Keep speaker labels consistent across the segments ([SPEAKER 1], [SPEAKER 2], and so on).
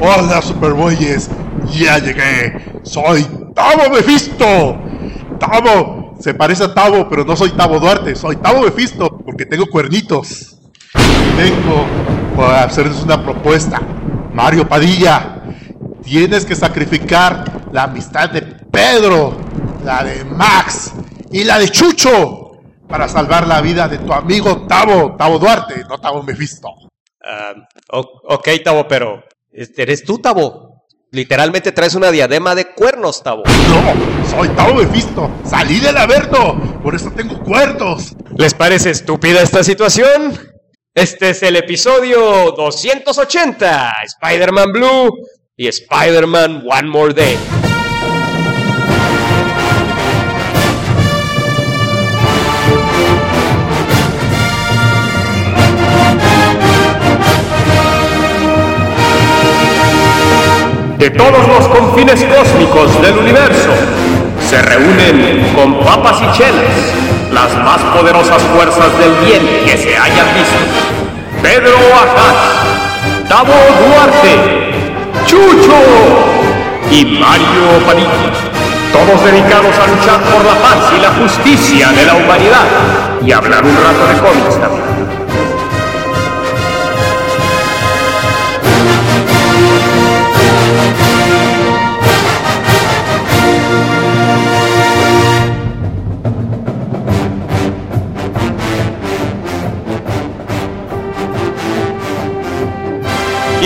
[SPEAKER 1] Hola, superbueyes. Ya llegué. Soy Tavo Mephisto. Tavo. Se parece a Tavo, pero no soy Tavo Duarte. Soy Tavo Mephisto porque tengo cuernitos. Vengo para hacerles una propuesta. Mario Padilla, tienes que sacrificar la amistad de Pedro, la de Max y la de Chucho para salvar la vida de tu amigo Tavo, Tavo Duarte, no Tavo Mephisto.
[SPEAKER 2] O- ok, Tavo, pero este, eres tú, Tavo. Literalmente traes una diadema de cuernos, Tavo.
[SPEAKER 1] No, soy Tavo Mephisto. Salí del Averno, por eso tengo cuernos.
[SPEAKER 2] ¿Les parece estúpida esta situación? Este es el episodio 280, Spider-Man Blue y Spider-Man One More Day.
[SPEAKER 3] De todos los confines cósmicos del universo se reúnen con papas y chelas las más poderosas fuerzas del bien que se hayan visto. Pedro Ajaz, Tavo Duarte, Chucho y Mario Padilla. Todos dedicados a luchar por la paz y la justicia de la humanidad y hablar un rato de cómics también.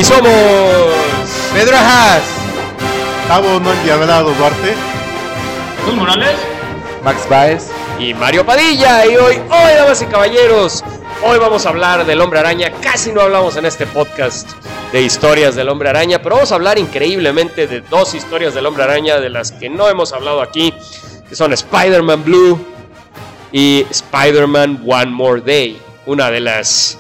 [SPEAKER 2] Y somos Pedro Ajaz,
[SPEAKER 1] Tavo no endiablado, Duarte.
[SPEAKER 3] Jesús Morales.
[SPEAKER 4] Max Baez.
[SPEAKER 2] y Mario Padilla. Y hoy, hoy, damas y caballeros, hoy vamos a hablar del hombre araña. Casi no hablamos en este podcast de historias del hombre araña, pero vamos a hablar increíblemente de dos historias del hombre araña de las que no hemos hablado aquí, que son Spider-Man Blue y Spider-Man One More Day. Una de las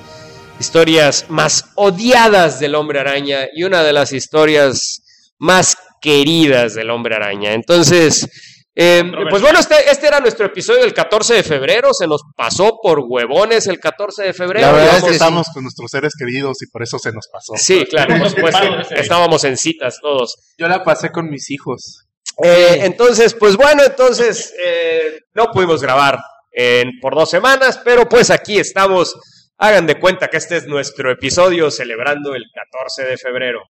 [SPEAKER 2] historias más odiadas del hombre araña y una de las historias más queridas del hombre araña. Entonces, eh, pues bueno, este, este era nuestro episodio del 14 de febrero, se nos pasó por huevones el 14 de febrero.
[SPEAKER 4] La verdad es que sí.
[SPEAKER 1] estamos con nuestros seres queridos y por eso se nos pasó.
[SPEAKER 2] Sí, claro, por supuesto. Estábamos en citas todos.
[SPEAKER 4] Yo la pasé con mis hijos.
[SPEAKER 2] Eh, entonces, pues bueno, entonces eh, no pudimos grabar en- por dos semanas, pero pues aquí estamos. Hagan de cuenta que este es nuestro episodio celebrando el 14 de febrero.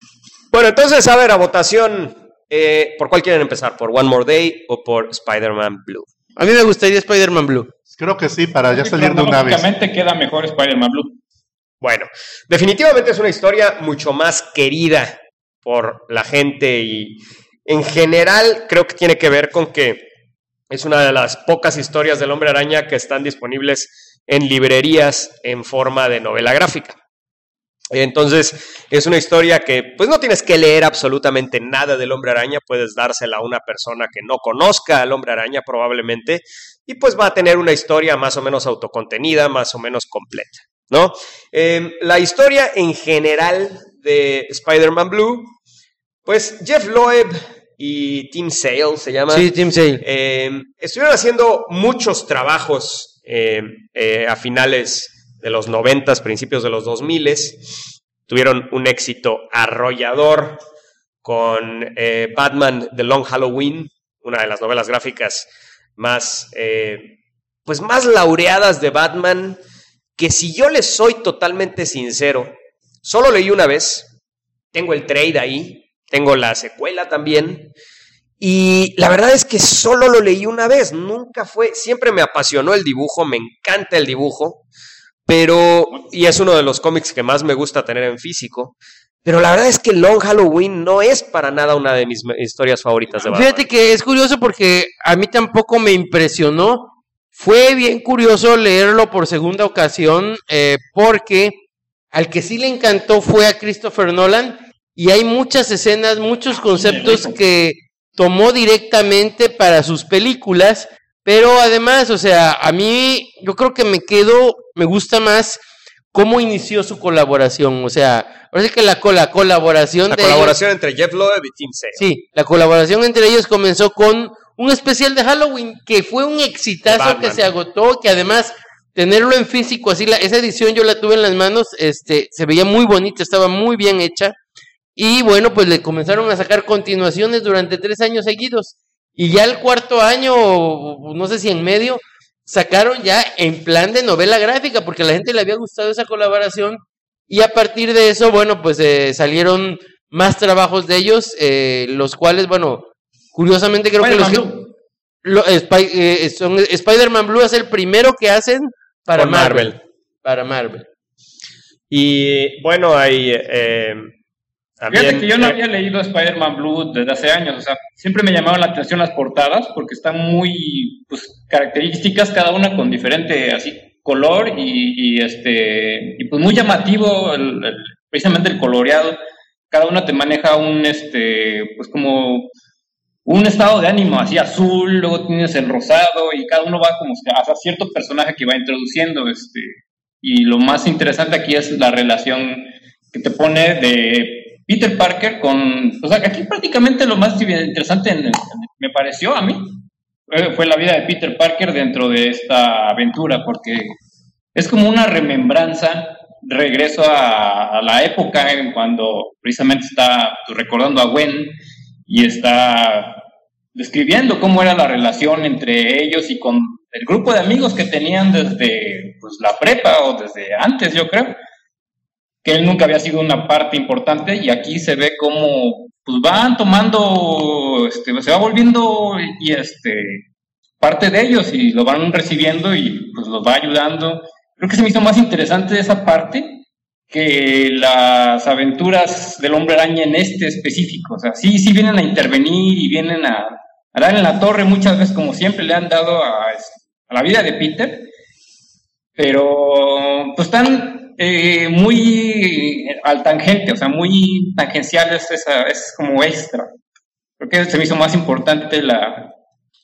[SPEAKER 2] Bueno, entonces, a ver, a votación, eh, ¿por cuál quieren empezar? ¿Por One More Day o por Spider-Man Blue?
[SPEAKER 4] A mí me gustaría Spider-Man Blue.
[SPEAKER 1] Creo que sí, para ya salir de una vez.
[SPEAKER 3] Queda mejor Spider-Man Blue.
[SPEAKER 2] Bueno, definitivamente es una historia mucho más querida por la gente y en general creo que tiene que ver con que es una de las pocas historias del hombre araña que están disponibles en librerías en forma de novela gráfica. Entonces, es una historia que pues no tienes que leer absolutamente nada del hombre araña, puedes dársela a una persona que no conozca al hombre araña probablemente y pues va a tener una historia más o menos autocontenida, más o menos completa, ¿no? Eh, la historia en general de Spider-Man Blue, pues Jeff Loeb y Tim Sale se llama.
[SPEAKER 4] Sí, Team Sale.
[SPEAKER 2] Eh, estuvieron haciendo muchos trabajos eh, eh, a finales de los 90, principios de los 2000. Tuvieron un éxito arrollador con eh, Batman The Long Halloween, una de las novelas gráficas más, pues más laureadas de Batman, que si yo les soy totalmente sincero, solo leí una vez, tengo el trade ahí, tengo la secuela también, y la verdad es que solo lo leí una vez, nunca fue, siempre me apasionó el dibujo, me encanta el dibujo, pero, y es uno de los cómics que más me gusta tener en físico, pero la verdad es que Long Halloween no es para nada una de mis historias favoritas de Batman.
[SPEAKER 4] Fíjate que es curioso porque a mí tampoco me impresionó. Fue bien curioso leerlo por segunda ocasión eh, porque al que sí le encantó fue a Christopher Nolan y hay muchas escenas, muchos conceptos que tomó directamente para sus películas, pero además, o sea, a mí yo creo que me quedo, me gusta más cómo inició su colaboración, o sea, parece que la, la colaboración
[SPEAKER 2] La
[SPEAKER 4] de ellos-
[SPEAKER 2] colaboración entre Jeff Loeb y Tim Sale.
[SPEAKER 4] Sí, la colaboración entre ellos comenzó con un especial de Halloween que fue un exitazo
[SPEAKER 2] Batman.
[SPEAKER 4] que se agotó, que además tenerlo en físico, así, la, esa edición yo la tuve en las manos, este, se veía muy bonita, estaba muy bien hecha. Y bueno, pues le comenzaron a sacar continuaciones durante tres años seguidos. Y ya el cuarto año, no sé si en medio, sacaron ya en plan de novela gráfica, porque a la gente le había gustado esa colaboración. Y a partir de eso, bueno, pues eh, salieron más trabajos de ellos, eh, los cuales, bueno, curiosamente creo que los que, lo- eh, son- Spider-Man Blue es el primero que hacen para Marvel.
[SPEAKER 2] Marvel.
[SPEAKER 4] Para Marvel.
[SPEAKER 2] Y bueno, hay eh, también...
[SPEAKER 5] Fíjate que yo no
[SPEAKER 2] eh,
[SPEAKER 5] había leído Spider-Man Blue desde hace años, o sea, siempre me llamaban la atención las portadas porque están muy pues, características, cada una con diferente así color y, y, este y pues muy llamativo el- el- precisamente el coloreado. Cada una te maneja un este pues como un estado de ánimo así azul, luego tienes el rosado y cada uno va como hacia cierto personaje que va introduciendo este y lo más interesante aquí es la relación que te pone de Peter Parker con, o sea, aquí prácticamente lo más interesante me pareció a mí fue la vida de Peter Parker dentro de esta aventura, porque es como una remembranza, regreso a, a la época en cuando precisamente está recordando a Gwen y está describiendo cómo era la relación entre ellos y con el grupo de amigos que tenían desde pues, la prepa o desde antes, yo creo que él nunca había sido una parte importante y aquí se ve como pues van tomando, este, se va volviendo y este parte de ellos y lo van recibiendo y pues los va ayudando. Creo que se me hizo más interesante esa parte que las aventuras del hombre araña en este específico. O sea, sí, sí vienen a intervenir y vienen a, a dar en la torre muchas veces como siempre le han dado a la vida de Peter, pero pues están eh, muy al tangente, o sea, muy tangenciales, esa, es como extra. Creo se me hizo más importante la...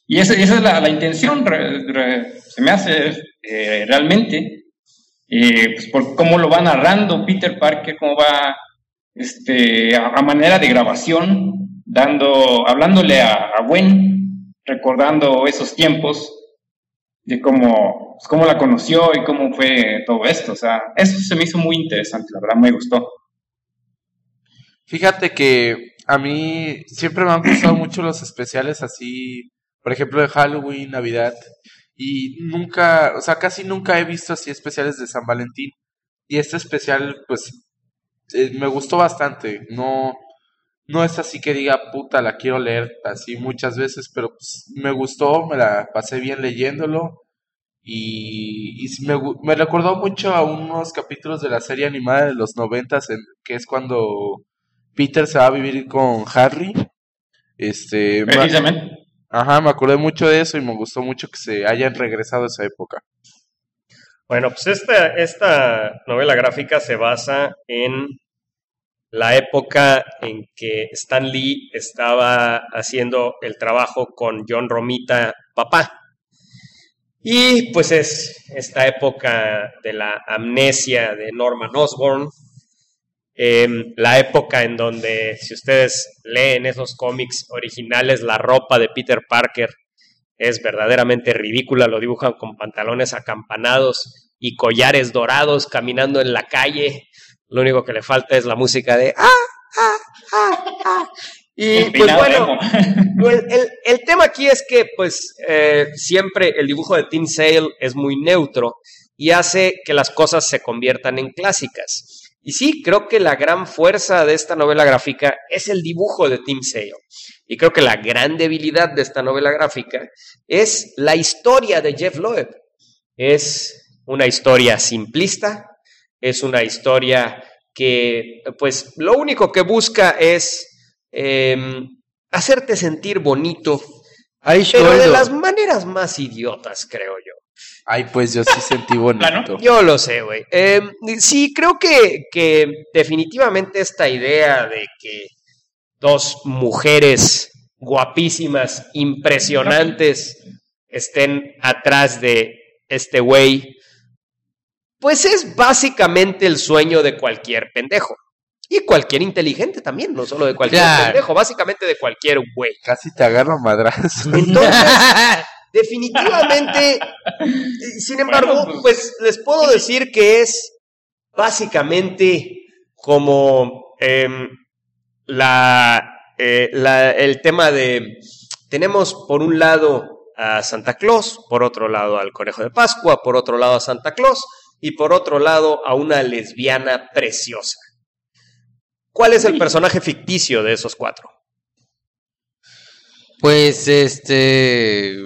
[SPEAKER 5] Y esa, es la, intención, se me hace eh, realmente, eh, pues por cómo lo va narrando Peter Parker, cómo va este, a, a manera de grabación, dando, hablándole a, a Gwen, recordando esos tiempos de cómo, pues, cómo la conoció y cómo fue todo esto. O sea, eso se me hizo muy interesante, la verdad me gustó.
[SPEAKER 6] Fíjate que a mí siempre me han gustado mucho los especiales así, por ejemplo, de Halloween, Navidad, y nunca, o sea, casi nunca he visto así especiales de San Valentín. Y este especial, pues, eh, me gustó bastante. No, no es así que diga, puta, la quiero leer así muchas veces, pero pues, me gustó, me la pasé bien leyéndolo. Y, y me, me recordó mucho a unos capítulos de la serie animada de los noventas, en, que es cuando Peter se va a vivir con Harry. Este, me-
[SPEAKER 5] Precisamente.
[SPEAKER 6] ajá, me acordé mucho de eso y me gustó mucho que se hayan regresado a esa época.
[SPEAKER 2] Bueno, pues esta, esta novela gráfica se basa en la época en que Stan Lee estaba haciendo el trabajo con John Romita, papá. Y pues es esta época de la amnesia de Norman Osborn, em, la época en donde, si ustedes leen esos cómics originales, la ropa de Peter Parker es verdaderamente ridícula, lo dibujan con pantalones acampanados y collares dorados caminando en la calle. Lo único que le falta es la música de ah, ah, ah, ah. Y pues bueno, el- el tema aquí es que pues eh, siempre el dibujo de Tim Sale es muy neutro y hace que las cosas se conviertan en clásicas. Y sí, creo que la gran fuerza de esta novela gráfica es el dibujo de Tim Sale. Y creo que la gran debilidad de esta novela gráfica es la historia de Jeff Loeb. Es una historia simplista, es una historia que, pues, lo único que busca es em, hacerte sentir bonito,
[SPEAKER 4] Ay,
[SPEAKER 2] pero de las maneras más idiotas, creo yo.
[SPEAKER 6] Ay, pues yo sí sentí bonito.
[SPEAKER 5] Claro.
[SPEAKER 2] Yo lo sé, güey. Em, sí, creo que, que definitivamente esta idea de que dos mujeres guapísimas, impresionantes, estén atrás de este güey, pues es básicamente el sueño de cualquier pendejo. Y cualquier inteligente también, no solo de cualquier
[SPEAKER 4] Claro.
[SPEAKER 2] pendejo, básicamente de cualquier güey.
[SPEAKER 6] Casi te agarro a madrazos.
[SPEAKER 2] Entonces, definitivamente. sin embargo,
[SPEAKER 5] Bueno,
[SPEAKER 2] pues les puedo decir que es básicamente como em, la, eh, la- el tema de. Tenemos por un lado a Santa Claus, por otro lado al Conejo de Pascua, por otro lado a Santa Claus y por otro lado a una lesbiana preciosa. ¿Cuál es el personaje ficticio de esos cuatro?
[SPEAKER 4] Pues este.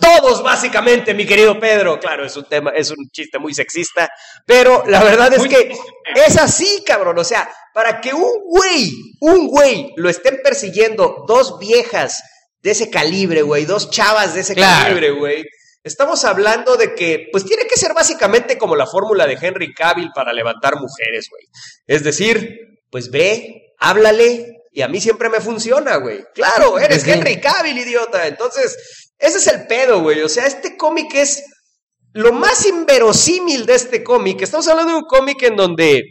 [SPEAKER 2] Todos, básicamente, mi querido Pedro. Claro, es un tema, es un chiste muy sexista, pero la verdad es
[SPEAKER 5] Muy
[SPEAKER 2] que es así, cabrón. O sea, para que un güey, un güey, lo estén persiguiendo dos viejas de ese calibre, güey, dos chavas de ese
[SPEAKER 4] Claro.
[SPEAKER 2] calibre, güey. Estamos hablando de que, pues tiene que ser básicamente como la fórmula de Henry Cavill para levantar mujeres, güey. Es decir, pues ve, háblale, y a mí siempre me funciona, güey. Claro, eres
[SPEAKER 4] Sí.
[SPEAKER 2] Henry Cavill, idiota. Entonces, ese es el pedo, güey. O sea, este cómic es lo más inverosímil de este cómic. Estamos hablando de un cómic en donde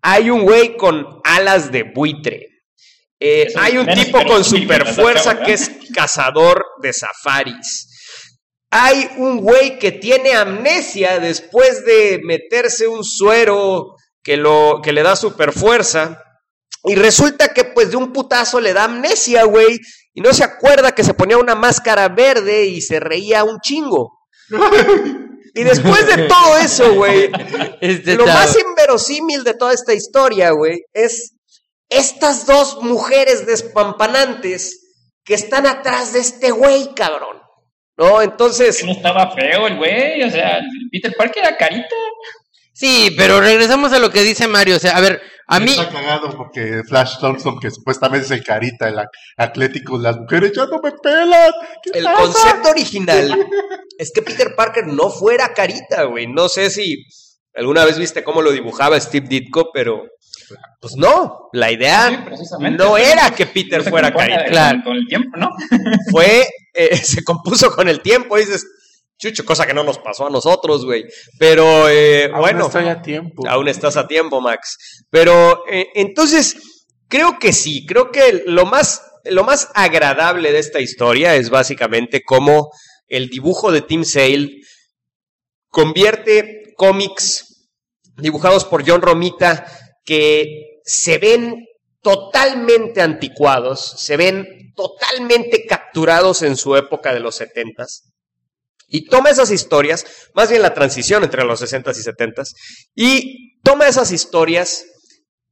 [SPEAKER 2] hay un güey con alas de buitre. Eh, hay un tipo con super fuerza que es cazador de safaris. Hay un güey que tiene amnesia después de meterse un suero que, lo, que le da super fuerza. Y resulta que pues de un putazo le da amnesia, güey. Y no se acuerda que se ponía una máscara verde y se reía un chingo. Y después de todo eso, güey,
[SPEAKER 4] Este
[SPEAKER 2] lo
[SPEAKER 4] chavo.
[SPEAKER 2] más inverosímil de toda esta historia, güey, es estas dos mujeres despampanantes que están atrás de este güey, cabrón. ¿No? Entonces,
[SPEAKER 5] no estaba feo el güey, o sea, Peter Parker era carita.
[SPEAKER 4] Sí, pero regresamos a lo que dice Mario. O sea, a ver, a mí.
[SPEAKER 1] Está cagado porque Flash Thompson, que supuestamente es el carita, el atlético, las mujeres ya no me pelan. ¿Qué
[SPEAKER 2] el
[SPEAKER 1] pasa?
[SPEAKER 2] concepto original es que Peter Parker no fuera carita, güey. No sé si alguna vez viste cómo lo dibujaba Steve Ditko, pero pues no, la idea no era que Peter fuera carita.
[SPEAKER 4] Claro.
[SPEAKER 5] Con, el tiempo, ¿no?
[SPEAKER 2] fue, eh, se compuso con el tiempo, dices, chucho, cosa que no nos pasó a nosotros, güey. Pero eh,
[SPEAKER 6] Aún
[SPEAKER 2] bueno,
[SPEAKER 6] estoy a tiempo.
[SPEAKER 2] aún estás a tiempo, Max. Pero eh, entonces, creo que sí, creo que lo más, lo más agradable de esta historia es básicamente cómo el dibujo de Tim Sale convierte cómics dibujados por John Romita que se ven totalmente anticuados, se ven totalmente capturados en su época de los setentas. Y toma esas historias, más bien la transición entre los 60s y 70s, y toma esas historias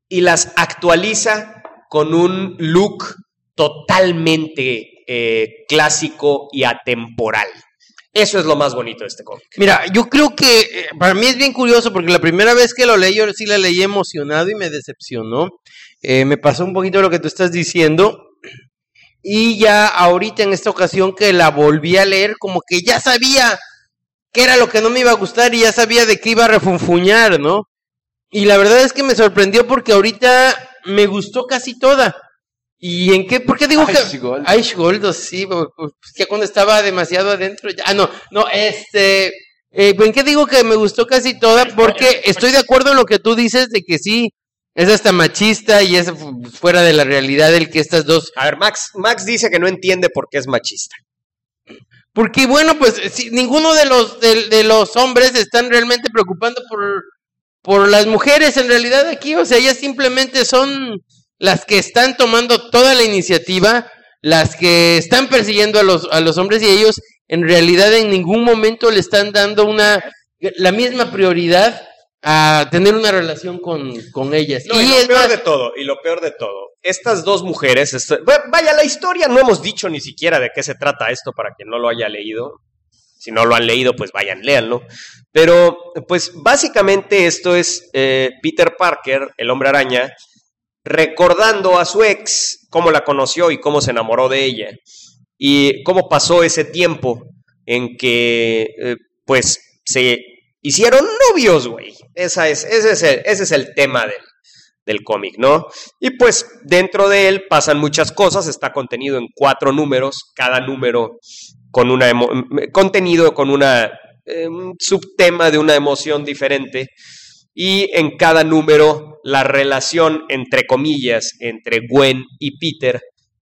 [SPEAKER 2] y las actualiza con un look totalmente eh, clásico y atemporal. Eso es lo más bonito de este cómic.
[SPEAKER 4] Mira, yo creo que eh, para mí es bien curioso porque la primera vez que lo leí, yo sí la leí emocionado y me decepcionó. Eh, me pasó un poquito lo que tú estás diciendo. Y ya ahorita en esta ocasión que la volví a leer, como que ya sabía qué era lo que no me iba a gustar y ya sabía de qué iba a refunfuñar, ¿no? Y la verdad es que me sorprendió porque ahorita me gustó casi toda. ¿Y en qué? ¿Por qué digo que...
[SPEAKER 6] Ice Gold.
[SPEAKER 4] Ice Gold, sí, pues, pues, ya cuando estaba demasiado adentro, ya, ah, no, no, este, eh, ¿en qué digo que me gustó casi toda? Porque estoy de acuerdo en lo que tú dices de que sí, es hasta machista y es fu- fuera de la realidad el que estas dos,
[SPEAKER 2] A ver, Max, Max dice que no entiende por qué es machista.
[SPEAKER 4] porque bueno, pues si ninguno de los, de, de los hombres están realmente preocupando por, por las mujeres en realidad aquí, o sea, ellas simplemente son las que están tomando toda la iniciativa, las que están persiguiendo a los, a los hombres y ellos en realidad en ningún momento le están dando una la misma prioridad a tener una relación con, con ellas.
[SPEAKER 2] No, y,
[SPEAKER 4] y
[SPEAKER 2] lo
[SPEAKER 4] es
[SPEAKER 2] peor
[SPEAKER 4] más-
[SPEAKER 2] de todo, y lo peor de todo, estas dos mujeres, esto- vaya, la historia no hemos dicho ni siquiera de qué se trata esto para quien no lo haya leído. Si no lo han leído, pues vayan, léanlo. Pero, pues básicamente esto es eh, Peter Parker, el hombre araña, recordando a su ex, cómo la conoció y cómo se enamoró de ella. Y cómo pasó ese tiempo en que, eh, pues, se hicieron novios, güey. Es, ese, es el, ese es el tema del, del cómic, ¿no? Y pues dentro de él pasan muchas cosas, está contenido en cuatro números, cada número con una emo- m- contenido con una eh, un subtema de una emoción diferente y en cada número la relación entre comillas entre Gwen y Peter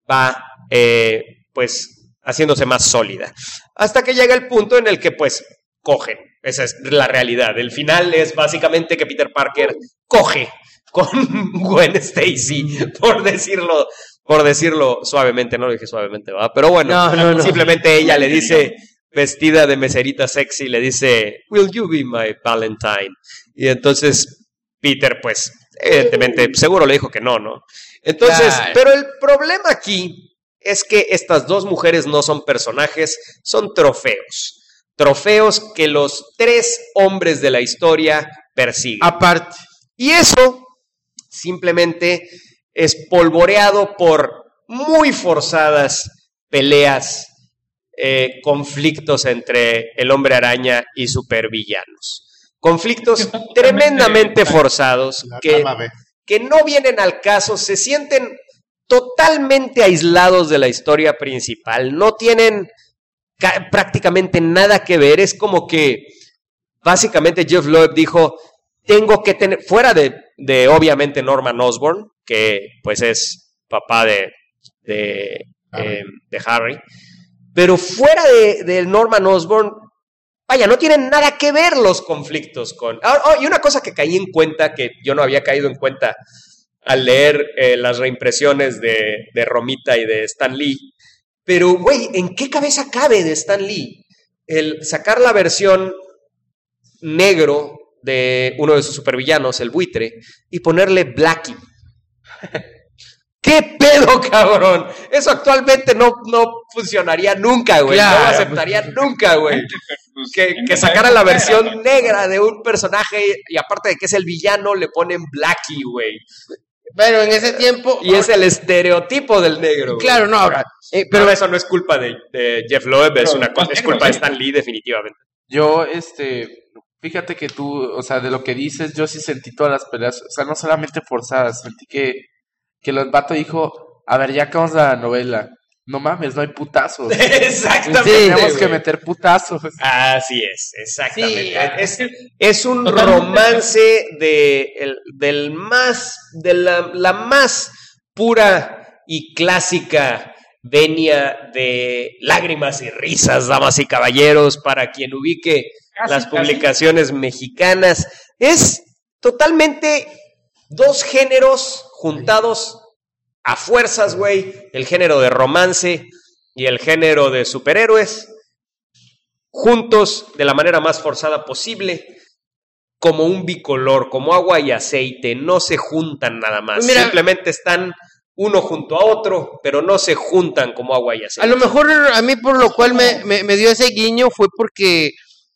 [SPEAKER 2] va eh, pues haciéndose más sólida. Hasta que llega el punto en el que pues cogen. Esa es la realidad. El final es básicamente que Peter Parker coge con Gwen Stacy, por decirlo, por decirlo suavemente, no lo dije suavemente, ¿va? Pero bueno,
[SPEAKER 4] No, no, no.
[SPEAKER 2] simplemente ella le dice, vestida de meserita sexy, le dice, Will you be my Valentine? Y entonces Peter, pues, evidentemente, seguro le dijo que no, ¿no? Entonces, pero el problema aquí es que estas dos mujeres no son personajes, son trofeos. Trofeos que los tres hombres de la historia persiguen.
[SPEAKER 4] Aparte.
[SPEAKER 2] Y eso simplemente es polvoreado por muy forzadas peleas, eh, conflictos entre el hombre araña y supervillanos. Conflictos tremendamente forzados que, que no vienen al caso, se sienten totalmente aislados de la historia principal, no tienen ca- prácticamente nada que ver, es como que básicamente Jeff Loeb dijo, tengo que tener, fuera de, de obviamente Norman Osborn, que pues es papá de, de,
[SPEAKER 1] Harry.
[SPEAKER 2] eh, de Harry, pero fuera de, de Norman Osborn, vaya, no tienen nada que ver los conflictos con... Oh, y una cosa que caí en cuenta, que yo no había caído en cuenta al leer eh, las reimpresiones de, de Romita y de Stan Lee, pero, güey, ¿en qué cabeza cabe de Stan Lee el sacar la versión negro de uno de sus supervillanos, el buitre, y ponerle Blackie? ¿Qué pedo, cabrón? Eso actualmente no, no funcionaría nunca, güey. No lo aceptaría nunca, güey.
[SPEAKER 5] Pues,
[SPEAKER 2] Que, que la versión negra de un personaje y aparte de que es el villano, le ponen Blackie, güey.
[SPEAKER 4] Pero en ese tiempo.
[SPEAKER 2] Y es el estereotipo del negro. güey.
[SPEAKER 4] Claro, no, ahora. eh,
[SPEAKER 2] Pero
[SPEAKER 4] pero
[SPEAKER 2] eso no es culpa de, de Jeff Loeb, es, una cosa, es culpa de. Stan Lee, definitivamente.
[SPEAKER 6] Yo, este, fíjate que tú, o sea, de lo que dices, yo sí sentí todas las peleas, o sea, no solamente forzadas, sentí que, que el vato dijo, a ver, ya acabamos la novela, no mames, no hay putazos,
[SPEAKER 2] Exactamente.
[SPEAKER 6] tenemos que meter putazos.
[SPEAKER 2] Así es, exactamente.
[SPEAKER 4] Sí,
[SPEAKER 2] es, es un
[SPEAKER 5] Totalmente.
[SPEAKER 2] romance de el- del más, de la, la más pura y clásica venia de lágrimas y risas, damas y caballeros, para quien ubique
[SPEAKER 5] Casi,
[SPEAKER 2] las
[SPEAKER 5] casi.
[SPEAKER 2] publicaciones mexicanas. Es totalmente dos géneros juntados a fuerzas, güey. El género de romance y el género de superhéroes juntos de la manera más forzada posible, como un bicolor, como agua y aceite, no se juntan nada más,
[SPEAKER 4] Pues mira-
[SPEAKER 2] simplemente están uno junto a otro, pero no se juntan como agua y
[SPEAKER 4] A
[SPEAKER 2] aceite.
[SPEAKER 4] lo mejor a mí por lo cual me, me- me dio ese guiño fue porque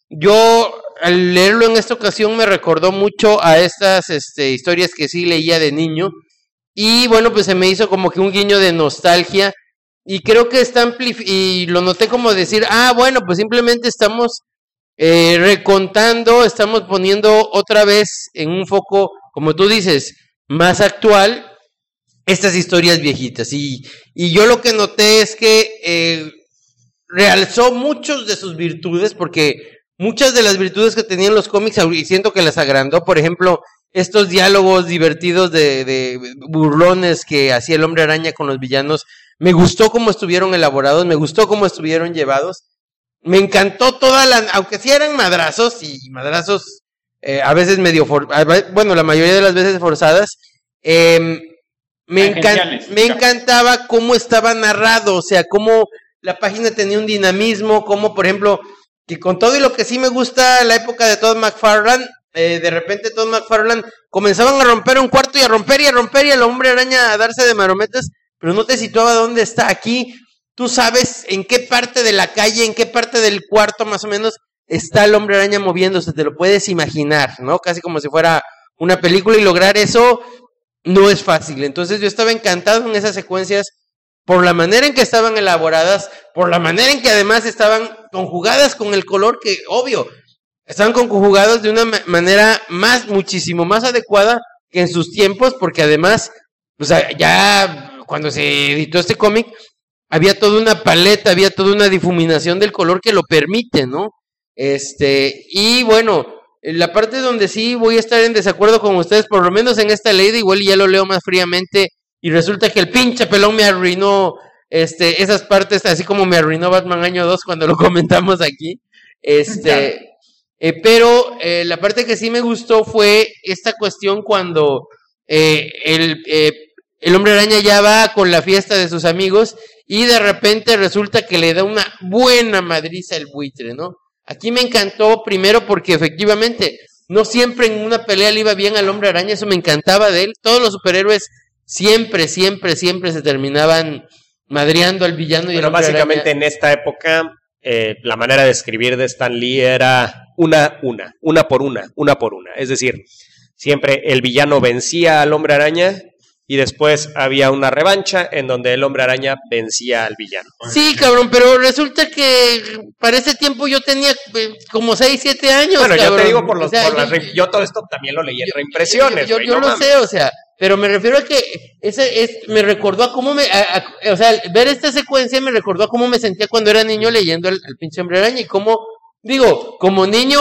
[SPEAKER 4] yo al leerlo en esta ocasión me recordó mucho a estas este, historias que sí leía de niño y bueno pues se me hizo como que un guiño de nostalgia. Y creo que está y lo noté como decir ah bueno pues simplemente estamos eh, recontando estamos poniendo otra vez en un foco como tú dices más actual estas historias viejitas. Y y yo lo que noté es que eh, realzó muchos de sus virtudes, porque muchas de las virtudes que tenían los cómics, y siento que las agrandó, por ejemplo, estos diálogos divertidos de, de burlones que hacía el hombre araña con los villanos, me gustó cómo estuvieron elaborados, me gustó cómo estuvieron llevados, me encantó toda la, aunque sí eran madrazos y madrazos eh, a veces medio, for- bueno, la mayoría de las veces forzadas, em, me, encan- me encantaba cómo estaba narrado, o sea, cómo la página tenía un dinamismo, como por ejemplo, que con todo y lo que sí me gusta la época de Todd McFarlane, eh, de repente Todd McFarlane comenzaban a romper un cuarto y a romper y a romper y al hombre araña a darse de marometas, pero no te situaba dónde está aquí. Tú sabes en qué parte de la calle, en qué parte del cuarto más o menos está el hombre araña moviéndose, te lo puedes imaginar, ¿no? Casi como si fuera una película y lograr eso no es fácil. Entonces yo estaba encantado en esas secuencias por la manera en que estaban elaboradas, por la manera en que además estaban conjugadas con el color que, obvio, estaban conjugados de una ma- manera más, muchísimo más adecuada que en sus tiempos, porque además, sea, ya cuando se editó este cómic, había toda una paleta, había toda una difuminación del color que lo permite, ¿no? Este, y bueno, en la parte donde sí voy a estar en desacuerdo con ustedes, por lo menos en esta ley, igual ya lo leo más fríamente, y resulta que el pinche pelón me arruinó este, esas partes, así como me arruinó Batman año 2 cuando lo comentamos aquí. Este, eh, pero eh, la parte que sí me gustó fue esta cuestión cuando eh, el, eh, el hombre araña ya va con la fiesta de sus amigos y de repente resulta que le da una buena madriza el buitre, ¿no? Aquí me encantó primero porque efectivamente no siempre en una pelea le iba bien al hombre araña, eso me encantaba de él. Todos los superhéroes siempre, siempre, siempre se terminaban madreando al villano y
[SPEAKER 2] Pero básicamente
[SPEAKER 4] araña.
[SPEAKER 2] en esta época, eh, la manera de escribir de Stan Lee era una, una, una por una, una por una. Es decir, siempre el villano vencía al hombre araña y después había una revancha en donde el hombre araña vencía al villano.
[SPEAKER 4] Sí, cabrón, pero resulta que para ese tiempo yo tenía eh, como 6, 7 años.
[SPEAKER 2] Bueno, yo
[SPEAKER 4] cabrón.
[SPEAKER 2] te digo por, los,
[SPEAKER 4] O sea,
[SPEAKER 2] por
[SPEAKER 4] yo-
[SPEAKER 2] las yo todo esto también lo leí en reimpresiones.
[SPEAKER 4] Yo, yo
[SPEAKER 2] no
[SPEAKER 4] lo
[SPEAKER 2] mames.
[SPEAKER 4] sé, o sea, pero me refiero a que ese es, me recordó a cómo me, a- a- o sea, ver esta secuencia me recordó a cómo me sentía cuando era niño leyendo el, el pinche hombre araña y cómo, digo, como niño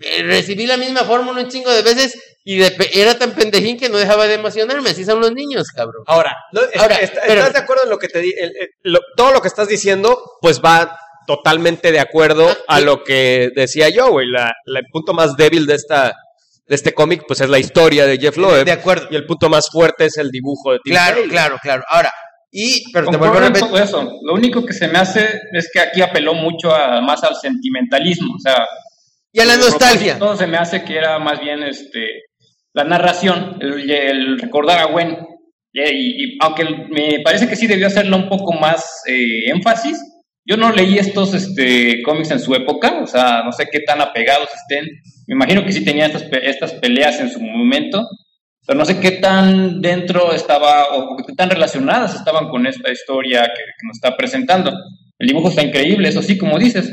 [SPEAKER 4] eh, recibí la misma fórmula un chingo de veces y de era tan pendejín que no dejaba de emocionarme, así son los niños, cabrón.
[SPEAKER 2] Ahora, no, es-
[SPEAKER 4] Ahora,
[SPEAKER 2] está-
[SPEAKER 4] pero-
[SPEAKER 2] ¿estás de acuerdo en lo que te di? el- el- lo- todo lo que estás diciendo, pues va totalmente de acuerdo
[SPEAKER 4] Ah,
[SPEAKER 2] a
[SPEAKER 4] sí.
[SPEAKER 2] lo que decía yo, güey. La, la- el punto más débil de esta este cómic, pues es la historia de Jeff Loeb.
[SPEAKER 4] De acuerdo.
[SPEAKER 2] Y el punto más fuerte es el dibujo de Tim
[SPEAKER 4] Claro, claro, claro. Ahora, y, pero te vuelvo a
[SPEAKER 5] todo eso. Lo único que se me hace es que aquí apeló mucho a, más al sentimentalismo. O sea,
[SPEAKER 4] Y a la nostalgia.
[SPEAKER 5] propósito se me hace que era más bien este la narración, el, el recordar a Gwen. Y, y- aunque me parece que sí debió hacerle un poco más eh, énfasis, yo no leí estos este, cómics en su época, o sea, no sé qué tan apegados estén. Me imagino que sí tenía estas, estas peleas en su momento, pero no sé qué tan dentro estaba o qué tan relacionadas estaban con esta historia que, que nos está presentando. El dibujo está increíble, eso sí, como dices.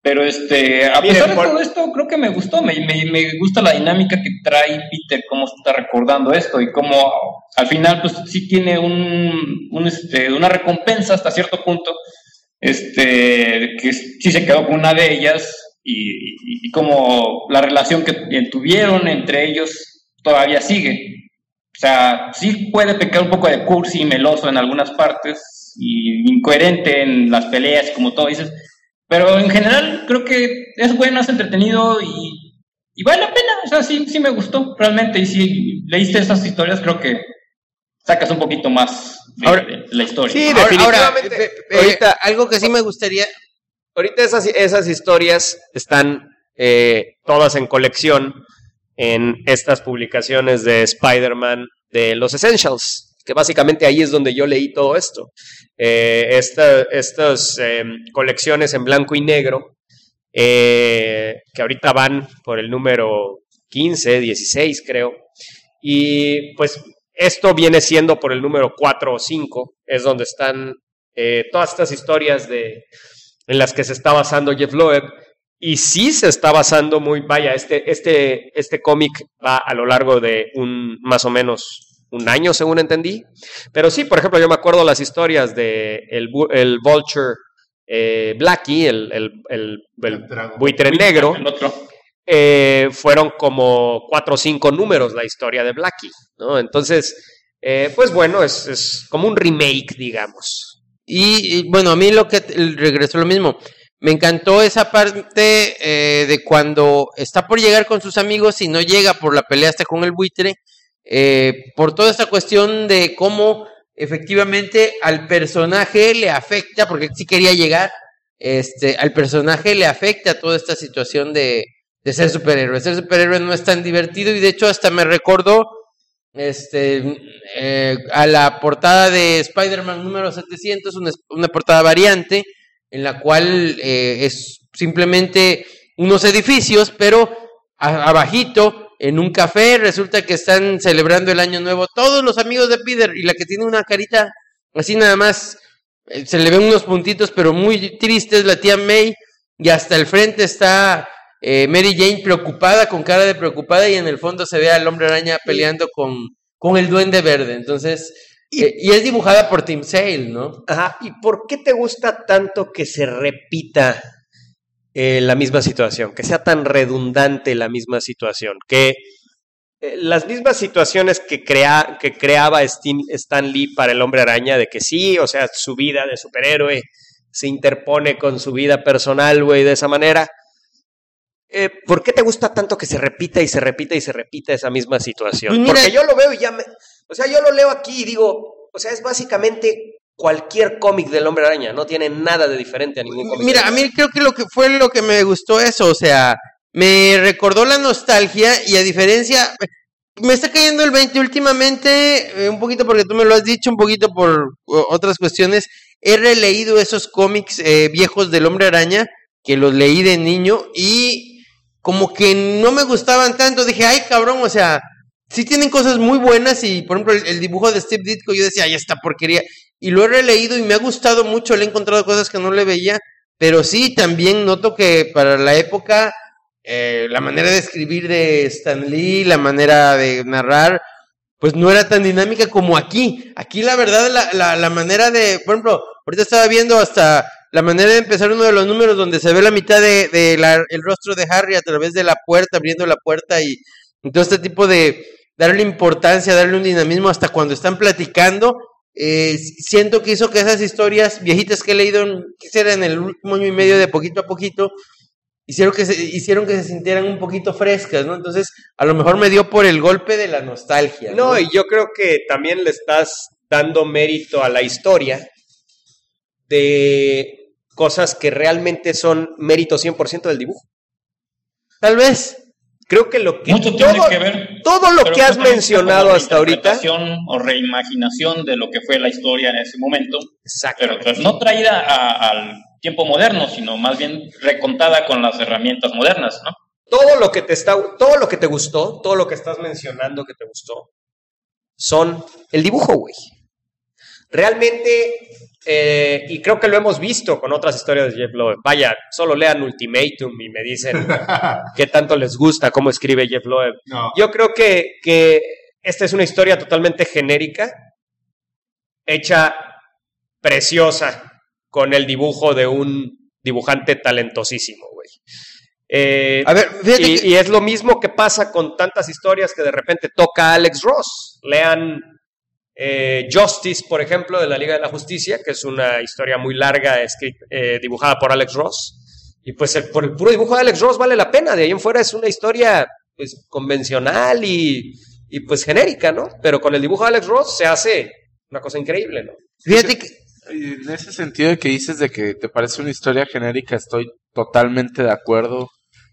[SPEAKER 5] Pero este, a
[SPEAKER 2] Miren,
[SPEAKER 5] pesar de
[SPEAKER 2] por-
[SPEAKER 5] todo esto, creo que me gustó, me, me, me gusta la dinámica que trae Peter, cómo está recordando esto y cómo al final pues sí tiene un, un, este, una recompensa hasta cierto punto, este, que sí se quedó con una de ellas y, y, y como la relación que tuvieron entre ellos todavía sigue. O sea, sí puede pecar un poco de cursi y meloso en algunas partes y incoherente en las peleas, como todo dices, pero en general creo que es bueno, es entretenido y, y vale la pena. O sea, sí, sí me gustó realmente. Y si leíste esas historias, creo que sacas un poquito más
[SPEAKER 4] Ahora-
[SPEAKER 5] de la historia.
[SPEAKER 2] Sí,
[SPEAKER 4] Ahora-
[SPEAKER 2] definitivamente.
[SPEAKER 4] ahora, eh, eh,
[SPEAKER 2] ahorita,
[SPEAKER 4] algo que sí me gustaría.
[SPEAKER 2] ahorita esas, esas historias están eh, todas en colección en estas publicaciones de Spider-Man de los Essentials, que básicamente ahí es donde yo leí todo esto. Eh, esta- estas eh, colecciones en blanco y negro, eh, que ahorita van por el número 15, 16 creo, y pues esto viene siendo por el número 4 o 5, es donde están eh, todas estas historias de, en las que se está basando Jeff Loeb. Y sí se está basando muy, vaya, este, este, este cómic va a lo largo de un más o menos un año, según entendí. Pero sí, por ejemplo, yo me acuerdo las historias de el, el Vulture eh, Blackie, el, el, el- buitre negro,
[SPEAKER 5] El otro.
[SPEAKER 2] Eh, fueron como cuatro o cinco números la historia de Blackie, ¿no? Entonces, eh, pues bueno, es, es como un remake, digamos.
[SPEAKER 4] Y, bueno, a mí lo que regresó lo mismo. Me encantó esa parte eh, de cuando está por llegar con sus amigos y no llega por la pelea hasta con el buitre, eh, por toda esta cuestión de cómo efectivamente al personaje le afecta, porque sí quería llegar, este, al personaje le afecta toda esta situación de, de ser superhéroe. Ser superhéroe no es tan divertido y de hecho hasta me recordó este, eh, a la portada de Spider-Man número 700, una, una portada variante, en la cual eh, es simplemente unos edificios, pero abajito, en un café, resulta que están celebrando el año nuevo todos los amigos de Peter, y la que tiene una carita así nada más, eh, se le ven unos puntitos, pero muy tristes, la tía May, y hasta el frente está eh, Mary Jane preocupada, con cara de preocupada, y en el fondo se ve al hombre araña peleando con, con el duende verde. Entonces, eh, y es dibujada por Tim Sale, ¿no?
[SPEAKER 2] Ajá. ¿Y por qué te gusta tanto que se repita eh, la misma situación? Que sea tan redundante la misma situación. Que las mismas situaciones que, crea, que creaba Stin- Stan Lee para el hombre araña, de que sí, o sea, su vida de superhéroe se interpone con su vida personal, güey, de esa manera. Eh, ¿Por qué te gusta tanto que se repita y se repita y se repita esa misma situación?
[SPEAKER 4] Pues mira-
[SPEAKER 2] Porque yo lo veo y ya me... O sea, yo lo leo aquí y digo, o sea, es básicamente cualquier cómic del hombre araña, no tiene nada de diferente a ningún cómic.
[SPEAKER 4] Mira, a mí creo que lo que fue lo que me gustó eso, o sea, me recordó la nostalgia y a diferencia, me está cayendo el 20 últimamente, eh, un poquito porque tú me lo has dicho, un poquito por o, otras cuestiones, he releído esos cómics eh, viejos del hombre araña, que los leí de niño y como que no me gustaban tanto, dije, ay cabrón, o sea, sí tienen cosas muy buenas y por ejemplo el, dibujo de Steve Ditko yo decía, ay esta porquería, y lo he releído y me ha gustado mucho, le he encontrado cosas que no le veía, pero sí también noto que para la época eh, la manera de escribir de Stan Lee, la manera de narrar, pues no era tan dinámica como aquí. Aquí la verdad, la, la, la manera de, por ejemplo, ahorita estaba viendo hasta la manera de empezar uno de los números donde se ve la mitad de, de la- el rostro de Harry a través de la puerta, abriendo la puerta y, y todo este tipo de darle importancia, darle un dinamismo hasta cuando están platicando. Eh, siento que hizo que esas historias viejitas que he leído, quisiera en el último año y medio de poquito a poquito, hicieron que se, hicieron que se sintieran un poquito frescas, ¿no? Entonces, a lo mejor me dio por el golpe de la nostalgia. No,
[SPEAKER 2] No, y yo creo que también le estás dando mérito a la historia de cosas que realmente son mérito 100% del dibujo.
[SPEAKER 4] tal vez.
[SPEAKER 2] Creo que lo que
[SPEAKER 5] Mucho
[SPEAKER 2] todo,
[SPEAKER 5] tiene que ver.
[SPEAKER 2] todo lo que has mencionado hasta ahorita,
[SPEAKER 5] o reimaginación de lo que fue la historia en ese momento,
[SPEAKER 2] exacto.
[SPEAKER 5] pero pues, no traída a- al tiempo moderno, sino más bien recontada con las herramientas modernas, ¿no?
[SPEAKER 2] todo lo que te está, todo lo que te gustó, todo lo que estás mencionando que te gustó, son el dibujo, güey. Realmente, eh, y creo que lo hemos visto con otras historias de Jeff Loeb. Vaya, solo lean Ultimatum y me dicen qué tanto les gusta cómo escribe Jeff Loeb.
[SPEAKER 1] No.
[SPEAKER 2] Yo creo que, que esta es una historia totalmente genérica, hecha preciosa, con el dibujo de un dibujante talentosísimo, güey. Eh,
[SPEAKER 4] A ver,
[SPEAKER 2] y,
[SPEAKER 4] que-
[SPEAKER 2] y es lo mismo que pasa con tantas historias que de repente toca Alex Ross. Lean eh, Justice, por ejemplo, de la Liga de la Justicia, que es una historia muy larga eh, dibujada por Alex Ross. Y pues el- por el puro dibujo de Alex Ross vale la pena. De ahí en fuera es una historia pues convencional y, y, pues genérica, ¿no? Pero con el dibujo de Alex Ross se hace una cosa increíble, ¿no?
[SPEAKER 4] Fíjate que,
[SPEAKER 6] En ese sentido de que dices de que te parece una historia genérica, estoy totalmente de acuerdo.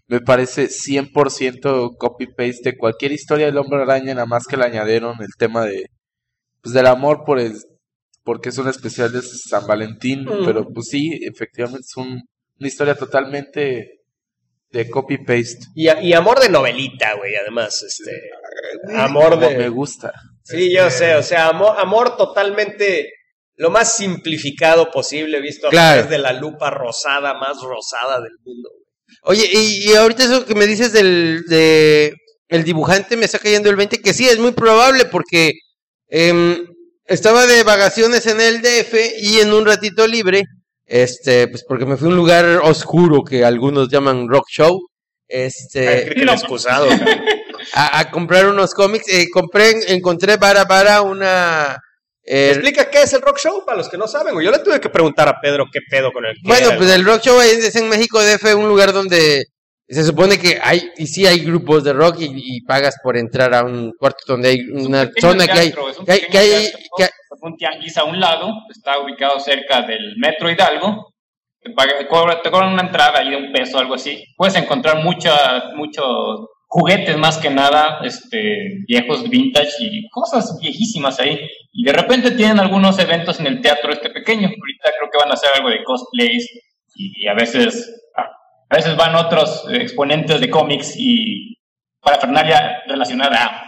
[SPEAKER 6] Me parece 100% copy-paste de cualquier historia del Hombre Araña, nada más que le añadieron el tema de pues del amor por el porque es un especial de San Valentín,
[SPEAKER 2] Mm.
[SPEAKER 6] pero pues sí, efectivamente es un- una historia totalmente de copy-paste.
[SPEAKER 2] Y, a- y amor de novelita, güey, además. Este, amor
[SPEAKER 6] Como
[SPEAKER 2] de...
[SPEAKER 6] me gusta.
[SPEAKER 2] Sí, yo sé, o sea, amor, amor totalmente lo más simplificado posible, visto a
[SPEAKER 4] Claro.
[SPEAKER 2] través de la lupa rosada, más rosada del mundo.
[SPEAKER 4] Oye, y, y ahorita eso que me dices del de el dibujante me está cayendo el 20, que sí, es muy probable porque em, estaba de vacaciones en el DF y en un ratito libre, este, pues porque me fui a un lugar oscuro que algunos llaman rock show, este,
[SPEAKER 2] el excusado.
[SPEAKER 4] a, a comprar unos cómics, eh, compré, encontré vara vara una... eh,
[SPEAKER 2] Explica qué es el rock show para los que no saben. Yo le tuve que preguntar a Pedro qué pedo con el
[SPEAKER 4] Bueno, pues el rock show es, es en México DF, un lugar donde se supone que hay, y sí hay grupos de rock y, y pagas por entrar a un cuarto donde hay una zona que hay,
[SPEAKER 5] es un
[SPEAKER 4] que hay, que hay-
[SPEAKER 5] teatro,
[SPEAKER 4] que hay-
[SPEAKER 5] un tianguis a un lado, está ubicado cerca del Metro Hidalgo, te, paga- te cobra- te cobran una entrada ahí de un peso, algo así. Puedes encontrar mucha, muchos juguetes más que nada, este, viejos, vintage y cosas viejísimas ahí. Y de repente tienen algunos eventos en el teatro este pequeño. Ahorita creo que van a hacer algo de cosplays y, y a veces a veces van otros exponentes de cómics y parafernalia relacionada a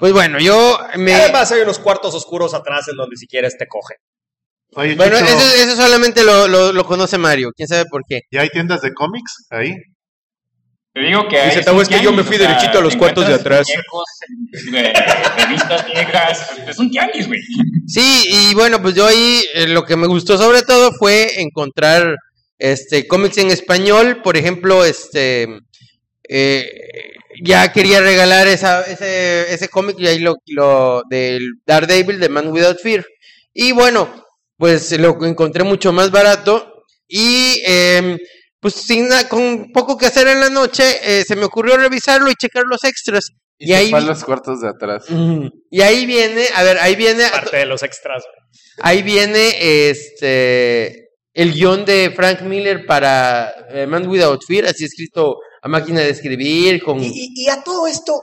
[SPEAKER 4] pues bueno, yo me...
[SPEAKER 2] Además hay unos cuartos oscuros atrás en donde si quieres te cogen.
[SPEAKER 1] Oye,
[SPEAKER 4] Bueno,
[SPEAKER 1] Chicho,
[SPEAKER 4] eso, eso solamente lo, lo, lo conoce Mario, quién sabe por qué.
[SPEAKER 1] ¿y hay tiendas de cómics ahí?
[SPEAKER 5] Te digo que
[SPEAKER 2] Dice,
[SPEAKER 5] hay
[SPEAKER 2] "Tavo, es que yo me fui
[SPEAKER 5] o sea,
[SPEAKER 2] derechito a los cuartos de atrás".
[SPEAKER 5] eh, revistas viejas, es un tianguis, güey.
[SPEAKER 4] Sí, y bueno, pues yo ahí eh, lo que me gustó sobre todo fue encontrar este cómics en español, por ejemplo, este eh, ya quería regalar esa, ese, ese cómic y ahí lo, lo del Daredevil de Man Without Fear. Y bueno, pues lo encontré mucho más barato y em, pues sin na- con poco que hacer en la noche eh, se me ocurrió revisarlo y checar los extras.
[SPEAKER 6] Y,
[SPEAKER 4] Y ahí,
[SPEAKER 6] los cuartos de atrás.
[SPEAKER 4] Y ahí viene, a ver, ahí viene,
[SPEAKER 2] Parte de los extras.
[SPEAKER 4] ahí viene este el guion de Frank Miller para eh, Man Without Fear, así escrito a máquina de escribir, con...
[SPEAKER 2] Y, y- y a todo esto,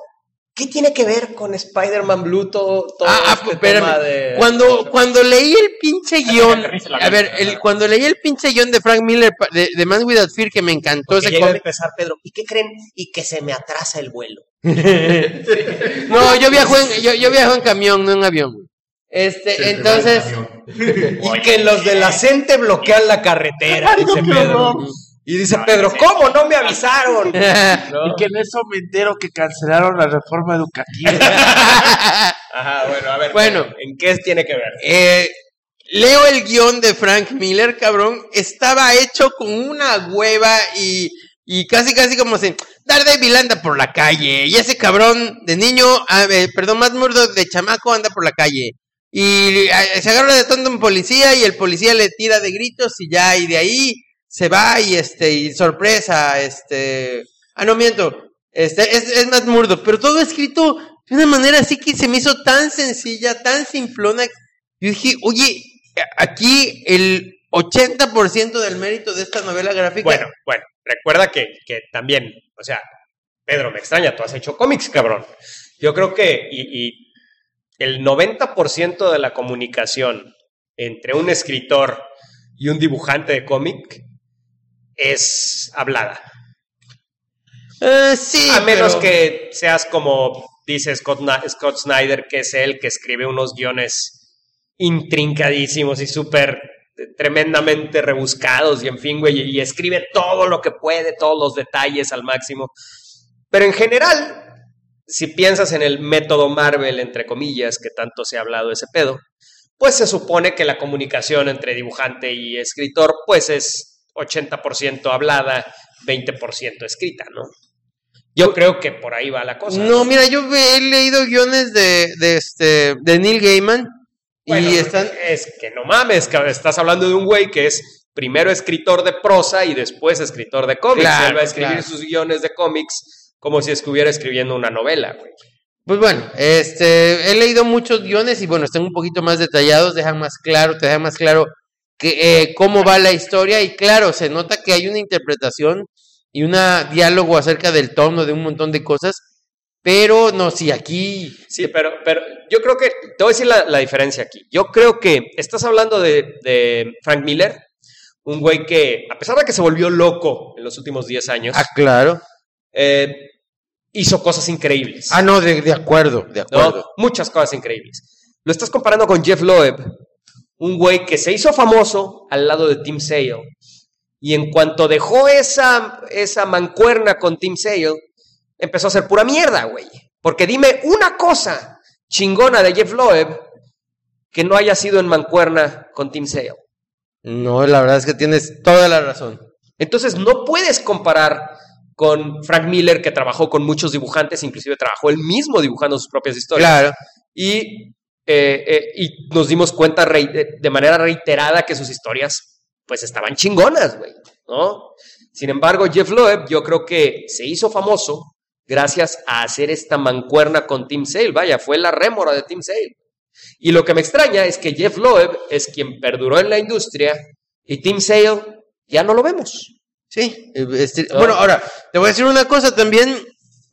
[SPEAKER 2] ¿qué tiene que ver con Spider-Man Blue todo, todo
[SPEAKER 4] Ah, ah,
[SPEAKER 2] este
[SPEAKER 4] espérame.
[SPEAKER 2] tema de...
[SPEAKER 4] Cuando, cuando leí el pinche
[SPEAKER 5] guion,
[SPEAKER 4] a ver, el, cuando leí el pinche guion de Frank Miller de, de Man Without Fear, que me encantó
[SPEAKER 2] Porque
[SPEAKER 4] ese cómic.
[SPEAKER 2] empezar, Pedro, ¿y qué creen? Y que se me atrasa el vuelo.
[SPEAKER 4] No, yo viajo en, yo, yo viajo en camión, no en avión. Este, entonces,
[SPEAKER 2] Y que los de la CENTE bloquean la carretera, dice Pedro. Y dice Pedro, ¿cómo no me avisaron?
[SPEAKER 6] Y que en eso me entero que cancelaron la reforma educativa.
[SPEAKER 2] Ajá, bueno, a ver.
[SPEAKER 4] Bueno.
[SPEAKER 2] Pedro, ¿en qué tiene que ver?
[SPEAKER 4] eh, leo el guion de Frank Miller, cabrón. Estaba hecho con una hueva y, y casi, casi como si Daredevil anda por la calle. Y ese cabrón de niño, ah, eh, perdón, más murdo de chamaco anda por la calle. Y eh, se agarra de tonto un policía y el policía le tira de gritos y ya, y de ahí se va y este, y sorpresa, este, ah, no miento, este, es, es más murdo, pero todo escrito de una manera así que se me hizo tan sencilla, tan simplona. Yo dije, oye, aquí el 80% del mérito de esta novela gráfica.
[SPEAKER 2] Bueno, bueno, recuerda que, que también, o sea, Pedro, me extraña, tú has hecho cómics, cabrón. Yo creo que, y, y el 90% de la comunicación entre un escritor y un dibujante de cómic es hablada.
[SPEAKER 4] Eh, sí,
[SPEAKER 2] A menos
[SPEAKER 4] pero-
[SPEAKER 2] que seas como dice Scott, Snyder, que es él que escribe unos guiones intrincadísimos y súper tremendamente rebuscados y en fin, güey, y escribe todo lo que puede, todos los detalles al máximo. Pero en general, si piensas en el método Marvel, entre comillas, que tanto se ha hablado de ese pedo, pues se supone que la comunicación entre dibujante y escritor, pues es 80% hablada, 20% escrita, ¿no? Yo creo que por ahí va la cosa.
[SPEAKER 4] No, mira, yo he leído guiones de, de, este, de Neil Gaiman
[SPEAKER 2] Bueno,
[SPEAKER 4] y están...
[SPEAKER 2] Es que no mames, estás hablando de un güey que es primero escritor de prosa y después escritor de cómics.
[SPEAKER 4] Claro,
[SPEAKER 2] Él va a escribir
[SPEAKER 4] claro.
[SPEAKER 2] sus guiones de cómics como si estuviera escribiendo una novela, güey.
[SPEAKER 4] Pues bueno, este, he leído muchos guiones y bueno, están un poquito más detallados, dejan más claro, te dejan más claro que, eh, cómo va la historia y claro, se nota que hay una interpretación y un diálogo acerca del tono de un montón de cosas, pero no, si aquí...
[SPEAKER 2] Sí, pero, pero yo creo que, te voy a decir la, la diferencia aquí. Yo creo que estás hablando de, de Frank Miller, un güey que, a pesar de que se volvió loco en los últimos 10 años,
[SPEAKER 4] Ah, claro.
[SPEAKER 2] Eh, hizo cosas increíbles.
[SPEAKER 4] Ah, no, de, de acuerdo, de
[SPEAKER 2] ¿no?
[SPEAKER 4] acuerdo.
[SPEAKER 2] Muchas cosas increíbles. Lo estás comparando con Jeff Loeb, un güey que se hizo famoso al lado de Tim Sale. Y en cuanto dejó esa, esa mancuerna con Tim Sale, empezó a hacer pura mierda, güey. Porque dime una cosa chingona de Jeff Loeb que no haya sido en mancuerna con Tim Sale.
[SPEAKER 4] No, la verdad es que tienes toda la razón.
[SPEAKER 2] Entonces no puedes comparar con Frank Miller, que trabajó con muchos dibujantes, inclusive trabajó él mismo dibujando sus propias historias.
[SPEAKER 4] Claro.
[SPEAKER 2] y, eh, eh, y nos dimos cuenta de manera reiterada que sus historias pues estaban chingonas, güey, ¿no? Sin embargo, Jeff Loeb yo creo que se hizo famoso gracias a hacer esta mancuerna con Tim Sale, vaya, fue la rémora de Tim Sale. Y lo que me extraña es que Jeff Loeb es quien perduró en la industria y Tim Sale ya no lo vemos.
[SPEAKER 4] Sí. eh, este,
[SPEAKER 2] Ah.
[SPEAKER 4] Bueno, ahora, te voy a decir una cosa también.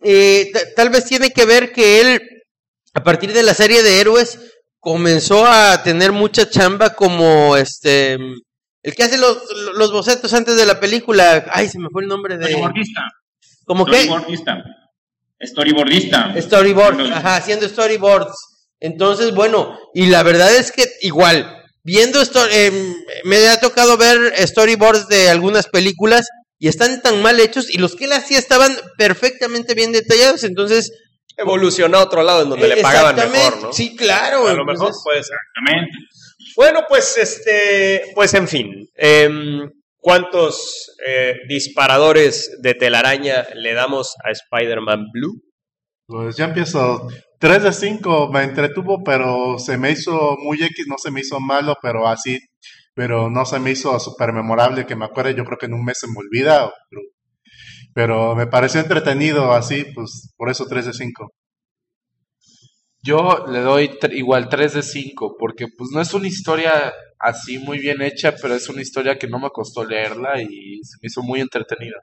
[SPEAKER 4] eh, ta- tal vez tiene que ver que él, a partir de la serie de héroes, comenzó a tener mucha chamba como este. El que hace los, los bocetos antes de la película. Ay, se me fue el nombre de.
[SPEAKER 5] Storyboardista.
[SPEAKER 4] ¿Cómo qué?
[SPEAKER 5] Storyboardista. Storyboardista.
[SPEAKER 4] Storyboard, ajá, haciendo storyboards. Entonces, bueno, y la verdad es que igual, viendo esto, em, me ha tocado ver storyboards de algunas películas y están tan mal hechos y los que él hacía estaban perfectamente bien detallados, entonces...
[SPEAKER 2] Evolucionó a otro lado en donde le pagaban mejor, ¿no?
[SPEAKER 4] Sí, claro.
[SPEAKER 2] A lo mejor
[SPEAKER 4] entonces-
[SPEAKER 2] puede ser.
[SPEAKER 5] Exactamente.
[SPEAKER 2] Bueno, pues este, pues en fin. em, ¿cuántos eh, disparadores de telaraña le damos a Spider-Man Blue?
[SPEAKER 1] Pues ya empiezo. 3 de 5 me entretuvo, pero se me hizo muy X, no se me hizo malo, pero así, pero no se me hizo súper memorable que me acuerde, yo creo que en un mes se me olvida, pero, pero me pareció entretenido así, pues por eso 3 de 5.
[SPEAKER 6] Yo le doy igual 3 de 5, porque pues no es una historia así muy bien hecha, pero es una historia que no me costó leerla y se me hizo muy entretenida.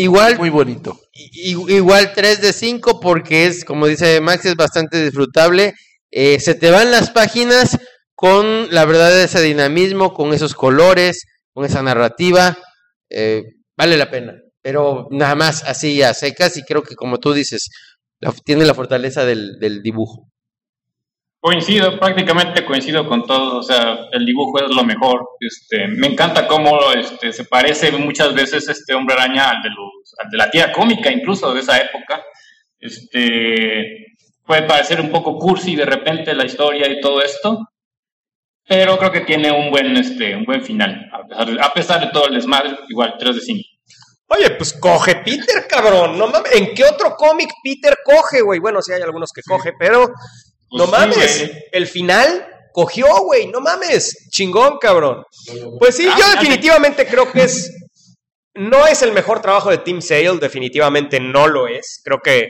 [SPEAKER 4] Igual,
[SPEAKER 6] Muy bonito.
[SPEAKER 4] igual 3 de 5 porque es, como dice Max, es bastante disfrutable. Eh, se te van las páginas con la verdad de ese dinamismo, con esos colores, con esa narrativa. eh, vale la pena. Pero nada más así a secas y creo que como tú dices, tiene la fortaleza del, del dibujo.
[SPEAKER 5] Coincido, prácticamente coincido con todo, o sea, el dibujo es lo mejor. Este, me encanta cómo este, se parece muchas veces este hombre araña al de, los, al de la tía cómica, incluso de esa época. Este, puede parecer un poco cursi de repente la historia y todo esto, pero creo que tiene un buen, este, un buen final. A pesar, de, a pesar de todo el desmadre, igual 3 de 5.
[SPEAKER 2] Oye, pues coge Peter, cabrón. No mames. ¿En qué otro cómic Peter coge, güey? Bueno, sí hay algunos que coge, pero
[SPEAKER 5] Pues
[SPEAKER 2] no
[SPEAKER 5] sí,
[SPEAKER 2] mames.
[SPEAKER 5] güey.
[SPEAKER 2] el final cogió, güey. No mames. Chingón, cabrón. Pues sí, yo
[SPEAKER 5] ah,
[SPEAKER 2] definitivamente creo que es. No es el mejor trabajo de Team Sale, definitivamente no lo es. Creo que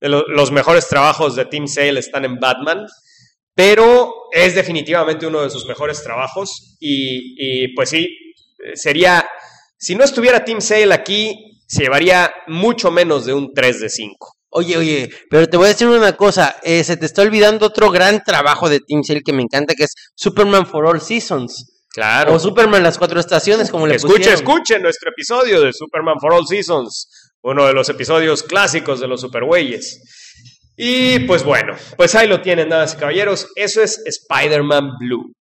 [SPEAKER 2] los mejores trabajos de Team Sale están en Batman, pero es definitivamente uno de sus mejores trabajos. Y, y, pues sí, sería. Si no estuviera Team Sale aquí, se llevaría mucho menos de un 3 de 5.
[SPEAKER 4] Oye, oye, pero te voy a decir una cosa, eh, se te está olvidando otro gran trabajo de Team Sale que me encanta, que es Superman for All Seasons.
[SPEAKER 2] Claro.
[SPEAKER 4] O Superman las cuatro estaciones, como le
[SPEAKER 2] Escuche,
[SPEAKER 4] pusieron.
[SPEAKER 2] escuche nuestro episodio de Superman for All Seasons, uno de los episodios clásicos de los Supergüeyes. Y pues bueno, pues ahí lo tienen, damas y caballeros. Eso es Spider-Man Blue.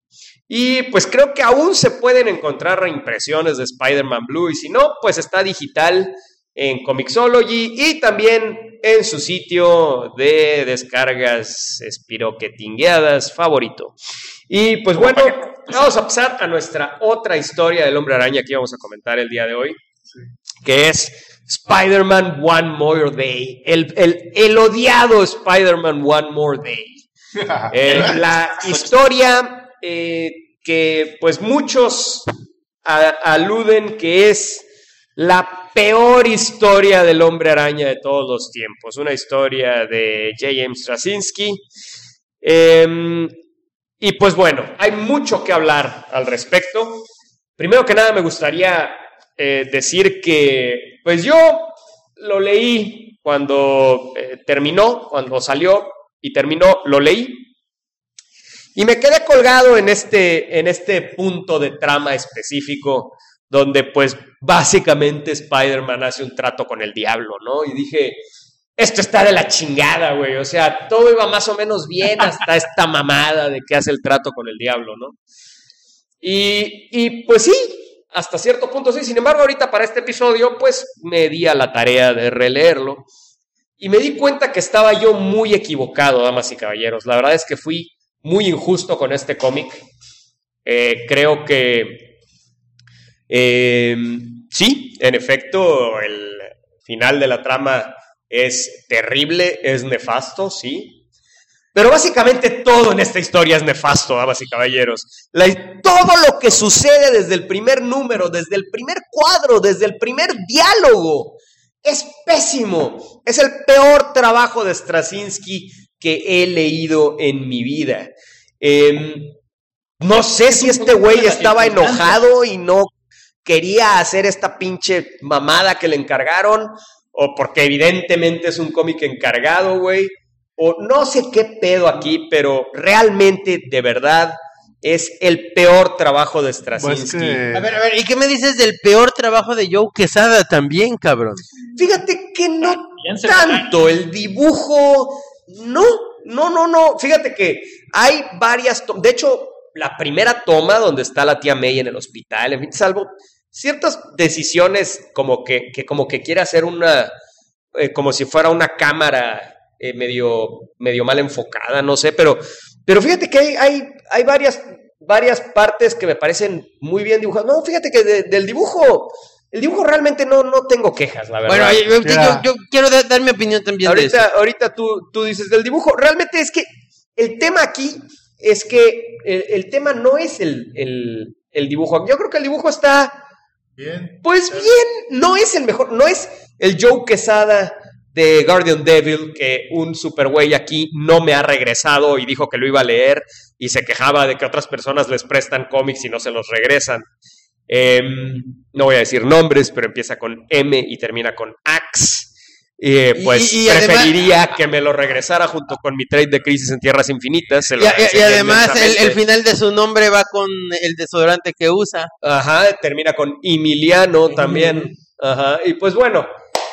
[SPEAKER 2] Y pues creo que aún se pueden encontrar reimpresiones de Spider-Man Blue. Y si no, pues está digital en Comixology y también en su sitio de descargas espiroquetingueadas favorito. Y pues bueno, vamos a pasar a nuestra otra historia del hombre araña que vamos a comentar el día de hoy, que es Spider-Man One More Day, el, el- el odiado Spider-Man One More Day. Eh, la historia eh, que pues muchos a- aluden que es la peor historia del hombre araña de todos los tiempos. Una historia de J.M. Straczynski. Em, y pues bueno, hay mucho que hablar al respecto. Primero que nada me gustaría eh, decir que pues yo lo leí cuando eh, terminó, cuando salió y terminó, lo leí. Y me quedé colgado en este, en este punto de trama específico donde pues básicamente Spider-Man hace un trato con el diablo, ¿no? Y dije, esto está de la chingada, güey. O sea, todo iba más o menos bien hasta esta mamada de que hace el trato con el diablo, ¿no? Y, y pues sí, hasta cierto punto sí. Sin embargo, ahorita para este episodio, pues me di a la tarea de releerlo. Y me di cuenta que estaba yo muy equivocado, damas y caballeros. La verdad es que fui muy injusto con este cómic. Eh, creo que eh, sí, en efecto, el final de la trama es terrible, es nefasto, sí. Pero básicamente todo en esta historia es nefasto, damas y caballeros. Todo lo que sucede desde el primer número, desde el primer cuadro, desde el primer diálogo, es pésimo. Es el peor trabajo de Straczynski que he leído en mi vida. Em, no sé si este güey estaba enojado y no quería hacer esta pinche mamada que le encargaron, o porque evidentemente es un cómic encargado, güey, o no sé qué pedo aquí, pero realmente, de verdad, es el peor trabajo de
[SPEAKER 1] Pues
[SPEAKER 2] Straczynski.
[SPEAKER 1] que-
[SPEAKER 4] A ver, a ver, ¿y qué me dices del peor trabajo de Joe Quesada también, cabrón?
[SPEAKER 2] Fíjate que no tanto, el dibujo, no, no, no, no. Fíjate que hay varias, de hecho, la primera toma donde está la tía May en el hospital, en fin, salvo ciertas decisiones como que, que como que quiere hacer una, eh, como si fuera una cámara eh, medio, medio mal enfocada, no sé, pero, pero fíjate que hay, hay, hay varias varias partes que me parecen muy bien dibujadas. No, fíjate que de- del dibujo, el dibujo realmente no, no tengo quejas, la verdad.
[SPEAKER 4] Bueno, yo, yo-
[SPEAKER 1] Mira.
[SPEAKER 4] yo quiero da- dar mi opinión también de eso.
[SPEAKER 2] ahorita, ahorita tú, tú dices del dibujo. Realmente es que el tema aquí es que el, el tema no es el, el- el dibujo. Yo creo que el dibujo está,
[SPEAKER 1] Bien.
[SPEAKER 2] pues bien, no es el mejor, no es el Joe Quesada de Guardian Devil, que un super güey aquí no me ha regresado y dijo que lo iba a leer y se quejaba de que otras personas les prestan cómics y no se los regresan. Em, no voy a decir nombres, pero empieza con M y termina con Axe. Eh,
[SPEAKER 4] Y-
[SPEAKER 2] pues
[SPEAKER 4] y- y además-
[SPEAKER 2] preferiría que me lo regresara junto con mi trade de Crisis en Tierras Infinitas. se lo
[SPEAKER 4] Y, y- y
[SPEAKER 2] agradecería
[SPEAKER 4] además el, final de su nombre va con el desodorante que usa.
[SPEAKER 2] Ajá, termina con Emiliano también. Ajá, y pues bueno,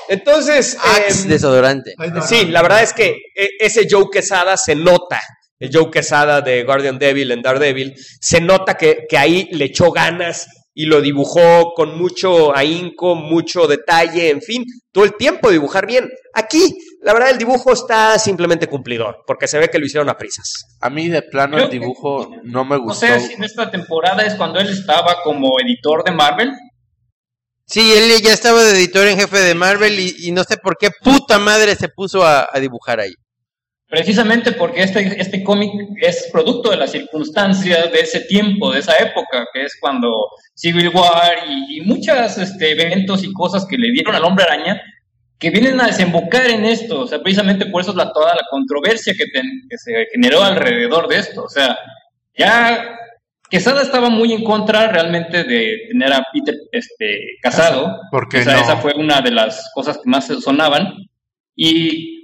[SPEAKER 2] entonces...
[SPEAKER 4] Axe
[SPEAKER 2] em,
[SPEAKER 4] desodorante.
[SPEAKER 2] Sí, la verdad es que e- ese Joe Quesada se nota. El Joe Quesada de Guardian Devil en Daredevil, se nota que, que ahí le echó ganas y lo dibujó con mucho ahínco, mucho detalle, en fin, todo el tiempo dibujar bien. Aquí, la verdad, el dibujo está simplemente cumplidor, porque se ve que lo hicieron a prisas.
[SPEAKER 6] A mí de plano
[SPEAKER 5] Creo
[SPEAKER 6] el
[SPEAKER 5] que-
[SPEAKER 6] dibujo no me
[SPEAKER 5] No
[SPEAKER 6] gustó.
[SPEAKER 5] sé si en esta temporada es cuando él estaba como editor de Marvel.
[SPEAKER 4] Sí, él ya estaba de editor en jefe de Marvel y, y no sé por qué puta madre se puso a, a dibujar ahí.
[SPEAKER 5] Precisamente porque este, este cómic es producto de las circunstancias de ese tiempo, de esa época, que es cuando Civil War y, y muchos este, eventos y cosas que le dieron al hombre araña, que vienen a desembocar en esto. O sea, precisamente por eso es la, toda la controversia que, ten- que se generó alrededor de esto. O sea, ya Quesada estaba muy en contra realmente de tener a Peter este, casado.
[SPEAKER 1] ¿Por qué
[SPEAKER 5] O sea,
[SPEAKER 1] no?
[SPEAKER 5] esa fue una de las cosas que más sonaban. Y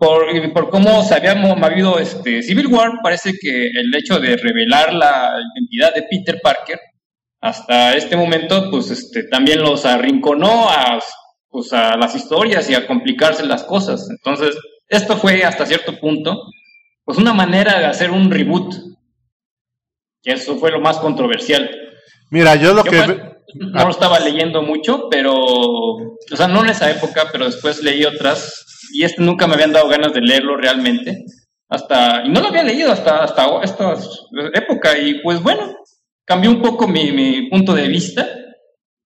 [SPEAKER 5] por, por cómo se había movido este Civil War, parece que el hecho de revelar la identidad de Peter Parker hasta este momento, pues este, también los arrinconó a, pues, a las historias y a complicarse las cosas. Entonces, esto fue hasta cierto punto, pues una manera de hacer un reboot. Y eso fue lo más controversial.
[SPEAKER 1] Mira, yo lo
[SPEAKER 5] Yo,
[SPEAKER 1] que...
[SPEAKER 5] pues, no lo estaba leyendo mucho, pero, o sea, no en esa época, pero después leí otras y este nunca me habían dado ganas de leerlo realmente. Hasta, y no lo había leído hasta, hasta esta época y pues bueno, cambió un poco mi, mi punto de vista,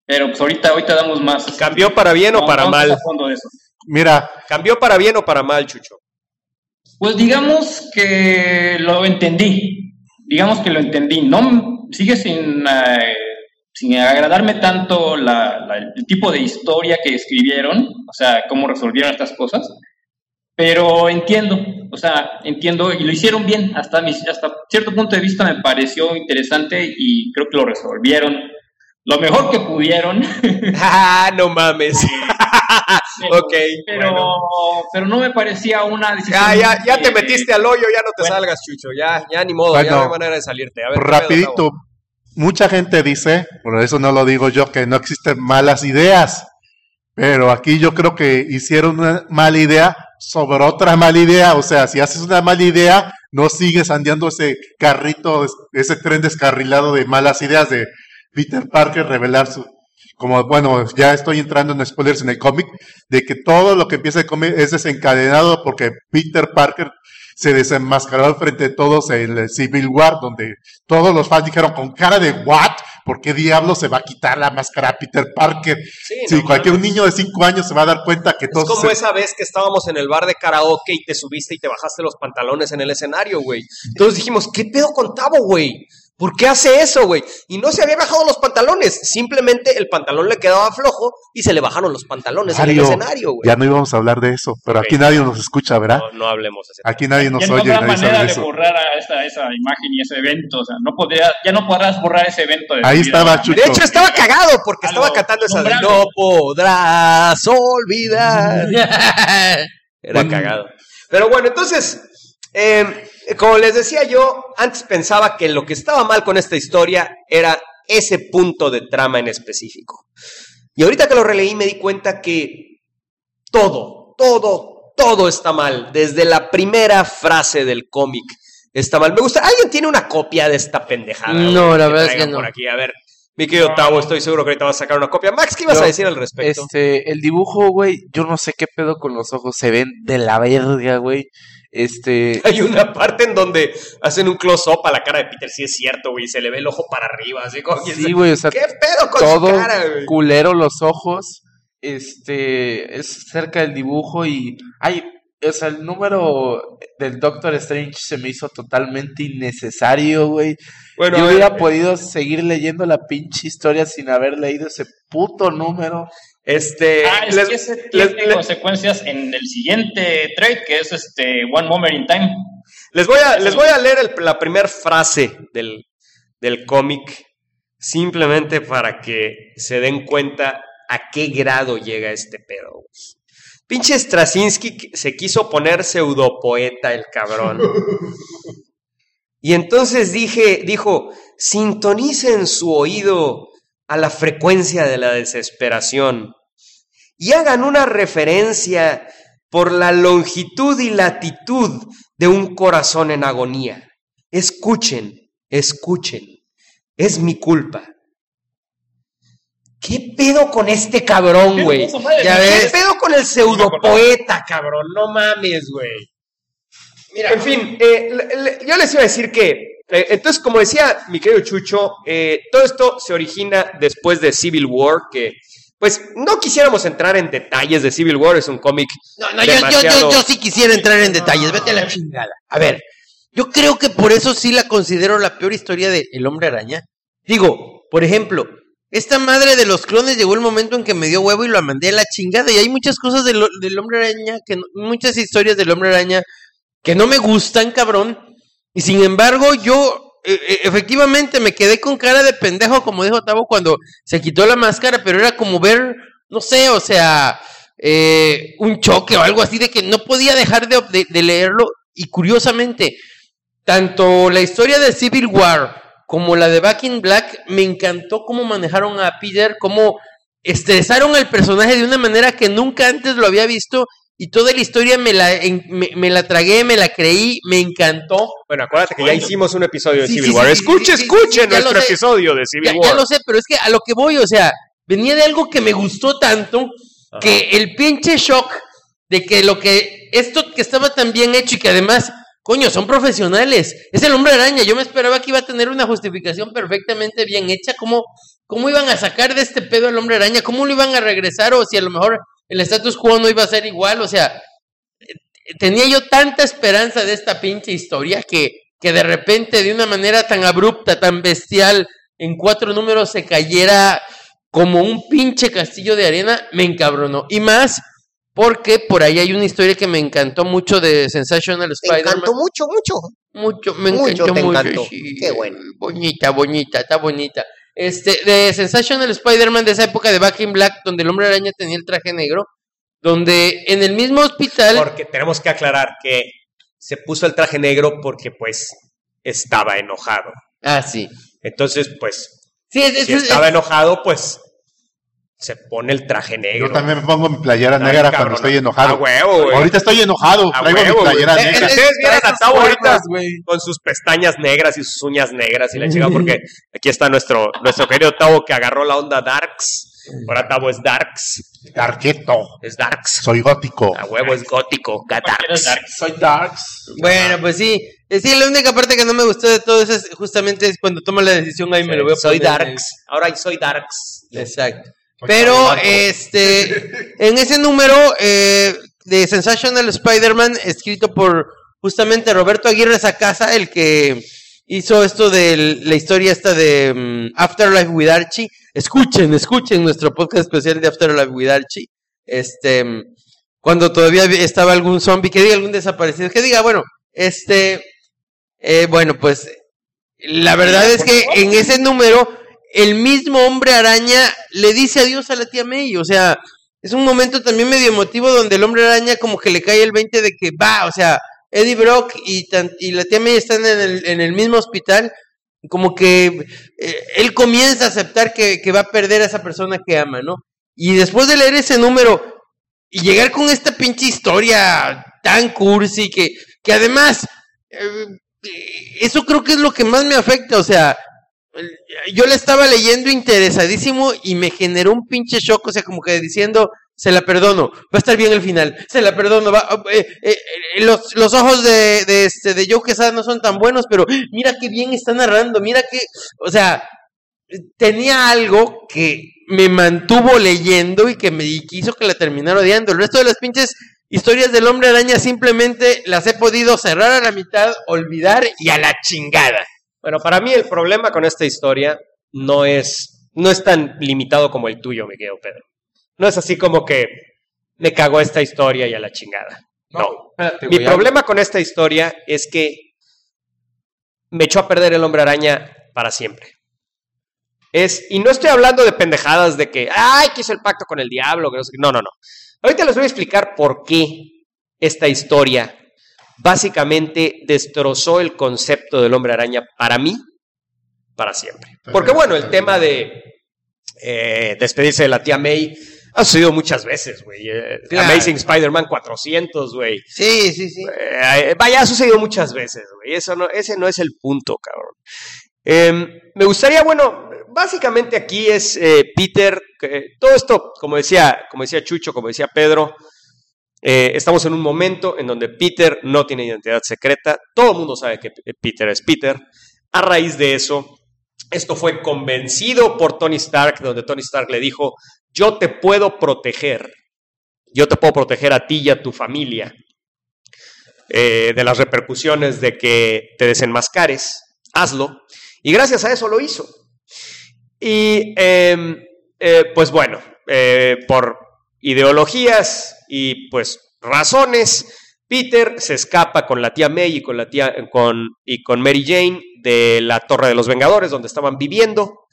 [SPEAKER 5] pero pues ahorita, ahorita damos más.
[SPEAKER 2] ¿Cambió para bien o para mal?
[SPEAKER 5] a fondo de eso.
[SPEAKER 1] Mira,
[SPEAKER 2] ¿Cambió para bien o para mal, Chucho?
[SPEAKER 5] Pues digamos que lo entendí, digamos que lo entendí. No sigue sin, eh, sin agradarme tanto la- la- el tipo de historia que escribieron, o sea, cómo resolvieron estas cosas, pero entiendo, o sea, entiendo y lo hicieron bien. Hasta, mis, hasta cierto punto de vista me pareció interesante y creo que lo resolvieron lo mejor que pudieron.
[SPEAKER 2] ¡Ah, no mames!
[SPEAKER 5] Pero-
[SPEAKER 2] ok,
[SPEAKER 5] pero,
[SPEAKER 2] bueno.
[SPEAKER 5] pero no me parecía una decisión.
[SPEAKER 2] Ya, ya, ya te
[SPEAKER 5] eh,
[SPEAKER 2] metiste al hoyo, ya no te
[SPEAKER 5] bueno.
[SPEAKER 2] salgas, Chucho. Ya, ya ni modo, ya
[SPEAKER 1] Bueno,
[SPEAKER 2] no hay manera de salirte. A ver, ¿qué pedo,
[SPEAKER 1] rapidito? Mucha gente dice, por eso no lo digo yo, que no existen malas ideas. Pero aquí yo creo que hicieron una mala idea sobre otra mala idea. O sea, si haces una mala idea, no sigues andando ese carrito, ese tren descarrilado de malas ideas de Peter Parker revelar su... Como, bueno, ya estoy entrando en spoilers en el cómic, de que todo lo que empieza el cómic es desencadenado porque Peter Parker se desenmascaró frente a todos en el Civil War, donde todos los fans dijeron con cara de ¿what? ¿Por qué diablo se va a quitar la máscara a Peter Parker?
[SPEAKER 2] Sí,
[SPEAKER 1] Si
[SPEAKER 2] no
[SPEAKER 1] cualquier
[SPEAKER 2] mames.
[SPEAKER 1] niño de 5 años se va a dar cuenta que
[SPEAKER 2] Es
[SPEAKER 1] todos...
[SPEAKER 2] como
[SPEAKER 1] se-
[SPEAKER 2] esa vez que estábamos en el bar de karaoke y te subiste y te bajaste los pantalones en el escenario, güey. Todos dijimos, ¿qué pedo con Tavo, güey? ¿Por qué hace eso, güey? Y no se había bajado los pantalones, simplemente el pantalón le quedaba flojo y se le bajaron los pantalones en el
[SPEAKER 1] Mario,
[SPEAKER 2] escenario, güey.
[SPEAKER 1] ya no íbamos a hablar de eso, pero aquí nadie nos escucha, ¿verdad?
[SPEAKER 2] No, no hablemos de ese
[SPEAKER 1] Aquí nadie nos
[SPEAKER 5] ya no
[SPEAKER 1] oye,
[SPEAKER 5] habrá
[SPEAKER 1] nadie sabe
[SPEAKER 5] manera
[SPEAKER 1] de
[SPEAKER 5] de
[SPEAKER 1] eso.
[SPEAKER 5] borrar a esa, esa imagen y ese evento. O sea, no podría, ya no podrás borrar ese evento. de
[SPEAKER 1] Ahí estaba Chucho.
[SPEAKER 2] De hecho, estaba cagado porque
[SPEAKER 5] A
[SPEAKER 2] estaba
[SPEAKER 5] lo
[SPEAKER 2] cantando esa de. No podrás olvidar. Era
[SPEAKER 1] Bueno.
[SPEAKER 2] cagado. Pero bueno, entonces, eh, como les decía yo, antes pensaba que lo que estaba mal con esta historia era ese punto de trama en específico. Y ahorita que lo releí me di cuenta que todo, todo, todo está mal. Desde la primera frase del cómic está mal. Me gusta. ¿Alguien tiene una copia de esta pendejada?
[SPEAKER 4] No, la verdad es que no.
[SPEAKER 2] Por aquí, a ver. Mi querido. Tavo, estoy seguro que ahorita vas a sacar una copia. Max, ¿qué ibas
[SPEAKER 6] Yo,
[SPEAKER 2] a decir al respecto?
[SPEAKER 6] Este, el dibujo, güey, yo no sé qué pedo con los ojos, se ven de la verga, güey. Este,
[SPEAKER 2] Hay una parte en donde hacen un close-up a la cara de Peter, sí es cierto, güey, se le ve el ojo para arriba, así como... que-
[SPEAKER 6] sí, güey, o sea,
[SPEAKER 2] ¿Qué pedo con
[SPEAKER 6] todo
[SPEAKER 2] su cara, güey?
[SPEAKER 6] culero los ojos. Este, es cerca del dibujo y hay, o sea, el número del Doctor Strange se me hizo totalmente innecesario, güey.
[SPEAKER 2] Bueno,
[SPEAKER 6] Yo hubiera
[SPEAKER 2] ver,
[SPEAKER 6] podido seguir leyendo la pinche historia sin haber leído ese puto número.
[SPEAKER 2] Este...
[SPEAKER 5] Ah, es
[SPEAKER 2] les-
[SPEAKER 5] que ese
[SPEAKER 2] les-
[SPEAKER 5] tiene
[SPEAKER 2] les-
[SPEAKER 5] consecuencias en el siguiente trade, que es este One Moment in Time.
[SPEAKER 2] Les voy a, les voy a leer el- la primera frase del, del cómic, simplemente para que se den cuenta a qué grado llega este pedo. Pinche Straczynski se quiso poner pseudopoeta el cabrón. Y entonces dije, dijo, sintonicen su oído a la frecuencia de la desesperación y hagan una referencia por la longitud y latitud de un corazón en agonía. Escuchen, escuchen. Es mi culpa. ¿Qué pedo con este cabrón,
[SPEAKER 5] ¿Qué
[SPEAKER 2] güey?
[SPEAKER 5] ¿Qué
[SPEAKER 2] ves. ¿Qué pedo con el pseudopoeta, cabrón? No mames, güey. Mira, en fin, eh, le- le- yo les iba a decir que, entonces, como decía mi querido Chucho, eh, todo esto se origina después de Civil War, que, pues, no quisiéramos entrar en detalles de Civil War, es un cómic
[SPEAKER 4] No, no, yo, yo, yo, yo sí quisiera entrar en detalles. Vete a la chingada. A ver, yo creo que por eso sí la considero la peor historia de El Hombre Araña. Digo, por ejemplo, esta madre de los clones llegó el momento en que me dio huevo y lo mandé a la chingada. Y hay muchas cosas del, del Hombre Araña, que no- muchas historias del Hombre Araña que no me gustan, cabrón. Y sin embargo, yo eh, eh, efectivamente me quedé con cara de pendejo, como dijo Tavo, cuando se quitó la máscara, pero era como ver, no sé, o sea, eh, un choque o algo así de que no podía dejar de, de- de leerlo. Y curiosamente, tanto la historia de Civil War como la de Back in Black, me encantó cómo manejaron a Peter, cómo estresaron al personaje de una manera que nunca antes lo había visto. Y toda la historia me la, en- me, me la tragué, me la creí, me encantó.
[SPEAKER 2] Bueno, acuérdate que ya hicimos un episodio de
[SPEAKER 4] Sí,
[SPEAKER 2] Civil
[SPEAKER 4] sí,
[SPEAKER 2] War.
[SPEAKER 4] sí,
[SPEAKER 2] escuche, escuche nuestro episodio de Civil
[SPEAKER 4] Ya,
[SPEAKER 2] War.
[SPEAKER 4] ya lo sé, pero es que a lo que voy, o sea, venía de algo que me gustó tanto que el pinche shock de que lo que esto que estaba tan bien hecho y que además, coño, son profesionales. Es el hombre araña. Yo me esperaba que iba a tener una justificación perfectamente bien hecha. ¿Cómo, cómo iban a sacar de este pedo al hombre araña? ¿Cómo lo iban a regresar? O si a lo mejor el status quo no iba a ser igual. O sea, tenía yo tanta esperanza de esta pinche historia que, que de repente, de una manera tan abrupta, tan bestial, en cuatro números se cayera como un pinche castillo de arena, me encabronó. Y más porque por ahí hay una historia que me encantó mucho de Sensational Spider-Man.
[SPEAKER 7] encantó mucho, mucho.
[SPEAKER 4] Mucho, me
[SPEAKER 7] Mucho
[SPEAKER 4] encantó
[SPEAKER 7] te
[SPEAKER 4] mucho.
[SPEAKER 7] encantó.
[SPEAKER 4] sí.
[SPEAKER 7] Qué bueno.
[SPEAKER 4] Bonita, bonita, está bonita. Este, de Sensational Spider-Man de esa época de Back in Black, donde el hombre araña tenía el traje negro, donde en el mismo hospital.
[SPEAKER 2] Porque tenemos que aclarar que se puso el traje negro porque, pues, estaba enojado.
[SPEAKER 4] Ah, sí.
[SPEAKER 2] Entonces, pues,
[SPEAKER 4] Sí, es, es-
[SPEAKER 2] si
[SPEAKER 4] es-
[SPEAKER 2] estaba enojado, pues, se pone el traje negro.
[SPEAKER 1] Yo también me pongo mi playera
[SPEAKER 2] Ay,
[SPEAKER 1] negra
[SPEAKER 2] cabrón,
[SPEAKER 1] cuando estoy
[SPEAKER 2] A
[SPEAKER 1] enojado.
[SPEAKER 2] huevo, güey.
[SPEAKER 1] Ahorita estoy enojado,
[SPEAKER 2] A
[SPEAKER 1] traigo
[SPEAKER 2] huevo,
[SPEAKER 1] mi playera
[SPEAKER 2] güey. Eh,
[SPEAKER 1] negra.
[SPEAKER 2] eh, Ustedes vieron a Tavo ahorita con sus pestañas negras y sus uñas negras y la chica, porque aquí está nuestro, nuestro querido Tavo que agarró la onda Darks. Ahora Tavo es Darks.
[SPEAKER 1] Darketo,
[SPEAKER 2] Es Darks.
[SPEAKER 1] soy gótico.
[SPEAKER 2] A huevo es gótico.
[SPEAKER 5] ¿Quieres
[SPEAKER 2] Darks.
[SPEAKER 5] dar?
[SPEAKER 6] Soy Darks.
[SPEAKER 4] Bueno, pues sí. Eh, Sí, la única parte que no me gustó de todo eso es justamente es cuando toma la decisión ahí me lo voy a
[SPEAKER 2] Soy
[SPEAKER 4] poner el-
[SPEAKER 2] Darks. Ahora soy Darks.
[SPEAKER 4] Exacto. Pero, este, en ese número eh, de Sensational Spider-Man, escrito por justamente Roberto Aguirre Sacasa, el que hizo esto de la historia esta de mm, Afterlife with Archie. Escuchen, escuchen nuestro podcast especial de Afterlife with Archie. Este, cuando todavía estaba algún zombie, que diga algún desaparecido, que diga, bueno, este, eh, bueno, pues, la verdad es que en ese número, el mismo hombre araña le dice adiós a la tía May. O sea, es un momento también medio emotivo donde el hombre araña como que le cae el 20 de que va, o sea, Eddie Brock y, la tía May están en el, mismo hospital. Como que eh, él comienza a aceptar que, que va a perder a esa persona que ama, ¿no? Y después de leer ese número y llegar con esta pinche historia tan cursi que, que además, eh, eso creo que es lo que más me afecta, o sea, yo la estaba leyendo interesadísimo y me generó un pinche shock, o sea, como que diciendo, se la perdono, va a estar bien el final, se la perdono, va, eh, eh, eh, los, los ojos de, de, este, de Joe Quesada no son tan buenos, pero mira qué bien está narrando, mira que, o sea, tenía algo que me mantuvo leyendo y que me hizo que la terminara odiando. El resto de las pinches historias del hombre araña simplemente las he podido cerrar a la mitad, olvidar y a la chingada.
[SPEAKER 2] Bueno, para mí el problema con esta historia no es, no es tan limitado como el tuyo, me quedo, Pedro. No es así como que me cagó esta historia y a la chingada. No.
[SPEAKER 6] Espérate,
[SPEAKER 2] Mi problema con esta historia es que me echó a perder el hombre araña para siempre. Es, y no estoy hablando de pendejadas de que, ay, que hizo el pacto con el diablo. que no, sé qué". no, no, no. Ahorita les voy a explicar por qué esta historia básicamente destrozó el concepto del hombre araña para mí, para siempre. Porque bueno, el tema de eh, despedirse de la tía May ha sucedido muchas veces, güey. Eh,
[SPEAKER 4] Claro.
[SPEAKER 2] Amazing Spider-Man 400, güey.
[SPEAKER 4] Sí, sí, sí.
[SPEAKER 2] Eh, vaya, ha sucedido muchas veces, güey. Eso no, ese no es el punto, cabrón. Eh, me gustaría, bueno, básicamente aquí es Peter. todo esto, como decía, como decía Chucho, como decía Pedro, eh, estamos en un momento en donde Peter no tiene identidad secreta. Todo el mundo sabe que Peter es Peter. A raíz de eso, esto fue convencido por Tony Stark, donde Tony Stark le dijo: Yo te puedo proteger. Yo te puedo proteger a ti y a tu familia eh, de las repercusiones de que te desenmascares, hazlo. Y gracias a eso lo hizo. Y em, eh, pues bueno, por ideologías y pues razones, Peter se escapa con la tía May y con la tía con, y con Mary Jane de la Torre de los Vengadores, donde estaban viviendo.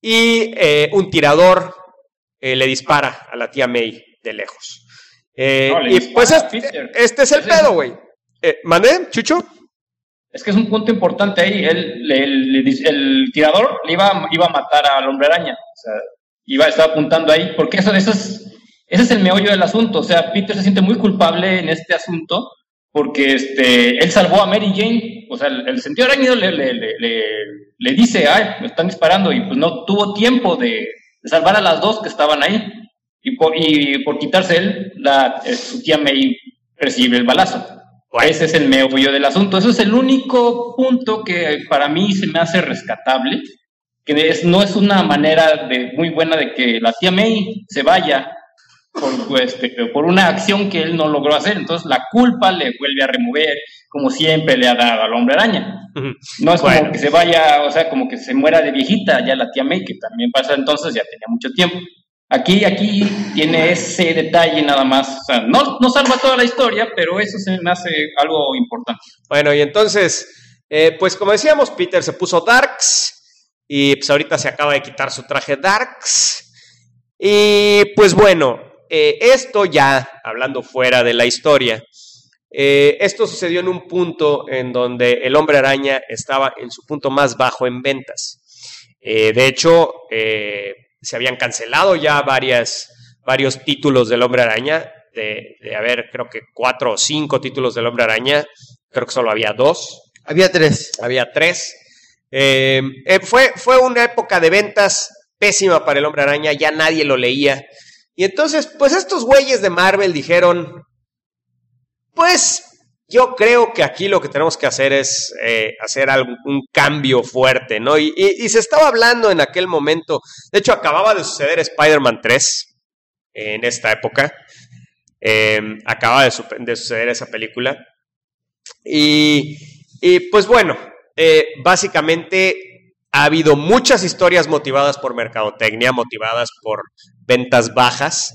[SPEAKER 2] Y eh, un tirador eh, le dispara a la tía May de lejos. Eh,
[SPEAKER 5] No,
[SPEAKER 2] y pues este, este es el pedo, güey. ¿Mandé, Chucho?
[SPEAKER 5] Es que es un punto importante ahí. Él, el, el- el tirador le iba, a- iba a matar al hombre araña. O sea, iba, estaba apuntando ahí. Porque eso, eso es, ese es el meollo del asunto. O sea, Peter se siente muy culpable en este asunto porque este, él salvó a Mary Jane. O sea, el, el sentido arácnido le, le, le, le, dice, ay, me están disparando. Y pues no tuvo tiempo de, de salvar a las dos que estaban ahí. Y por, y por quitarse él, la, eh, su tía May recibe el balazo. Ese es el meollo del asunto. Eso es el único punto que para mí se me hace rescatable, que es- no es una manera de, muy buena de que la tía May se vaya por, este, por una acción que él no logró hacer. Entonces la culpa le vuelve a remover, como siempre le ha dado al hombre araña. No es
[SPEAKER 2] Bueno.
[SPEAKER 5] como que se vaya, o sea, como que se muera de viejita ya la tía May, que también pasa entonces, ya tenía mucho tiempo. Aquí, aquí tiene ese detalle nada más. O sea, no, no salva toda la historia, pero eso se me hace algo importante.
[SPEAKER 2] Bueno, y entonces, eh, pues como decíamos, Peter se puso Darks y pues ahorita se acaba de quitar su traje Darks. Y pues bueno, eh, esto ya, hablando fuera de la historia, eh, esto sucedió en un punto en donde el hombre araña estaba en su punto más bajo en ventas. Eh, de hecho, se habían cancelado ya varias, varios títulos del hombre araña, de, de haber creo que cuatro o cinco títulos del hombre araña, creo que solo había dos,
[SPEAKER 4] Había tres.
[SPEAKER 2] había tres. Eh, fue, fue una época de ventas pésima para el hombre araña, ya nadie lo leía. Y entonces, pues estos güeyes de Marvel dijeron, pues yo creo que aquí lo que tenemos que hacer es eh, hacer algún, un cambio fuerte, ¿no? Y, y- se estaba hablando en aquel momento, de hecho acababa de suceder Spider-Man 3 en esta época, Eh, acaba de, de suceder esa película. Y, y, pues bueno, eh, básicamente ha habido muchas historias motivadas por mercadotecnia, motivadas por ventas bajas,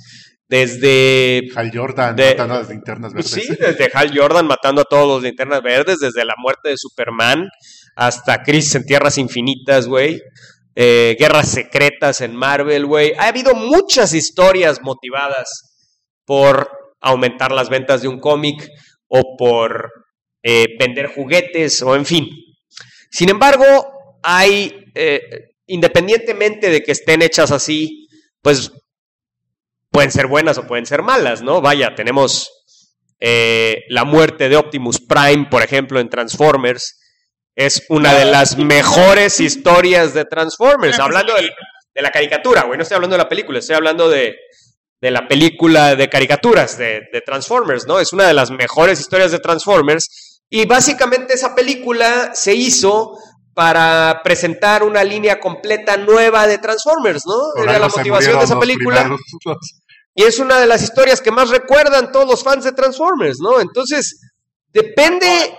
[SPEAKER 2] desde
[SPEAKER 1] Hal Jordan
[SPEAKER 2] De-
[SPEAKER 1] matando a las linternas verdes.
[SPEAKER 2] Sí, desde Hal Jordan matando a todos los linternas verdes, desde la muerte de Superman hasta Crisis en Tierras Infinitas, güey. Eh, guerras secretas en Marvel, güey. Ha habido muchas historias motivadas por aumentar las ventas de un cómic o por eh, vender juguetes o en fin. Sin embargo, hay, eh, independientemente de que estén hechas así, pues pueden ser buenas o pueden ser malas, ¿no? Vaya, tenemos eh, la muerte de Optimus Prime, por ejemplo, en Transformers. Es una de las mejores historias de Transformers. Hablando del- de, la caricatura, güey. No estoy hablando de la película, estoy hablando de, de la película de caricaturas de, de Transformers, ¿no? Es una de las mejores historias de Transformers. Y básicamente esa película se hizo para presentar una línea completa nueva de Transformers, ¿no? Era la motivación de esa película.
[SPEAKER 1] primeros.
[SPEAKER 2] Y es una de las historias que más recuerdan todos los fans de Transformers, ¿no? Entonces, depende,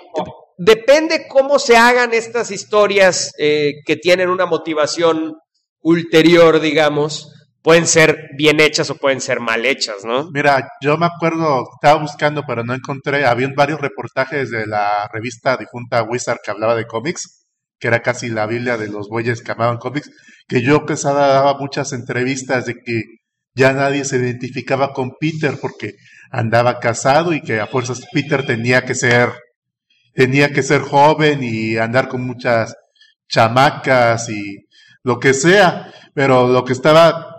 [SPEAKER 2] depende cómo se hagan estas historias eh, que tienen una motivación ulterior, digamos. Pueden ser bien hechas o pueden ser mal hechas, ¿no?
[SPEAKER 1] Mira, yo me acuerdo, estaba buscando, pero no encontré. Había varios reportajes de la revista difunta Wizard que hablaba de cómics, que era casi la Biblia de los bueyes que amaban cómics, que yo Quesada daba muchas entrevistas de que ya nadie se identificaba con Peter porque andaba casado y que a fuerzas Peter tenía que ser, tenía que ser joven y andar con muchas chamacas y lo que sea. Pero lo que estaba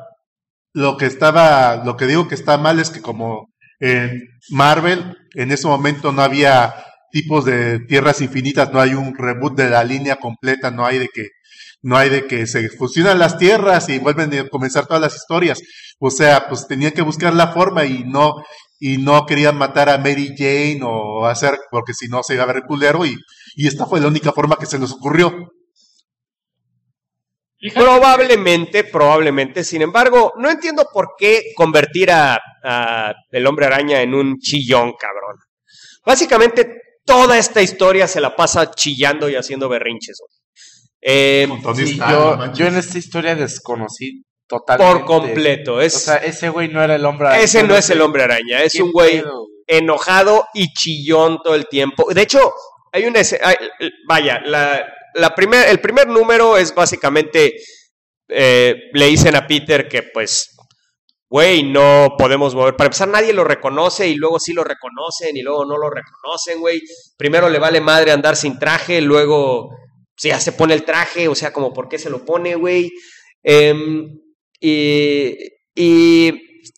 [SPEAKER 1] lo que estaba, lo que digo que está mal es que como en Marvel, en ese momento no había tipos de tierras infinitas, no hay un reboot de la línea completa, no hay de que, no hay de que se fusionan las tierras y vuelven a comenzar todas las historias. O sea, pues tenían que buscar la forma y no, y no querían matar a Mary Jane o hacer, porque si no se iba a ver culero y, y esta fue la única forma que se les ocurrió.
[SPEAKER 2] Probablemente, probablemente. Sin embargo, no entiendo por qué convertir a, a el hombre araña en un chillón, cabrón. Básicamente, toda esta historia se la pasa chillando y haciendo berrinches. Eh,
[SPEAKER 6] Sí, yo, en esta historia desconocí totalmente.
[SPEAKER 2] por completo. Es,
[SPEAKER 6] O sea, ese güey no era el hombre araña.
[SPEAKER 2] ese no es el hombre araña, es
[SPEAKER 6] ¿Qué
[SPEAKER 2] un güey
[SPEAKER 6] pedo,
[SPEAKER 2] enojado y chillón todo el tiempo. De hecho, hay una hay- vaya, la, la primer, el primer número es básicamente, eh, le dicen a Peter que pues, güey, no podemos mover. Para empezar, nadie lo reconoce y luego sí lo reconocen y luego no lo reconocen, güey. Primero le vale madre andar sin traje, luego pues, ya se pone el traje, o sea, como por qué se lo pone, güey. Em, y, y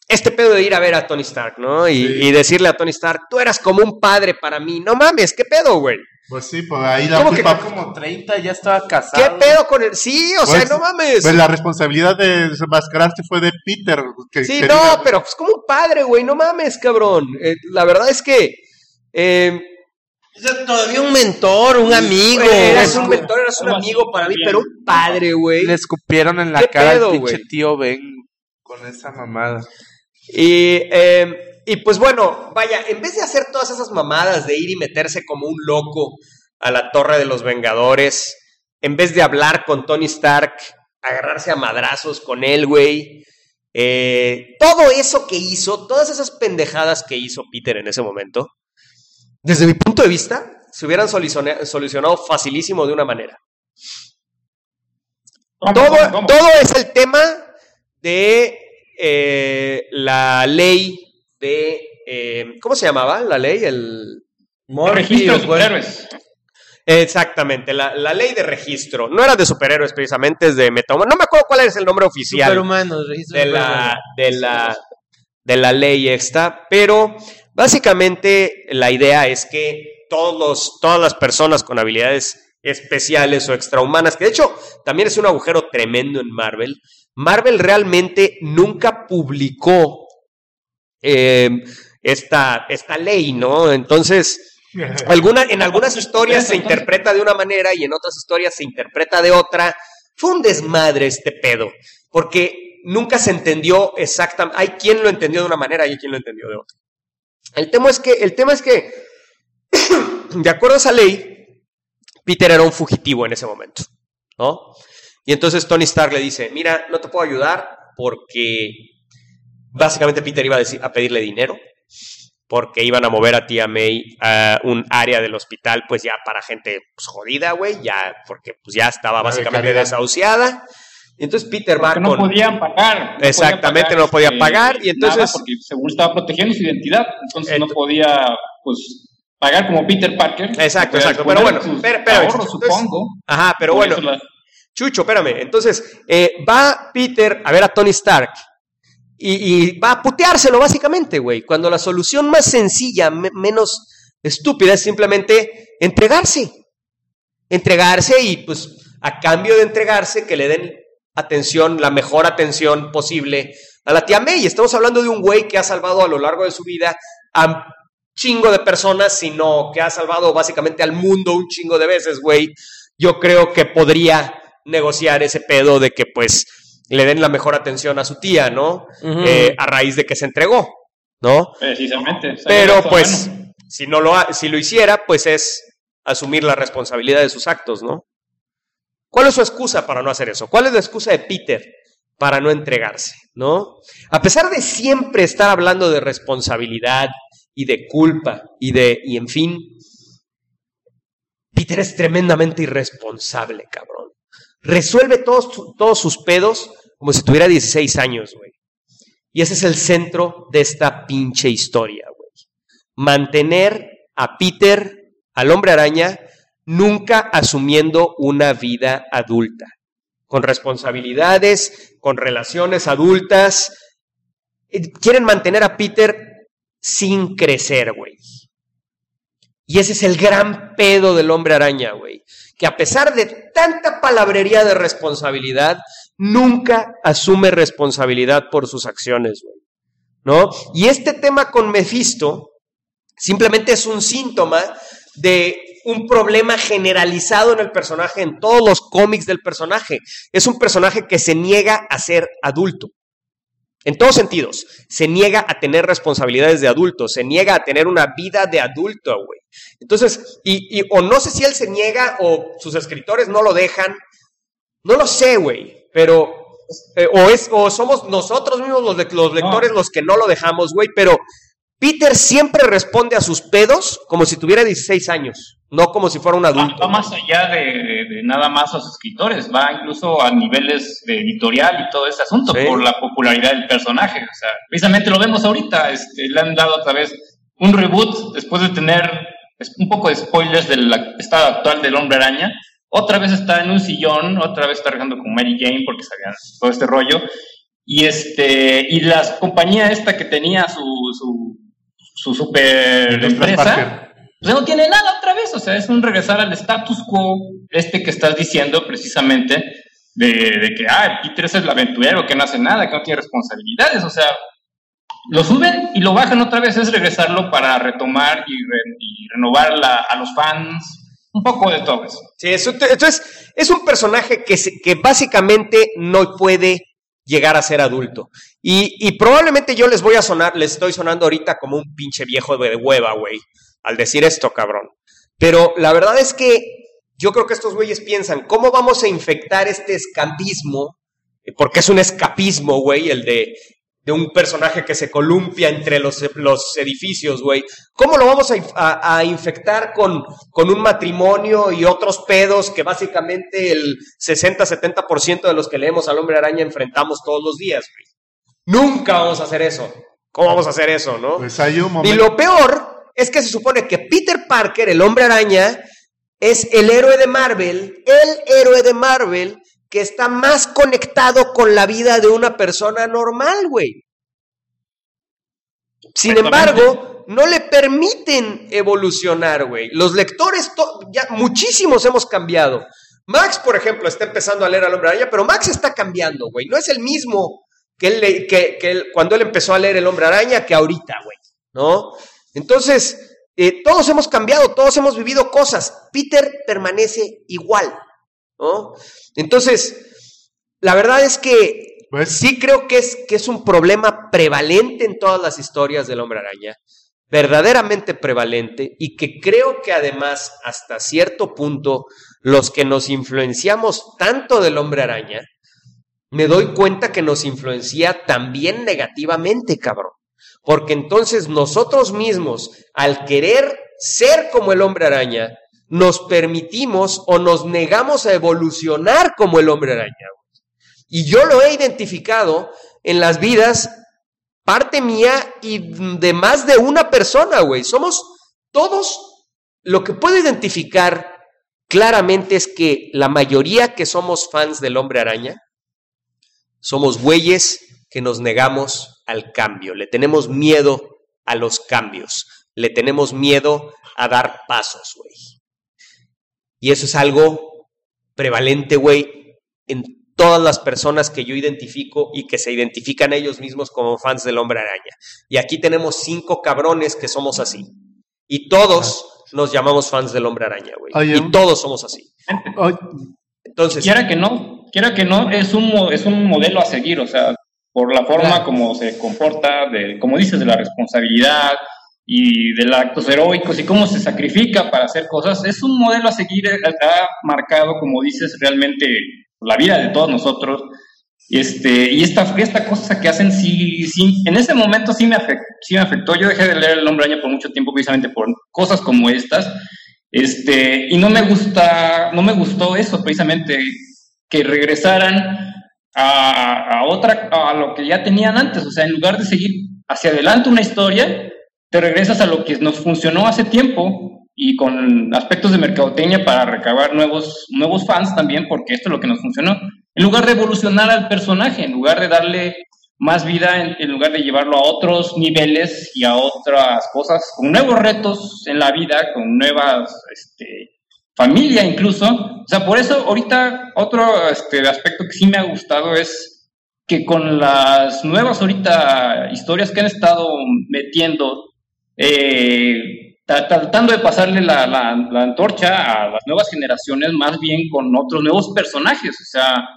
[SPEAKER 2] este pedo de ir a ver a Tony Stark, ¿no? Y,
[SPEAKER 1] Sí.
[SPEAKER 2] y decirle a Tony Stark, tú eras como un padre para mí. No mames, ¿qué pedo, güey?
[SPEAKER 1] Pues sí, pues ahí la
[SPEAKER 2] ¿Cómo que
[SPEAKER 1] culpa,
[SPEAKER 6] como 30, ya estaba
[SPEAKER 2] ¿Qué
[SPEAKER 6] casado.
[SPEAKER 2] pedo con el...? Sí, o sea,
[SPEAKER 1] Pues-
[SPEAKER 2] no mames.
[SPEAKER 1] pues la responsabilidad de desenmascararse fue de Peter. Que,
[SPEAKER 2] Sí, no, pero pues como un padre, güey, no mames, cabrón. Eh, la verdad es que... eh,
[SPEAKER 4] O sea, todavía un mentor, un amigo.
[SPEAKER 2] eras un mentor, eras un amigo para mí, pero un padre, güey.
[SPEAKER 6] Le escupieron en la
[SPEAKER 2] ¿Qué
[SPEAKER 6] cara
[SPEAKER 2] pedo,
[SPEAKER 6] al pinche
[SPEAKER 2] güey?
[SPEAKER 6] tío Ben con esa mamada.
[SPEAKER 2] Y, eh, y pues bueno, vaya, en vez de hacer todas esas mamadas de ir y meterse como un loco a la Torre de los Vengadores, en vez de hablar con Tony Stark, agarrarse a madrazos con él, güey. eh, todo eso que hizo, todas esas pendejadas que hizo Peter en ese momento, desde mi punto de vista, se hubieran soluciona- solucionado facilísimo de una manera.
[SPEAKER 5] ¿cómo,
[SPEAKER 2] Todo,
[SPEAKER 5] cómo, cómo?
[SPEAKER 2] todo es el tema de eh, la ley de... eh, ¿Cómo se llamaba la ley? El,
[SPEAKER 5] Registro de superhéroes.
[SPEAKER 2] exactamente, la, la ley de registro. No era de superhéroes precisamente, es de Metahumano. No me acuerdo cuál es el nombre oficial
[SPEAKER 4] Superhumanos, registro
[SPEAKER 2] de la, de, la, de la ley esta, pero básicamente la idea es que todos los- todas las personas con habilidades especiales o extrahumanas, que de hecho también es un agujero tremendo en Marvel, Marvel realmente nunca publicó eh, esta, esta ley, ¿no? Entonces, alguna, en algunas historias se interpreta de una manera y en otras historias se interpreta de otra. Fue un desmadre este pedo, porque nunca se entendió exactamente. Hay quien lo entendió de una manera y hay quien lo entendió de otra. El tema es que, el tema es que, de acuerdo a esa ley, Peter era un fugitivo en ese momento, ¿no? Y entonces Tony Stark le dice, mira, no te puedo ayudar porque básicamente Peter iba a, decir- a pedirle dinero porque iban a mover a tía May a un área del hospital, pues ya para gente pues, jodida, güey, ya, porque pues ya estaba
[SPEAKER 1] de
[SPEAKER 2] básicamente
[SPEAKER 1] caridad.
[SPEAKER 2] desahuciada. Y entonces Peter va
[SPEAKER 5] no
[SPEAKER 2] con...
[SPEAKER 5] podían pagar. no
[SPEAKER 2] Exactamente,
[SPEAKER 5] podían
[SPEAKER 2] no podía
[SPEAKER 5] este,
[SPEAKER 2] pagar, y entonces-
[SPEAKER 5] nada porque según estaba protegiendo su identidad, entonces no podía, pues, pagar como Peter Parker.
[SPEAKER 2] Exacto, exacto, pero bueno,
[SPEAKER 5] de ahorros,
[SPEAKER 2] Chucho, entonces-
[SPEAKER 5] supongo.
[SPEAKER 2] Ajá, pero bueno,
[SPEAKER 5] la-
[SPEAKER 2] Chucho, espérame. Entonces, eh, va Peter a ver a Tony Stark y, va a puteárselo, básicamente, güey. Cuando la solución más sencilla, me- menos estúpida, es simplemente entregarse. Entregarse y, pues, a cambio de entregarse, que le den atención, la mejor atención posible a la tía May. Estamos hablando de un güey que ha salvado a lo largo de su vida a chingo de personas, sino que ha salvado básicamente al mundo un chingo de veces, güey. Yo creo que podría negociar ese pedo de que pues le den la mejor atención a su tía, ¿no? Eh, a raíz de que se entregó, ¿no?
[SPEAKER 5] Precisamente.
[SPEAKER 2] Pero pues,
[SPEAKER 5] bueno.
[SPEAKER 2] si no lo ha- si lo hiciera, pues es asumir la responsabilidad de sus actos, ¿no? ¿Cuál es su excusa para no hacer eso? ¿Cuál es la excusa de Peter para no entregarse, ¿no? A pesar de siempre estar hablando de responsabilidad y de culpa y de y en fin, Peter es tremendamente irresponsable, cabrón. Resuelve todos, todos sus pedos como si tuviera 16 años, güey. Y ese es el centro de esta pinche historia, güey. Mantener a Peter, al hombre araña, nunca asumiendo una vida adulta, con responsabilidades, con relaciones adultas. Eh, Quieren mantener a Peter sin crecer, güey. Y ese es el gran pedo del hombre araña, güey. Que a pesar de tanta palabrería de responsabilidad, nunca asume responsabilidad por sus acciones, güey. ¿No? Y este tema con Mephisto simplemente es un síntoma de un problema generalizado en el personaje, en todos los cómics del personaje. Es un personaje que se niega a ser adulto. En todos sentidos, se niega a tener responsabilidades de adulto, se niega a tener una vida de adulto, güey. Entonces, y, y- o no sé si él se niega o sus escritores no lo dejan, no lo sé, güey, pero, eh, o, es, o somos nosotros mismos los, los lectores los que no lo dejamos, güey, pero Peter siempre responde a sus pedos como si tuviera 16 años, no como si fuera un
[SPEAKER 5] Va,
[SPEAKER 2] adulto.
[SPEAKER 5] va más allá de, de- de nada más los escritores, va incluso a niveles de editorial y todo este asunto
[SPEAKER 2] Sí.
[SPEAKER 5] por la popularidad del personaje. O sea, precisamente lo vemos ahorita, este, le han dado otra vez un reboot después de tener un poco de spoilers del estado actual del hombre araña. Otra vez está en un sillón, otra vez está regando con Mary Jane porque sabían todo este rollo. Y este, y la compañía esta que tenía su, su, su super empresa, pues no tiene nada otra vez, o sea, es un regresar al status quo, este que estás diciendo precisamente, de, de que, ah, Peter es el aventurero, que no hace nada, que no tiene responsabilidades, o sea, lo suben y lo bajan otra vez, es regresarlo para retomar y, re- y renovar la- a los fans, un poco de todo eso.
[SPEAKER 2] Sí, eso- entonces es un personaje que, se- que básicamente no puede llegar a ser adulto. Y, probablemente yo les voy a sonar, les estoy sonando ahorita como un pinche viejo de hueva, güey, al decir esto, cabrón. Pero la verdad es que yo creo que estos güeyes piensan, ¿cómo vamos a infectar este escapismo? Eh, Porque es un escapismo, güey, el de, de un personaje que se columpia entre los, los edificios, güey. ¿Cómo lo vamos a, a- a infectar con, con un matrimonio y otros pedos que básicamente el 60-70% de los que leemos al hombre araña enfrentamos todos los días, güey? Nunca vamos a hacer eso. ¿Cómo vamos a hacer eso, no?
[SPEAKER 1] Pues hay un
[SPEAKER 2] Y
[SPEAKER 1] momento.
[SPEAKER 2] lo peor es que se supone que Peter Parker, el hombre araña, es el héroe de Marvel, el héroe de Marvel que está más conectado con la vida de una persona normal, güey. Sin embargo, no le permiten evolucionar, güey. Los lectores, to- ya muchísimos hemos cambiado. Max, por ejemplo, está empezando a leer al hombre araña, pero Max está cambiando, güey. No es el mismo que, él, le- que, que él- cuando él empezó a leer el hombre araña que ahorita, güey. ¿No? Entonces, eh, todos hemos cambiado, todos hemos vivido cosas. Peter permanece igual, ¿no? Entonces, la verdad es que
[SPEAKER 1] Pues-
[SPEAKER 2] sí creo que es, que es un problema prevalente en todas las historias del hombre araña, verdaderamente prevalente, y que creo que además, hasta cierto punto, los que nos influenciamos tanto del hombre araña, me doy cuenta que nos influencia también negativamente, cabrón. Porque entonces nosotros mismos, al querer ser como el hombre araña, nos permitimos o nos negamos a evolucionar como el hombre araña. Y yo lo he identificado en las vidas, parte mía y de más de una persona, güey. Somos todos, lo que puedo identificar claramente es que la mayoría que somos fans del hombre araña, somos güeyes que nos negamos al cambio, le tenemos miedo a los cambios, le tenemos miedo a dar pasos, güey. Y eso es algo prevalente, güey, en todas las personas que yo identifico y que se identifican ellos mismos como fans del hombre araña. Y aquí tenemos cinco cabrones que somos así. Y todos nos llamamos fans del hombre araña, güey.
[SPEAKER 1] Oye,
[SPEAKER 2] Y todos somos así. Entonces,
[SPEAKER 5] Quiera que no, quiera que no, es un, mo- es un modelo a seguir, o sea, por la forma como se comporta, de, como dices, de la responsabilidad y de actos heroicos y cómo se sacrifica para hacer cosas, es un modelo a seguir, eh, ha marcado, como dices, realmente la vida de todos nosotros. Este, y esta, esta cosa que hacen, sí, sí, en ese momento sí me, afectó, sí me afectó. Yo dejé de leer El Hombre Araña por mucho tiempo precisamente por cosas como estas. Este, y no me gusta, no me gustó eso precisamente, que regresaran a, a otra, a lo que ya tenían antes. O sea, en lugar de seguir hacia adelante una historia, te regresas a lo que nos funcionó hace tiempo y con aspectos de mercadotecnia para recabar nuevos, nuevos fans también, porque esto es lo que nos funcionó. En lugar de evolucionar al personaje, en lugar de darle más vida, en, lugar de llevarlo a otros niveles y a otras cosas, con nuevos retos en la vida, con nuevas, este, familia incluso. O sea, por eso ahorita otro este, aspecto que sí me ha gustado es que con las nuevas ahorita historias que han estado metiendo, eh, tra- tratando de pasarle la, la- la antorcha a las nuevas generaciones, más bien con otros nuevos personajes. O sea,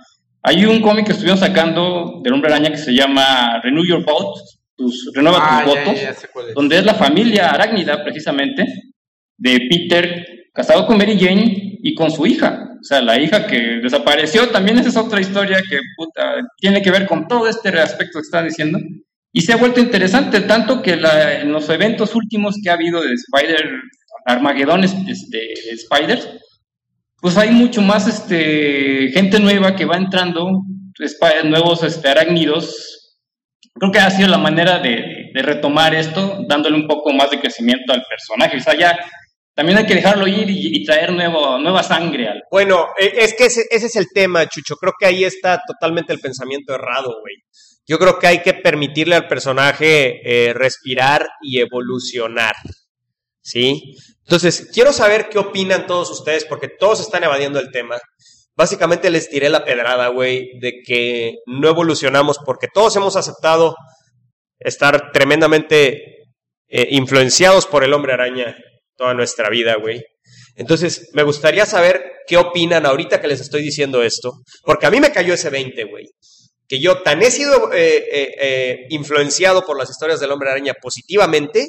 [SPEAKER 5] hay un cómic que estuvieron sacando del Hombre Araña que se llama Renew Your Vote, tus, renueva
[SPEAKER 6] Ah,
[SPEAKER 5] tus
[SPEAKER 6] ya,
[SPEAKER 5] votos,
[SPEAKER 6] ya, ya sé cuál es.
[SPEAKER 5] donde es la familia arácnida precisamente de Peter casado con Mary Jane y con su hija. O sea, la hija que desapareció, también esa es otra historia que puta, tiene que ver con todo este aspecto que están diciendo. Y se ha vuelto interesante, tanto que la- en los eventos últimos que ha habido de Spider, Armagedón este, de Spiders, pues hay mucho más este, gente nueva que va entrando, nuevos este, arácnidos. Creo que ha sido la manera de, de retomar esto, dándole un poco más de crecimiento al personaje. O sea, ya también hay que dejarlo ir y, traer nueva sangre
[SPEAKER 2] Bueno, e- es que ese, ese es el tema, Chucho. Creo que ahí está totalmente el pensamiento errado, güey. Yo creo que hay que permitirle al personaje eh, respirar y evolucionar. ¿Sí? Entonces, quiero saber qué opinan todos ustedes, porque todos están evadiendo el tema. Básicamente les tiré la pedrada, güey, de que no evolucionamos porque todos hemos aceptado estar tremendamente eh, influenciados por el hombre araña toda nuestra vida, güey. Entonces, me gustaría saber qué opinan ahorita que les estoy diciendo esto, porque a mí me cayó ese 20, güey. Que yo tan he sido eh, eh, eh, influenciado por las historias del hombre araña positivamente,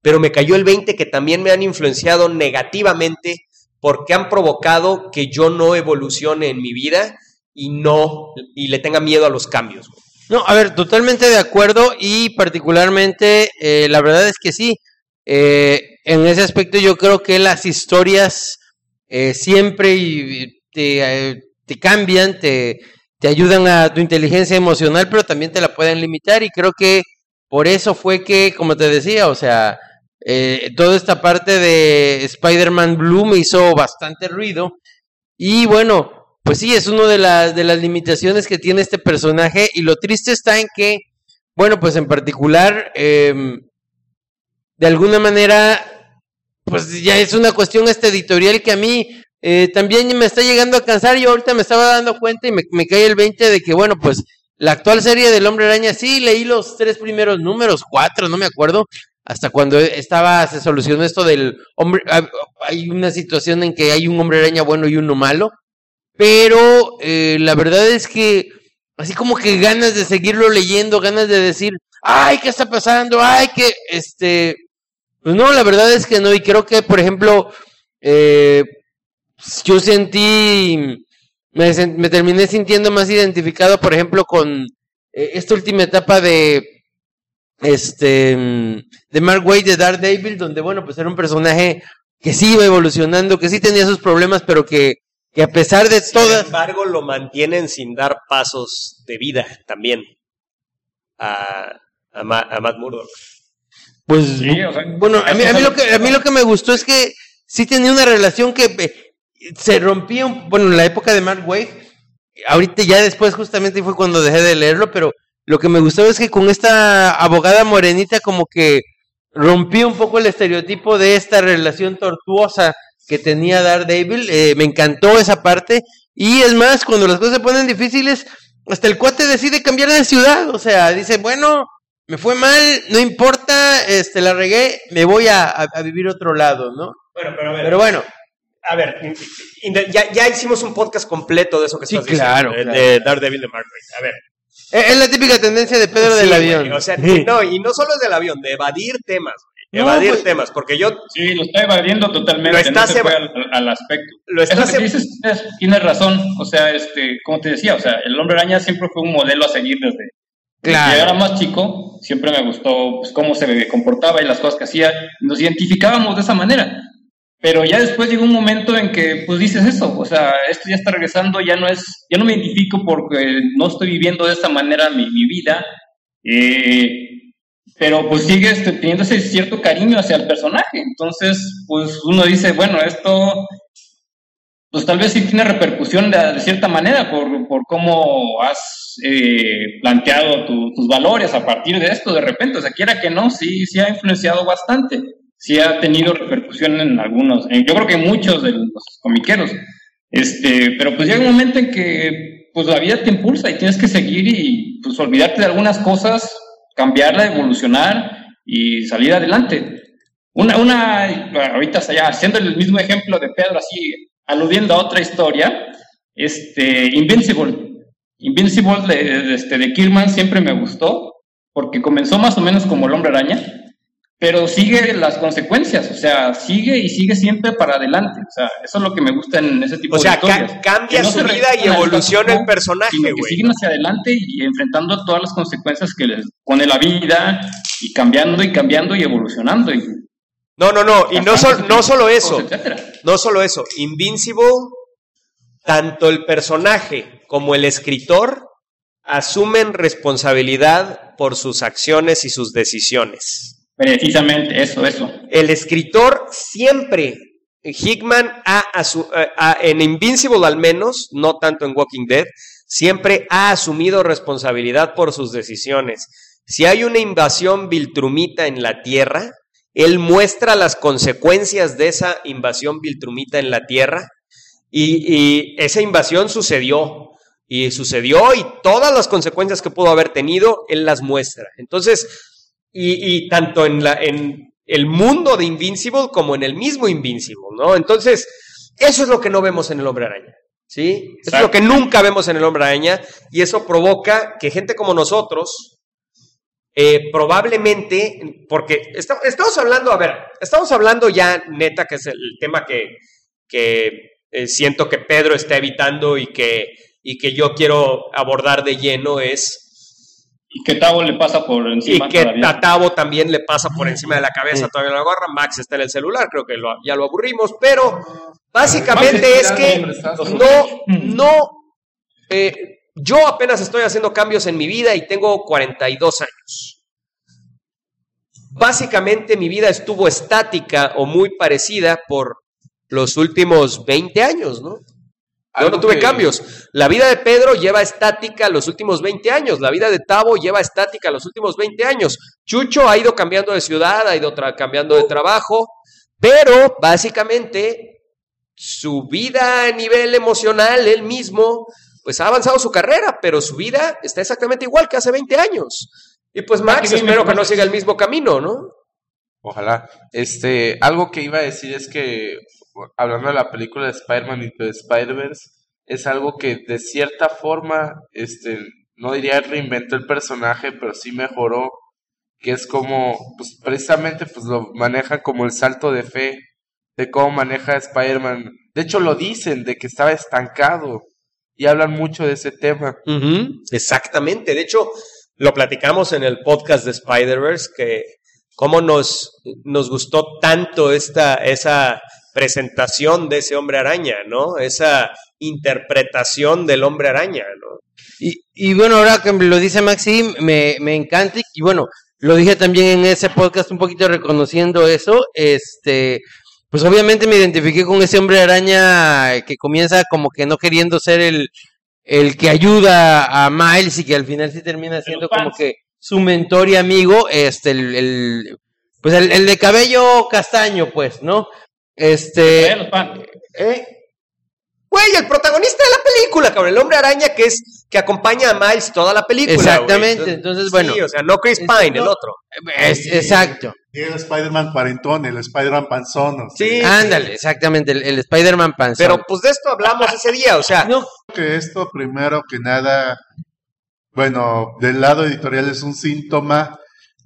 [SPEAKER 2] pero me cayó el 20 que también me han influenciado negativamente porque han provocado que yo no evolucione en mi vida y no, y le tenga miedo a los cambios.
[SPEAKER 4] No, a ver, totalmente de acuerdo y particularmente, la verdad es que sí, en ese aspecto yo creo que las historias siempre te, te cambian, te, te ayudan a tu inteligencia emocional, pero también te la pueden limitar. Y creo que por eso fue que, como te decía, o sea, eh, toda esta parte de Spider-Man Blue me hizo bastante ruido. Y bueno, pues sí, es una de las, limitaciones que tiene este personaje. Y lo triste está en que, bueno, pues en particular, em, de alguna manera, pues ya es una cuestión este editorial que a mí eh, también me está llegando a cansar. Yo ahorita me estaba dando cuenta y me, me cae el 20 de que, bueno, pues la actual serie del Hombre Araña, sí, leí los tres primeros números, cuatro, no me acuerdo, hasta cuando estaba, se solucionó esto del hombre, ah, hay una situación en que hay un Hombre Araña bueno y uno malo, pero eh, la verdad es que así como que ganas de seguirlo leyendo, ganas de decir, ay, ¿qué está pasando? Ay, que, este, pues no, la verdad es que no, y creo que, por ejemplo, eh, yo sentí, me, me terminé sintiendo más identificado, por ejemplo, con eh, esta última etapa de, este, de Mark Waid de Daredevil, donde, bueno, pues era un personaje que sí iba evolucionando, que sí tenía sus problemas, pero que, que a pesar de
[SPEAKER 2] Sin
[SPEAKER 4] todas,
[SPEAKER 2] embargo, lo mantienen sin dar pasos de vida también a, a, Ma- a Matt Murdock.
[SPEAKER 4] pues,
[SPEAKER 5] Sí, o sea,
[SPEAKER 4] bueno, a mí, a mí lo que, a mí lo que me gustó es que sí tenía una relación que eh, se rompía, un- bueno, en la época de Mark Waid, ahorita ya después justamente fue cuando dejé de leerlo, pero lo que me gustó es que con esta abogada morenita como que rompió un poco el estereotipo de esta relación tortuosa que tenía Daredevil. Eh, me encantó esa parte. Y es más, cuando las cosas se ponen difíciles, hasta el cuate decide cambiar de ciudad. O sea, dice, bueno, me fue mal, no importa, este, la regué, me voy a, a- a vivir otro lado, ¿no?
[SPEAKER 2] Bueno, pero a ver.
[SPEAKER 4] Pero bueno,
[SPEAKER 2] A ver, ya, ya hicimos un podcast completo de eso que
[SPEAKER 4] Sí,
[SPEAKER 2] estás
[SPEAKER 4] claro,
[SPEAKER 2] diciendo,
[SPEAKER 4] claro.
[SPEAKER 2] de, de Daredevil de Mark. A ver.
[SPEAKER 4] es es la típica tendencia de Pedro del
[SPEAKER 2] Sí,
[SPEAKER 4] avión.
[SPEAKER 2] güey, o sea, no, y no solo es del avión, de evadir temas, güey,
[SPEAKER 4] No,
[SPEAKER 2] evadir
[SPEAKER 4] güey.
[SPEAKER 2] temas, porque yo
[SPEAKER 5] Sí, lo está evadiendo totalmente.
[SPEAKER 2] Lo estás
[SPEAKER 5] no se fue al, al aspecto.
[SPEAKER 2] lo
[SPEAKER 5] Eso
[SPEAKER 2] estás
[SPEAKER 5] que dices, es- tienes razón. O sea, este, como te decía, o sea, el hombre araña siempre fue un modelo a seguir desde.
[SPEAKER 4] Claro.
[SPEAKER 5] desde que era más chico, siempre me gustó pues, cómo se comportaba y las cosas que hacía. Nos identificábamos de esa manera. Pero ya después llegó un momento en que, pues dices eso, o sea, esto ya está regresando, ya no es, ya no me identifico porque no estoy viviendo de esta manera mi, vida. Eh, pero pues sigues teniendo ese cierto cariño hacia el personaje. Entonces, pues uno dice, bueno, esto, pues tal vez sí tiene repercusión de, cierta manera por, por cómo has eh, planteado tu- tus valores a partir de esto de repente. O sea, quiera que no, sí, sí ha influenciado bastante. Sí ha tenido repercusión en algunos, yo creo que muchos de los comiqueros. Este, pero pues llega un momento en que pues la vida te impulsa y tienes que seguir y pues olvidarte de algunas cosas, cambiarla, evolucionar y salir adelante. Una, una, ahorita ya haciendo el mismo ejemplo de Pedro, así aludiendo a otra historia, este, Invincible. Invincible de, de, este, de Killman siempre me gustó, porque comenzó más o menos como el hombre araña, pero sigue las consecuencias, o sea, sigue y sigue siempre para adelante. O sea, eso es lo que me gusta en ese tipo
[SPEAKER 2] O sea,
[SPEAKER 5] de historias.
[SPEAKER 2] ca- cambia
[SPEAKER 5] Que no
[SPEAKER 2] su vida y evoluciona el personaje, güey.
[SPEAKER 5] siguen hacia adelante y enfrentando todas las consecuencias que les pone la vida y cambiando y cambiando y evolucionando. Y
[SPEAKER 2] No, no, no, y no, sol- no solo eso,
[SPEAKER 5] etcétera.
[SPEAKER 2] no solo eso, Invincible, tanto el personaje como el escritor asumen responsabilidad por sus acciones y sus decisiones.
[SPEAKER 5] Precisamente, eso, eso.
[SPEAKER 2] El escritor siempre, Hickman ha asu- eh, en Invincible al menos, no tanto en Walking Dead, siempre ha asumido responsabilidad por sus decisiones. Si hay una invasión viltrumita en la Tierra, él muestra las consecuencias de esa invasión viltrumita en la Tierra y, y esa invasión sucedió y sucedió y todas las consecuencias que pudo haber tenido, él las muestra. Entonces, y, y tanto en, la, en el mundo de Invincible como en el mismo Invincible, ¿no? Entonces, eso es lo que no vemos en el hombre araña, ¿sí? Eso es lo que nunca vemos en el hombre araña y eso provoca que gente como nosotros, eh, probablemente, porque esta- estamos hablando, a ver, estamos hablando ya neta, que es el tema que, que eh, siento que Pedro está evitando y que, y que yo quiero abordar de lleno es
[SPEAKER 5] Y que Tavo le pasa por
[SPEAKER 2] y
[SPEAKER 5] encima
[SPEAKER 2] que
[SPEAKER 5] todavía.
[SPEAKER 2] Tavo también le pasa por encima de la cabeza todavía la gorra. Max está en el celular, creo que lo- ya lo aburrimos, pero básicamente es que no, no, eh, yo apenas estoy haciendo cambios en mi vida y tengo 42 años. Básicamente mi vida estuvo estática o muy parecida por los últimos 20 años, ¿no? Yo no tuve
[SPEAKER 6] que-
[SPEAKER 2] cambios. La vida de Pedro lleva estática los últimos 20 años. La vida de Tavo lleva estática los últimos 20 años. Chucho ha ido cambiando de ciudad, ha ido cambiando de trabajo, pero básicamente su vida a nivel emocional, él mismo, pues ha avanzado su carrera, pero su vida está exactamente igual que hace 20 años. Y pues Max, espero que no siga el mismo camino, ¿no?
[SPEAKER 6] Ojalá. Este, algo que iba a decir es que, hablando de la película de Spider-Man y de Spider-Verse, es algo que de cierta forma, este, no diría reinventó el personaje, pero sí mejoró, que es como, pues precisamente, pues lo maneja como el salto de fe de cómo maneja Spider-Man. De hecho, lo dicen, de que estaba estancado, y hablan mucho de ese tema.
[SPEAKER 2] Exactamente. De hecho, lo platicamos en el podcast de Spider-Verse, que cómo nos, nos gustó tanto esta, esa presentación de ese hombre araña, ¿no? Esa interpretación del hombre araña, ¿no?
[SPEAKER 4] Y, y bueno, ahora que lo dice Maxi, me, me encanta. Y bueno, lo dije también en ese podcast un poquito reconociendo eso. Este, pues obviamente me identifiqué con ese hombre araña que comienza como que no queriendo ser el, el que ayuda a Miles y que al final sí termina siendo como que su mentor y amigo, este, el, el- pues el, el de cabello castaño, pues, ¿no? Este,
[SPEAKER 5] Traía los pan.
[SPEAKER 2] ¿Eh? Güey, el protagonista de la película, cabrón, el hombre araña que es que acompaña a Miles toda la película.
[SPEAKER 4] Exactamente,
[SPEAKER 2] güey.
[SPEAKER 4] entonces, bueno.
[SPEAKER 2] Sí, o sea, no Chris Pine, el otro.
[SPEAKER 4] es- exacto.
[SPEAKER 1] Y el Spider-Man cuarentón, el Spider-Man panzón. o sea,
[SPEAKER 2] Sí.
[SPEAKER 4] Ándale, exactamente, el, el Spider-Man panzón.
[SPEAKER 2] Pero pues de esto hablamos ese día, o sea,
[SPEAKER 4] no,
[SPEAKER 1] que esto primero que nada, bueno, del lado editorial es un síntoma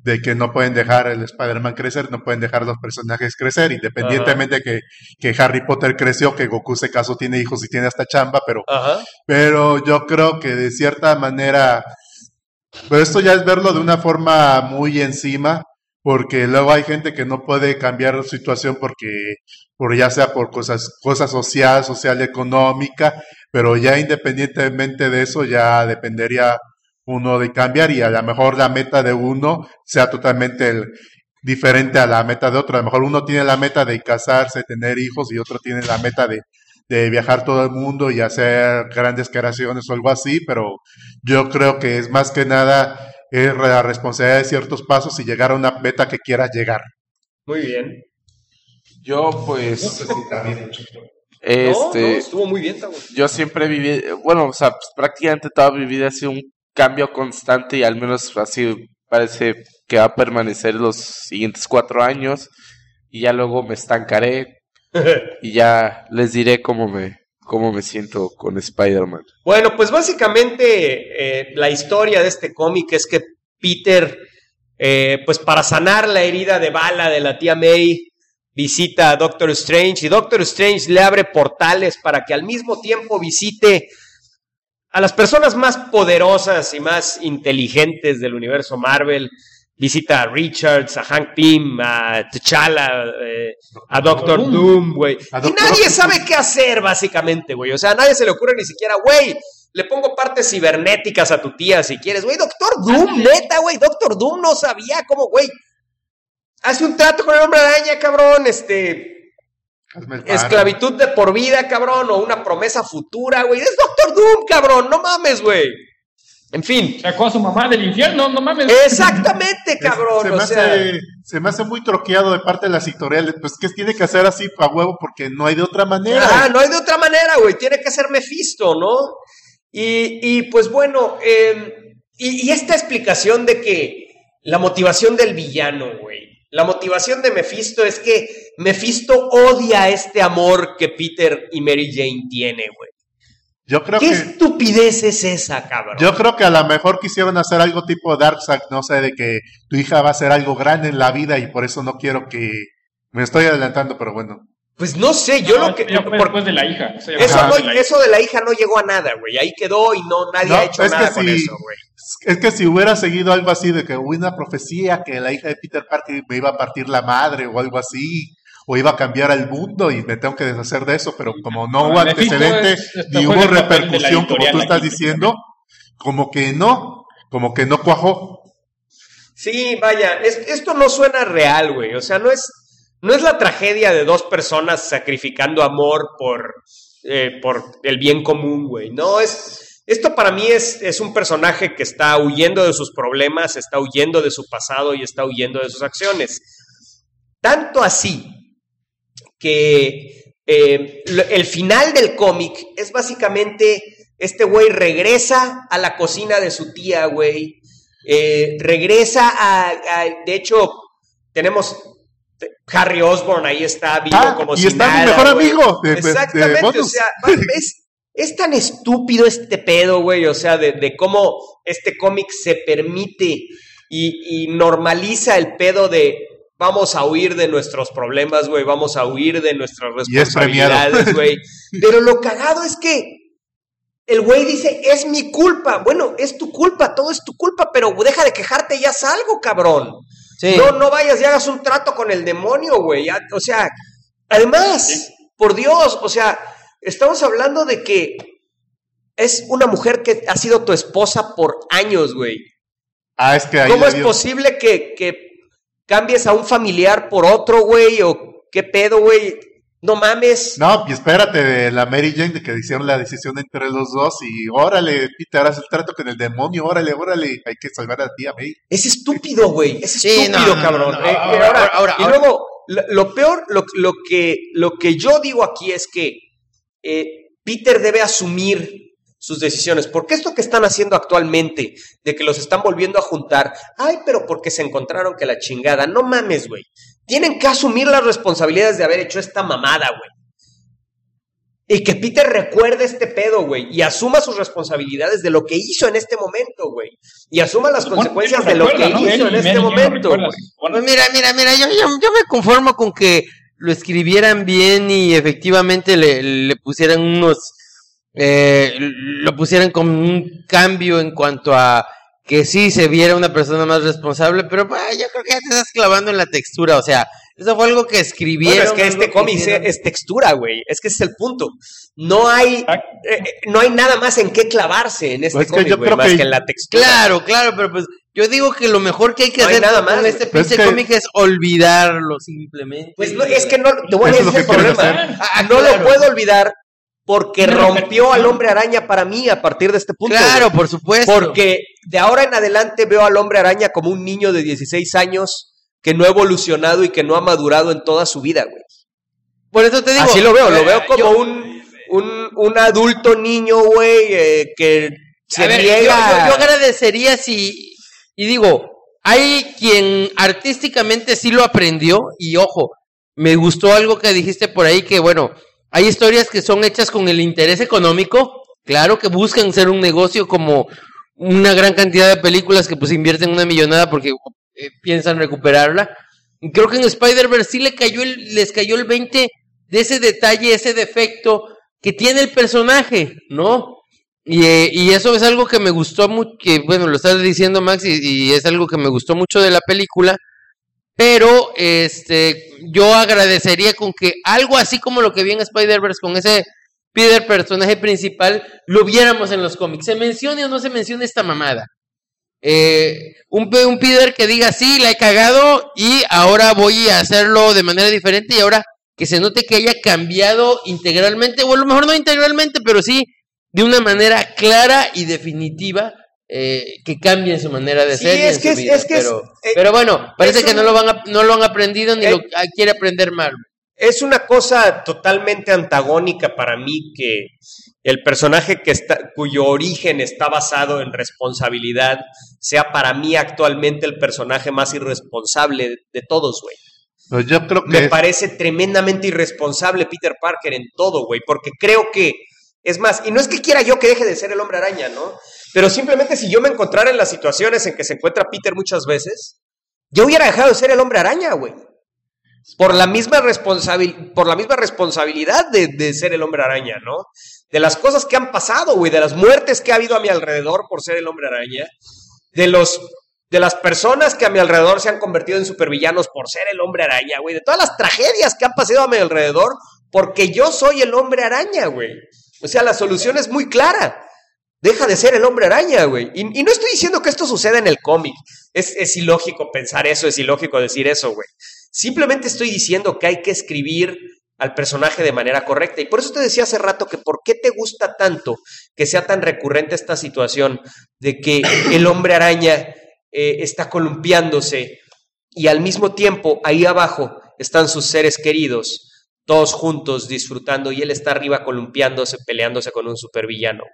[SPEAKER 1] de que no pueden dejar el Spider-Man crecer, no pueden dejar los personajes crecer, independientemente que, que Harry Potter creció, que Goku se casó, tiene hijos y tiene hasta chamba, pero,
[SPEAKER 2] ajá.
[SPEAKER 1] pero yo creo que de cierta manera, pero esto ya es verlo de una forma muy encima, porque luego hay gente que no puede cambiar su situación porque, por ya sea por cosas, cosas social, social, económica, pero ya independientemente de eso ya dependería uno de cambiar y a lo mejor la meta de uno sea totalmente el- diferente a la meta de otro. A lo mejor uno tiene la meta de casarse, tener hijos y otro tiene la meta de, de viajar todo el mundo y hacer grandes creaciones o algo así, pero yo creo que es más que nada es la responsabilidad de ciertos pasos y llegar a una meta que quieras llegar.
[SPEAKER 2] Muy bien.
[SPEAKER 6] Yo, pues,
[SPEAKER 2] No,
[SPEAKER 6] este,
[SPEAKER 2] no, estuvo muy bien, Tabo.
[SPEAKER 6] yo siempre viví, bueno, o sea, pues, prácticamente toda mi vida ha sido un cambio constante y al menos así parece que va a permanecer los siguientes cuatro años y ya luego me estancaré y ya les diré cómo me, cómo me siento con Spider-Man.
[SPEAKER 2] Bueno, pues básicamente eh, la historia de este cómic es que Peter, eh, pues para sanar la herida de bala de la tía May, visita a Doctor Strange y Doctor Strange le abre portales para que al mismo tiempo visite a las personas más poderosas y más inteligentes del universo Marvel. Visita a Richards, a Hank Pym, a T'Challa, eh, a Doctor
[SPEAKER 5] Doom.
[SPEAKER 2] Doom, güey. Y
[SPEAKER 1] Doctor
[SPEAKER 2] nadie sabe qué hacer, básicamente, güey. O sea, a nadie se le ocurre ni siquiera, güey, le pongo partes cibernéticas a tu tía si quieres, güey. Doctor Doom, neta, güey. Doctor Doom no sabía cómo, güey. Hace un trato con el hombre araña, cabrón. Este. Esclavitud de por vida, cabrón. O una promesa futura, güey. Es Doctor Doom, cabrón. No mames, güey. En fin.
[SPEAKER 5] Sacó a su mamá del infierno, no mames.
[SPEAKER 2] Exactamente,
[SPEAKER 1] Es-
[SPEAKER 2] cabrón.
[SPEAKER 1] se, me
[SPEAKER 2] o sea,
[SPEAKER 1] hace, se me hace muy troqueado de parte de las editoriales. Pues que tiene que hacer así a huevo porque no hay de otra manera.
[SPEAKER 2] Ah, no hay de otra manera, güey. Tiene que ser Mephisto, ¿no? Y, y, pues bueno, eh, y, y esta explicación de que la motivación del villano, güey. La motivación de Mephisto es que Mephisto odia este amor que Peter y Mary Jane tiene, güey.
[SPEAKER 1] Yo creo
[SPEAKER 2] ¿Qué
[SPEAKER 1] que
[SPEAKER 2] estupidez es esa, cabrón?
[SPEAKER 1] yo creo que a lo mejor quisieron hacer algo tipo Darkseid, no sé, de que tu hija va a hacer algo grande en la vida y por eso no quiero que me estoy adelantando, pero bueno.
[SPEAKER 2] Pues no sé, yo
[SPEAKER 5] No,
[SPEAKER 2] lo que...
[SPEAKER 5] fue
[SPEAKER 2] por-
[SPEAKER 5] después de la hija. Eso,
[SPEAKER 2] no-
[SPEAKER 5] de la hija.
[SPEAKER 2] eso de la hija no llegó a nada, güey. Ahí quedó y no nadie
[SPEAKER 1] No,
[SPEAKER 2] ha hecho nada con
[SPEAKER 1] si-
[SPEAKER 2] eso, güey.
[SPEAKER 1] Es que si hubiera seguido algo así de que hubo una profecía que la hija de Peter Parker me iba a partir la madre o algo así, o iba a cambiar al mundo y me tengo que deshacer de eso, pero como no hubo antecedente
[SPEAKER 5] es-
[SPEAKER 1] ni hubo repercusión como tú estás
[SPEAKER 5] aquí,
[SPEAKER 1] diciendo, como que no, como que no cuajó.
[SPEAKER 2] Sí, vaya, es- esto no suena real, güey. O sea, no es, no es la tragedia de dos personas sacrificando amor por, eh, por el bien común, güey. No, es. Esto para mí es, es un personaje que está huyendo de sus problemas, está huyendo de su pasado y está huyendo de sus acciones. Tanto así que eh, el final del cómic es básicamente este güey regresa a la cocina de su tía, güey. Eh, regresa a- De hecho, tenemos. Harry Osborn ahí está vivo
[SPEAKER 1] Ah,
[SPEAKER 2] como
[SPEAKER 1] y
[SPEAKER 2] si
[SPEAKER 1] está mi mejor amigo de- de- de
[SPEAKER 2] Exactamente, o sea, es, es tan estúpido este pedo, güey. O sea, de, de cómo este cómic se permite y, y normaliza el pedo de vamos a huir de nuestros problemas, güey, vamos a huir de nuestras responsabilidades, güey. Pero lo cagado es que el güey dice, es mi culpa. Bueno, es tu culpa, todo es tu culpa, pero deja de quejarte y haz algo, cabrón.
[SPEAKER 4] Sí.
[SPEAKER 2] No, no vayas y hagas un trato con el demonio, güey. O sea, además, por Dios, o sea, estamos hablando de que es una mujer que ha sido tu esposa por años, güey.
[SPEAKER 1] Ah, es que ahí
[SPEAKER 2] ¿Cómo es posible que, que cambies a un familiar por otro, güey? ¿O qué pedo, güey? No mames.
[SPEAKER 1] No, y espérate de la Mary Jane de que hicieron la decisión entre los dos y órale, Peter, haz el trato con el demonio, órale, órale, hay que salvar a ti, a May.
[SPEAKER 2] Es estúpido, güey. Es
[SPEAKER 4] Sí,
[SPEAKER 2] estúpido,
[SPEAKER 4] no, no,
[SPEAKER 2] cabrón.
[SPEAKER 4] no, no.
[SPEAKER 2] Eh,
[SPEAKER 4] Ahora,
[SPEAKER 2] ahora-
[SPEAKER 4] ahora,
[SPEAKER 2] y
[SPEAKER 4] ahora.
[SPEAKER 2] luego, lo, lo peor, lo, lo que, lo que yo digo aquí es que eh, Peter debe asumir sus decisiones. Porque esto que están haciendo actualmente, de que los están volviendo a juntar, ay, pero porque se encontraron que la chingada, no mames, güey. Tienen que asumir las responsabilidades de haber hecho esta mamada, güey. Y que Peter recuerde este pedo, güey, y asuma sus responsabilidades de lo que hizo en este momento, güey. Y asuma las
[SPEAKER 5] Bueno,
[SPEAKER 2] consecuencias de lo que
[SPEAKER 5] ¿no?
[SPEAKER 2] hizo en este momento, güey.
[SPEAKER 5] Bueno,
[SPEAKER 4] Pues mira, mira, mira, yo, yo, yo me conformo con que lo escribieran bien y efectivamente le, le pusieran unos, eh, lo pusieran como un cambio en cuanto a que sí se viera una persona más responsable, pero bah, yo creo que ya te estás clavando en la textura, o sea, eso fue algo que escribieron.
[SPEAKER 2] Bueno, es que este cómic
[SPEAKER 4] hicieron.
[SPEAKER 2] es textura, güey. Es que ese es el punto. No hay,
[SPEAKER 5] Exacto.
[SPEAKER 2] eh, eh, no hay nada más en qué clavarse en este
[SPEAKER 1] Pues
[SPEAKER 2] cómic, güey, más
[SPEAKER 1] que-
[SPEAKER 2] que en la textura.
[SPEAKER 4] Claro, claro, pero pues yo digo que lo mejor que hay que
[SPEAKER 2] No hay
[SPEAKER 4] hacer
[SPEAKER 2] nada
[SPEAKER 4] con este.
[SPEAKER 1] Pues
[SPEAKER 4] pinche
[SPEAKER 1] es que-
[SPEAKER 4] cómic es olvidarlo simplemente.
[SPEAKER 2] Pues no, es que no, te voy a
[SPEAKER 1] es
[SPEAKER 2] el problema.
[SPEAKER 1] hacer.
[SPEAKER 4] Ah,
[SPEAKER 2] no
[SPEAKER 4] claro.
[SPEAKER 2] lo puedo olvidar porque rompió al hombre araña para mí a partir de este punto.
[SPEAKER 4] Claro,
[SPEAKER 2] güey.
[SPEAKER 4] por supuesto.
[SPEAKER 2] Porque de ahora en adelante veo al hombre araña como un niño de 16 años que no ha evolucionado y que no ha madurado en toda su vida, güey.
[SPEAKER 4] Por eso te digo.
[SPEAKER 2] Así lo veo, lo
[SPEAKER 4] ver,
[SPEAKER 2] veo como
[SPEAKER 4] yo-
[SPEAKER 2] un, un, un adulto niño, güey, eh, que se
[SPEAKER 4] ver,
[SPEAKER 2] niega.
[SPEAKER 4] yo- yo agradecería si. Y digo, hay quien artísticamente sí lo aprendió. Y ojo, me gustó algo que dijiste por ahí: que bueno, hay historias que son hechas con el interés económico. Claro que buscan ser un negocio como una gran cantidad de películas que pues invierten una millonada porque eh, piensan recuperarla. Creo que en Spider-Verse sí le cayó el, les cayó el 20 de ese detalle, ese defecto que tiene el personaje, ¿no? Y, eh, eso es algo que me gustó mucho, que bueno, lo estás diciendo Max, y es algo que me gustó mucho de la película, pero este, yo agradecería con que algo así como lo que vi en Spider-Verse con ese Peter personaje principal, lo viéramos en los cómics. Se mencione o no se mencione esta mamada. Eh, un, un Peter que diga, sí, la he cagado y ahora voy a hacerlo de manera diferente y ahora que se note que haya cambiado integralmente, o a lo mejor no integralmente, pero sí de una manera clara y definitiva eh, que cambie en su manera de
[SPEAKER 2] Sí,
[SPEAKER 4] ser. y
[SPEAKER 2] es que es-
[SPEAKER 4] vida.
[SPEAKER 2] es que es-
[SPEAKER 4] pero,
[SPEAKER 2] eh,
[SPEAKER 4] pero bueno, parece
[SPEAKER 2] es
[SPEAKER 4] que
[SPEAKER 2] un-
[SPEAKER 4] no lo, van a- no lo han aprendido ni
[SPEAKER 2] Eh,
[SPEAKER 4] lo ah, quiere aprender mal.
[SPEAKER 2] Es una cosa totalmente antagónica para mí que el personaje que está, cuyo origen está basado en responsabilidad sea para mí actualmente el personaje más irresponsable de, de todos, güey.
[SPEAKER 1] Pues yo creo que
[SPEAKER 2] Me
[SPEAKER 1] es-
[SPEAKER 2] parece tremendamente irresponsable Peter Parker en todo, güey, porque creo que, es más, y no es que quiera yo que deje de ser el hombre araña, ¿no? Pero simplemente si yo me encontrara en las situaciones en que se encuentra Peter muchas veces, yo hubiera dejado de ser el hombre araña, güey. Por la misma, responsabil por la misma responsabilidad de, de ser el hombre araña, ¿no? De las cosas que han pasado, güey, de las muertes que ha habido a mi alrededor por ser el hombre araña, de los de las personas que a mi alrededor se han convertido en supervillanos por ser el hombre araña, güey, de todas las tragedias que han pasado a mi alrededor porque yo soy el hombre araña, güey. O sea, la solución es muy clara. Deja de ser el hombre araña, güey. Y, no estoy diciendo que esto suceda en el cómic. Es, es ilógico pensar eso, es ilógico decir eso, güey. Simplemente estoy diciendo que hay que escribir al personaje de manera correcta. Y por eso te decía hace rato que por qué te gusta tanto que sea tan recurrente esta situación de que el hombre araña eh, está columpiándose y al mismo tiempo ahí abajo están sus seres queridos, todos juntos disfrutando y él está arriba columpiándose, peleándose con un supervillano.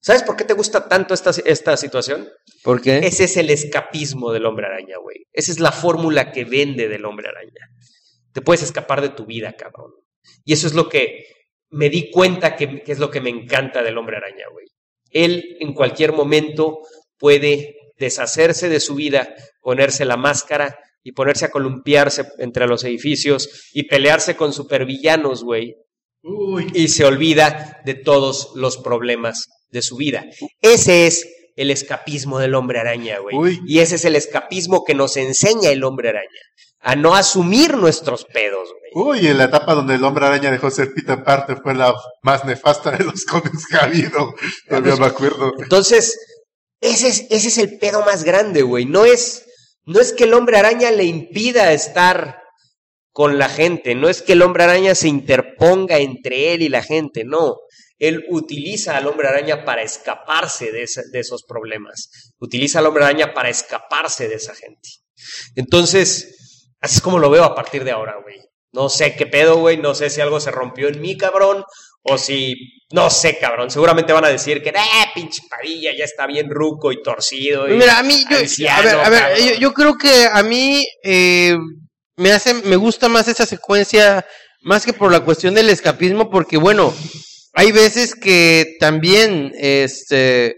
[SPEAKER 2] ¿Sabes por qué te gusta tanto esta, esta situación?
[SPEAKER 4] ¿Por qué?
[SPEAKER 2] Ese es el escapismo del hombre araña, güey. Esa es la fórmula que vende del hombre araña. Te puedes escapar de tu vida, cabrón. Y eso es lo que me di cuenta que, que es lo que me encanta del hombre araña, güey. Él en cualquier momento puede deshacerse de su vida, ponerse la máscara y ponerse a columpiarse entre los edificios y pelearse con supervillanos, güey. Y se olvida de todos los problemas de su vida. Ese es el escapismo del hombre araña, güey.
[SPEAKER 1] Uy.
[SPEAKER 2] Y ese es el escapismo que nos enseña el hombre araña. A no asumir nuestros pedos, güey.
[SPEAKER 1] Uy, en la etapa donde el hombre araña dejó de ser Peter Parker fue la más nefasta de los cómics que ha habido. Todavía me acuerdo.
[SPEAKER 2] Entonces, ese es, ese es el pedo más grande, güey. No es, no es que el hombre araña le impida estar con la gente, no es que el hombre araña se interponga entre él y la gente, no. Él utiliza al hombre araña para escaparse de, esa- de esos problemas. Utiliza al hombre araña para escaparse de esa gente. Entonces, Así es como lo veo a partir de ahora, güey. No sé qué pedo, güey. No sé si algo se rompió en mí, cabrón. O si, no sé, cabrón. Seguramente van a decir que, eh, pinche Padilla, ya está bien ruco y torcido. y
[SPEAKER 4] Mira, a mí, yo,
[SPEAKER 2] anciano,
[SPEAKER 4] a ver, a ver,
[SPEAKER 2] cabrón".
[SPEAKER 4] yo, yo creo que a mí eh, me hace, me gusta más esa secuencia, más que por la cuestión del escapismo, porque bueno, hay veces que también, este,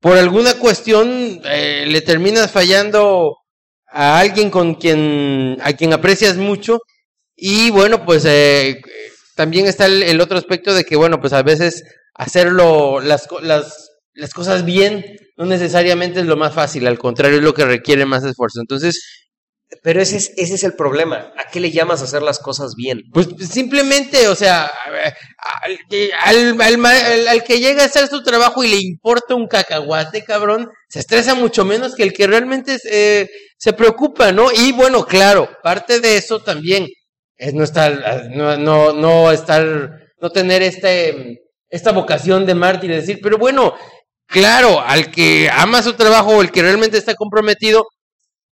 [SPEAKER 4] por alguna cuestión eh, le terminas fallando a alguien con quien, a quien aprecias mucho, y bueno, pues eh, también está el, el otro aspecto de que bueno, pues a veces hacerlo, las, las, las cosas bien no necesariamente es lo más fácil, al contrario es lo que requiere más esfuerzo. Entonces,
[SPEAKER 2] Pero ese es, ese es el problema. ¿A qué le llamas a hacer las cosas bien?
[SPEAKER 4] pues simplemente, o sea, al, al, al que llega a hacer su trabajo y le importa un cacahuate, cabrón, se estresa mucho menos que el que realmente eh, se preocupa, ¿no? Y bueno, claro, parte de eso también es no estar, no, no, no estar, no tener este, esta vocación de mártir, es decir, pero bueno, claro, al que ama su trabajo el que realmente está comprometido,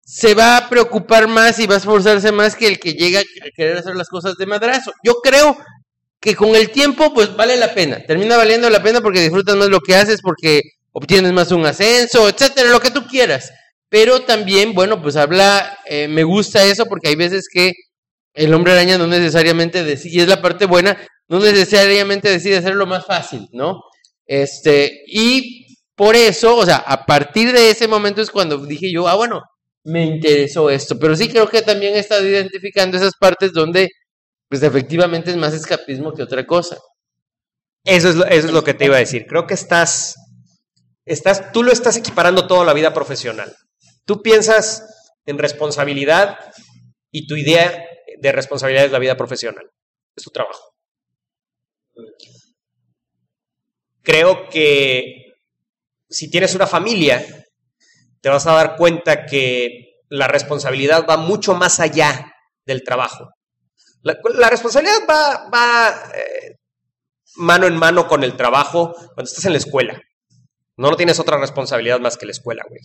[SPEAKER 4] se va a preocupar más y va a esforzarse más que el que llega a querer hacer las cosas de madrazo. Yo creo que con el tiempo, pues vale la pena. Termina valiendo la pena porque disfrutas más lo que haces, porque obtienes más un ascenso, etcétera, lo que tú quieras. Pero también, bueno, pues habla, eh, me gusta eso porque hay veces que el hombre araña no necesariamente decide, y es la parte buena, no necesariamente decide hacerlo más fácil, ¿no? Este, y por eso, o sea, a partir de ese momento es cuando dije yo, ah, bueno, me interesó esto, pero sí creo que también he estado identificando esas partes donde, pues efectivamente es más escapismo que otra cosa.
[SPEAKER 2] Eso es, lo, eso es lo que te iba a decir. Creo que estás, estás, tú lo estás equiparando toda la vida profesional. Tú piensas en responsabilidad y tu idea de responsabilidad es la vida profesional, es tu trabajo. Creo que si tienes una familia, te vas a dar cuenta que la responsabilidad va mucho más allá del trabajo. La, responsabilidad va, va eh, mano en mano con el trabajo cuando estás en la escuela. No, no tienes otra responsabilidad más que la escuela, güey.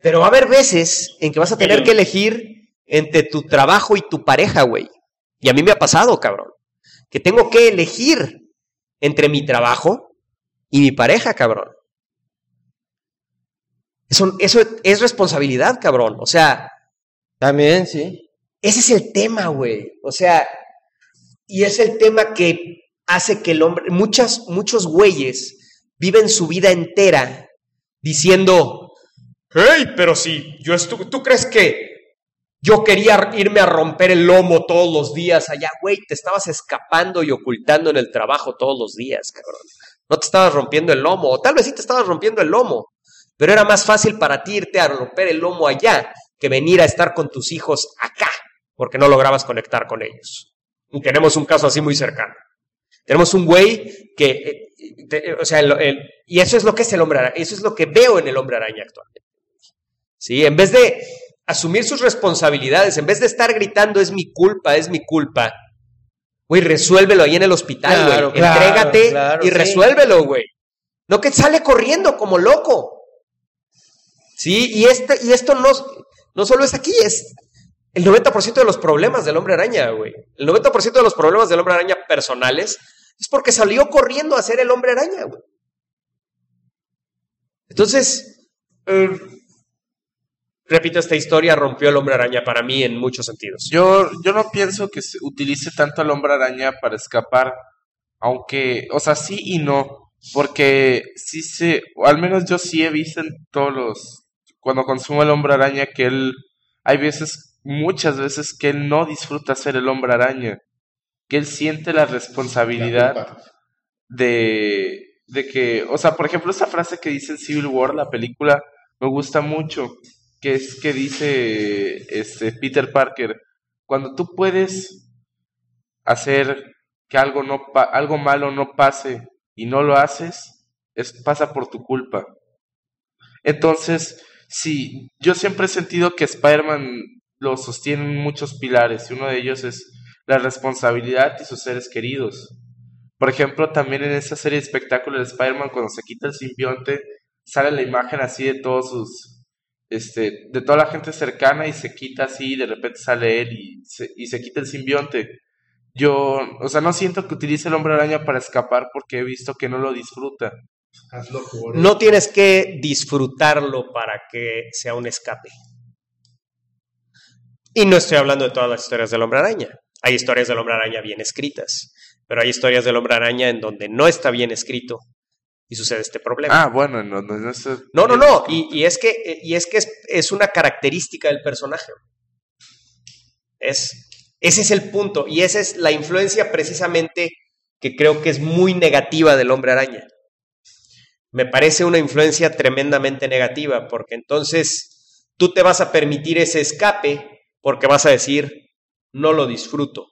[SPEAKER 2] Pero va a haber veces en que vas a tener que elegir entre tu trabajo y tu pareja, güey. Y a mí me ha pasado, cabrón. Que tengo que elegir entre mi trabajo y mi pareja, cabrón. Eso, eso es responsabilidad, cabrón. O sea,
[SPEAKER 4] También, sí.
[SPEAKER 2] ese es el tema, güey. O sea, y es el tema que hace que el hombre, muchas, muchos güeyes viven su vida entera diciendo, hey, pero si yo estuve, ¿tú crees que yo quería irme a romper el lomo todos los días allá, güey? Te estabas escapando y ocultando en el trabajo todos los días, cabrón. No te estabas rompiendo el lomo, o tal vez sí te estabas rompiendo el lomo, pero era más fácil para ti irte a romper el lomo allá que venir a estar con tus hijos acá, porque no lograbas conectar con ellos. Y tenemos un caso así muy cercano. Tenemos un güey que, eh, te- o sea, el- el- y eso es lo que es el hombre araña, eso es lo que veo en el hombre araña actualmente. ¿Sí? En vez de asumir sus responsabilidades, en vez de estar gritando es mi culpa, es mi culpa, güey, resuélvelo ahí en el hospital, güey.
[SPEAKER 4] Claro,
[SPEAKER 2] Entrégate
[SPEAKER 4] claro,
[SPEAKER 2] y
[SPEAKER 4] sí.
[SPEAKER 2] resuélvelo, güey. No que sale corriendo como loco. Sí, y, este, y esto no, no solo es aquí, es el 90% de los problemas del hombre araña, güey. El 90% de los problemas del hombre araña personales es porque salió corriendo a ser el hombre araña, güey. Entonces, eh, repito, esta historia rompió el hombre araña para mí en muchos sentidos.
[SPEAKER 6] Yo, yo no pienso que se utilice tanto al hombre araña para escapar, aunque, o sea, sí y no, porque sí se, o al menos yo sí he visto en todos los, cuando consumo el hombre araña que él, hay veces, muchas veces que él no disfruta ser el hombre araña, que él siente la responsabilidad de, de que, o sea, por ejemplo, esa frase que dice en Civil War, la película, me gusta mucho, que es que dice este Peter Parker, cuando tú puedes hacer que algo no algo malo no pase y no lo haces, es pasa por tu culpa. Entonces, sí, yo siempre he sentido que Spider-Man lo sostienen muchos pilares y uno de ellos es la responsabilidad y sus seres queridos. Por ejemplo, también en esa serie de espectáculos de Spider-Man, cuando se quita el simbionte, sale la imagen así de todos sus este, de toda la gente cercana y se quita así, y de repente sale él y se, y se quita el simbionte. Yo, o sea, no siento que utilice el hombre araña para escapar porque he visto que no lo disfruta.
[SPEAKER 1] Hazlo por
[SPEAKER 2] No tienes que disfrutarlo para que sea un escape. Y no estoy hablando de todas las historias del hombre araña. Hay historias del hombre araña bien escritas, pero hay historias del hombre araña en donde no está bien escrito y sucede este problema.
[SPEAKER 6] Ah, bueno, no, no, no, es-
[SPEAKER 2] No, no, no. Y, y es que, y es, que es, es una característica del personaje. Es, ese es el punto. Y esa es la influencia precisamente que creo que es muy negativa del hombre araña. Me parece una influencia tremendamente negativa, porque entonces tú te vas a permitir ese escape porque vas a decir, no lo disfruto.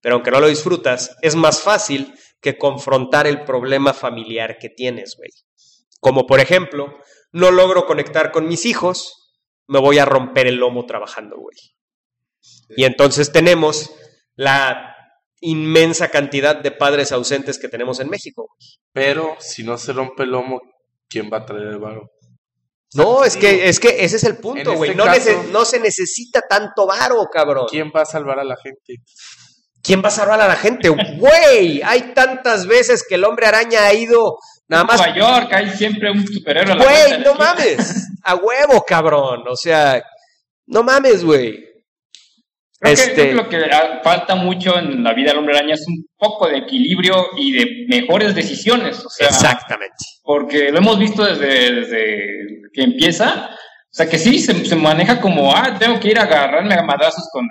[SPEAKER 2] Pero aunque no lo disfrutas, es más fácil que confrontar el problema familiar que tienes, güey. Como por ejemplo, no logro conectar con mis hijos, me voy a romper el lomo trabajando, güey. Y entonces tenemos la inmensa cantidad de padres ausentes que tenemos en México.
[SPEAKER 6] Pero si no se rompe el lomo, ¿quién va a traer el varo?
[SPEAKER 2] No, es que, es que ese es el punto,
[SPEAKER 6] en
[SPEAKER 2] güey.
[SPEAKER 6] este
[SPEAKER 2] no,
[SPEAKER 6] caso-
[SPEAKER 2] no se necesita tanto varo, cabrón.
[SPEAKER 6] ¿Quién va a salvar a la gente?
[SPEAKER 2] ¿Quién va a salvar a la gente? Güey, hay tantas veces que el hombre araña ha ido nada más
[SPEAKER 5] Nueva York, hay siempre un superhéroe a la
[SPEAKER 2] Güey, no mames. A huevo, cabrón. O sea, no mames, güey.
[SPEAKER 5] Creo, que,
[SPEAKER 2] Este-
[SPEAKER 5] que lo que falta mucho en la vida del hombre araña es un poco de equilibrio y de mejores decisiones. O sea,
[SPEAKER 2] Exactamente.
[SPEAKER 5] porque lo hemos visto desde, desde que empieza. O sea, que sí, se, se maneja como, ah, tengo que ir a agarrarme a madrazos con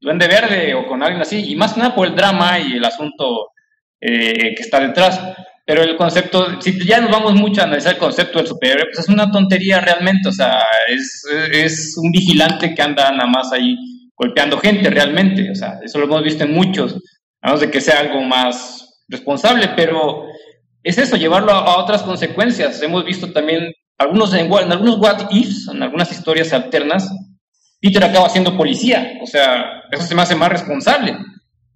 [SPEAKER 5] Duende Verde o con alguien así, y más que nada por el drama y el asunto eh, que está detrás. Pero el concepto, si ya nos vamos mucho a analizar el concepto del superhéroe, pues es una tontería realmente. O sea, es, es un vigilante que anda nada más ahí golpeando gente realmente. O sea, eso lo hemos visto en muchos, a menos de que sea algo más responsable, pero es eso, llevarlo a, otras consecuencias. Hemos visto también algunos en, en algunos what ifs, en algunas historias alternas, Peter acaba siendo policía, o sea, eso se me hace más responsable,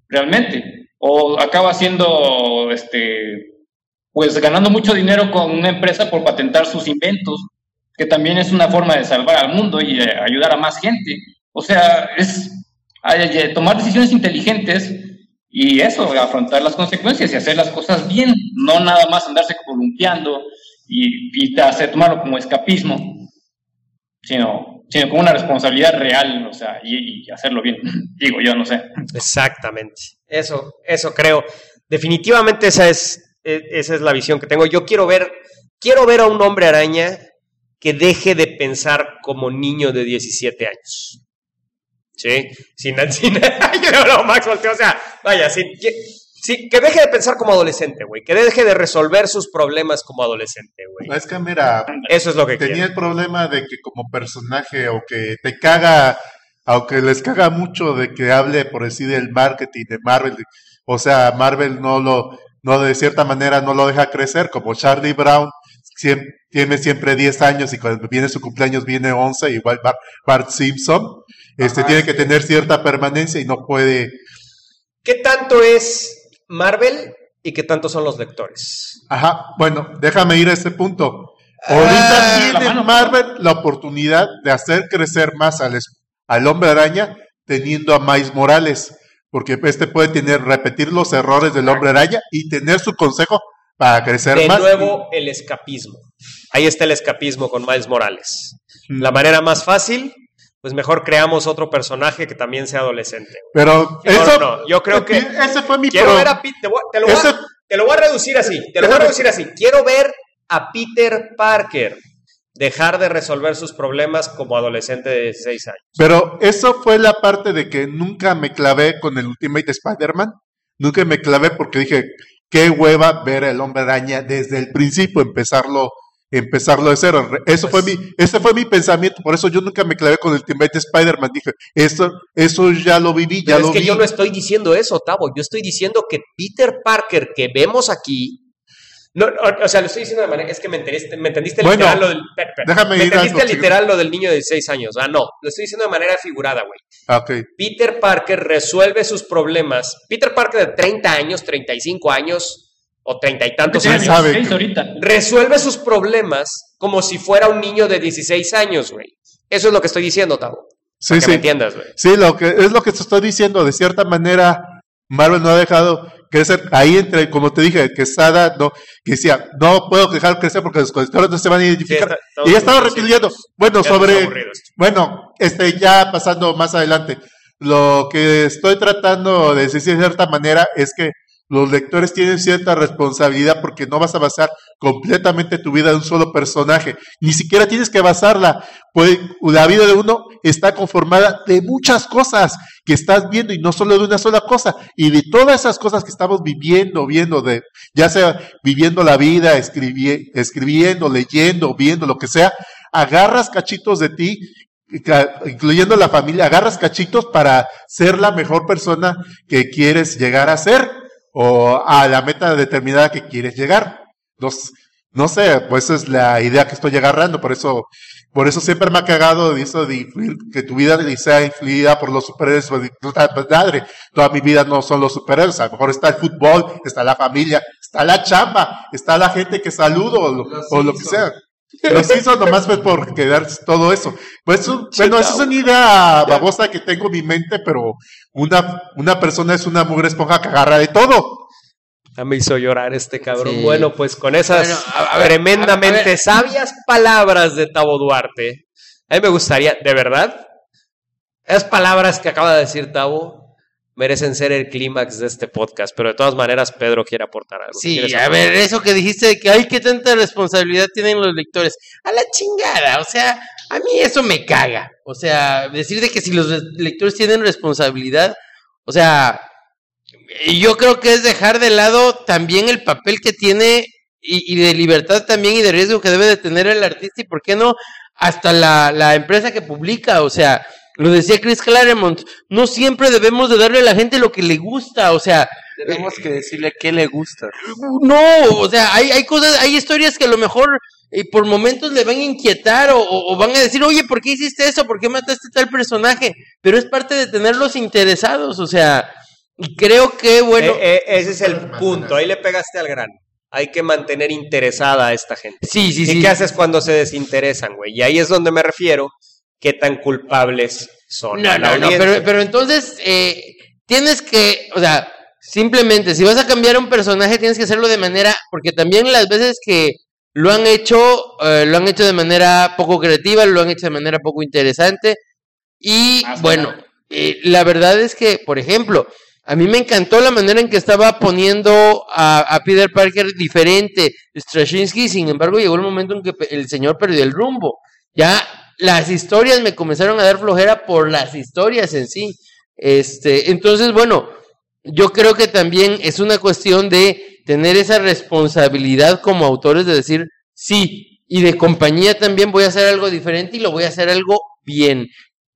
[SPEAKER 5] realmente. O acaba siendo, este, pues ganando mucho dinero con una empresa por patentar sus inventos, que también es una forma de salvar al mundo y eh, ayudar a más gente. O sea, es tomar decisiones inteligentes y eso, afrontar las consecuencias y hacer las cosas bien, no nada más andarse columpiando y, y hacer, tomarlo como escapismo, sino, sino como una responsabilidad real, o sea, y, y hacerlo bien, digo yo, no sé.
[SPEAKER 2] Exactamente. Eso, eso creo. Definitivamente esa es, e- esa es la visión que tengo. Yo quiero ver, quiero ver a un hombre araña que deje de pensar como niño de 17 años. ¿Sí? Sin, sin, no, Max volteó, o sea, vaya, sin, que, sí, que deje de pensar como adolescente, güey. Que deje de resolver sus problemas como adolescente, güey.
[SPEAKER 1] Es que mira,
[SPEAKER 2] Eso es lo que
[SPEAKER 1] tenía
[SPEAKER 2] quiero.
[SPEAKER 1] el problema de que como personaje o que te caga, aunque les caga mucho de que hable por decir del marketing de Marvel, o sea, Marvel no lo, no de cierta manera no lo deja crecer, como Charlie Brown tiene siempre 10 años y cuando viene su cumpleaños viene 11, igual Bart, Bart Simpson, este tiene que tener cierta permanencia y no puede,
[SPEAKER 2] ¿Qué tanto es Marvel y qué tanto son los lectores?
[SPEAKER 1] Ajá, bueno, déjame ir a este punto.
[SPEAKER 2] Ah,
[SPEAKER 1] Ahorita
[SPEAKER 5] la
[SPEAKER 1] tiene
[SPEAKER 5] mano.
[SPEAKER 1] Marvel la oportunidad de hacer crecer más al, al hombre araña teniendo a Miles Morales, porque este puede tener, repetir los errores del hombre araña y tener su consejo para crecer
[SPEAKER 2] De
[SPEAKER 1] más.
[SPEAKER 2] nuevo, el escapismo. Ahí está el escapismo con Miles Morales. La manera más fácil, pues mejor creamos otro personaje que también sea adolescente.
[SPEAKER 1] Pero
[SPEAKER 2] No,
[SPEAKER 1] eso,
[SPEAKER 2] no, no, yo creo que-
[SPEAKER 1] ese fue mi
[SPEAKER 2] Quiero
[SPEAKER 1] pro-
[SPEAKER 2] ver a Peter, te, voy- te lo voy a-
[SPEAKER 1] ese-
[SPEAKER 2] te lo voy a reducir así, te lo voy a reducir así. Quiero ver a Peter Parker dejar de resolver sus problemas como adolescente de 16 años.
[SPEAKER 1] Pero eso fue la parte de que nunca me clavé con el Ultimate Spider-Man. Nunca me clavé porque dije, qué hueva ver el hombre araña desde el principio, empezarlo, empezarlo de cero. Eso
[SPEAKER 2] Pues
[SPEAKER 1] fue mi, ese fue mi pensamiento. Por eso yo nunca me clavé con el Ultimate Spider-Man. Dije, eso, eso ya lo viví, ya
[SPEAKER 2] Pero
[SPEAKER 1] lo
[SPEAKER 2] es que
[SPEAKER 1] vi.
[SPEAKER 2] yo no estoy diciendo eso, Tavo. Yo estoy diciendo que Peter Parker que vemos aquí. No, o, o sea, lo estoy diciendo de manera. Es que me entendiste, me entendiste
[SPEAKER 1] Bueno,
[SPEAKER 2] literal lo del. espera, espera.
[SPEAKER 1] déjame
[SPEAKER 2] me entendiste
[SPEAKER 1] algo,
[SPEAKER 2] literal lo del niño de 16 años. Ah, no. Lo estoy diciendo de manera figurada, güey.
[SPEAKER 1] Ah, ok.
[SPEAKER 2] Peter Parker resuelve sus problemas. Peter Parker de 30 años, 35 años, o treinta y tantos años.
[SPEAKER 1] sabe?
[SPEAKER 5] 16 ahorita.
[SPEAKER 2] Resuelve sus problemas como si fuera un niño de 16 años, güey. Eso es lo que estoy diciendo, Tavo.
[SPEAKER 1] Sí,
[SPEAKER 2] Para que
[SPEAKER 1] sí.
[SPEAKER 2] me entiendas, güey.
[SPEAKER 1] Sí, lo que es lo que te estoy diciendo. De cierta manera, Marvel no ha dejado crecer. Ahí entre, como te dije, que Sada no, que decía, no puedo dejar crecer porque los conectores no se van a identificar.
[SPEAKER 2] Sí, está- estamos
[SPEAKER 1] y ya estaba
[SPEAKER 2] conscientes.
[SPEAKER 1] Bueno,
[SPEAKER 2] Ya
[SPEAKER 1] sobre, bueno, este, ya pasando más adelante. Lo que estoy tratando de decir de cierta manera es que los lectores tienen cierta responsabilidad porque no vas a basar completamente tu vida en un solo personaje. Ni siquiera tienes que basarla. Pues la vida de uno está conformada de muchas cosas que estás viendo y no solo de una sola cosa. Y de todas esas cosas que estamos viviendo, viendo, de, ya sea viviendo la vida, escribi- escribiendo, leyendo, viendo, lo que sea, agarras cachitos de ti incluyendo la familia, agarras cachitos para ser la mejor persona que quieres llegar a ser o a la meta determinada que quieres llegar. No, no sé, pues esa es la idea que estoy agarrando, por eso, por eso siempre me ha cagado de eso de influir, que tu vida sea influida por los superhéroes, pues, madre, toda mi vida no son los superhéroes, a lo mejor está el fútbol, está la familia, está la chamba, está la gente que saludo o lo, o lo que sea. Los hizo nomás fue por quedar todo eso. Pues, bueno, esa es una idea babosa que tengo en mi mente, pero una, una persona es una mugre esponja que agarra de todo.
[SPEAKER 2] Ya me hizo llorar este cabrón.
[SPEAKER 4] Sí.
[SPEAKER 2] Bueno, pues con esas
[SPEAKER 4] Bueno, a-
[SPEAKER 2] tremendamente
[SPEAKER 4] a ver.
[SPEAKER 2] sabias palabras de Tavo Duarte, a mí me gustaría, de verdad, esas palabras que acaba de decir Tavo merecen ser el clímax de este podcast, pero de todas maneras Pedro quiere aportar algo.
[SPEAKER 4] Sí,
[SPEAKER 2] ¿Quieres
[SPEAKER 4] a ver, eso que dijiste de que, ay, qué tanta responsabilidad tienen los lectores. A la chingada, o sea, a mí eso me caga. O sea, decir de que si los lectores tienen responsabilidad, o sea, yo creo que es dejar de lado también el papel que tiene y, y de libertad también y de riesgo que debe de tener el artista y, ¿por qué no? Hasta la, la empresa que publica, o sea, lo decía Chris Claremont, no siempre debemos de darle a la gente lo que le gusta, o sea,
[SPEAKER 6] Tenemos que decirle qué le gusta.
[SPEAKER 4] no, o sea, hay, hay cosas, hay historias que a lo mejor eh, por momentos le van a inquietar o, van a decir, oye, ¿por qué hiciste eso? ¿Por qué mataste tal personaje? Pero es parte de tenerlos interesados, o sea, y creo que, bueno,
[SPEAKER 2] Eh, eh, ese es el punto, ahí le pegaste al grano. Hay que mantener interesada a esta gente.
[SPEAKER 4] sí, sí,
[SPEAKER 2] ¿Y
[SPEAKER 4] sí.
[SPEAKER 2] qué haces cuando se desinteresan, güey? Y ahí es donde me refiero, qué tan culpables son.
[SPEAKER 4] No, no, no, pero, pero entonces eh, tienes que, o sea, simplemente, si vas a cambiar un personaje, tienes que hacerlo de manera, porque también las veces que lo han hecho, eh, lo han hecho de manera poco creativa, lo han hecho de manera poco interesante. Y
[SPEAKER 5] Más
[SPEAKER 4] bueno, eh, la verdad es que, por ejemplo, a mí me encantó la manera en que estaba poniendo a, a Peter Parker diferente Straczynski, sin embargo llegó el momento en que el señor perdió el rumbo. Ya las historias me comenzaron a dar flojera por las historias en sí. Este, entonces, bueno, yo creo que también es una cuestión de tener esa responsabilidad como autores de decir, sí, y de compañía también voy a hacer algo diferente y lo voy a hacer algo bien.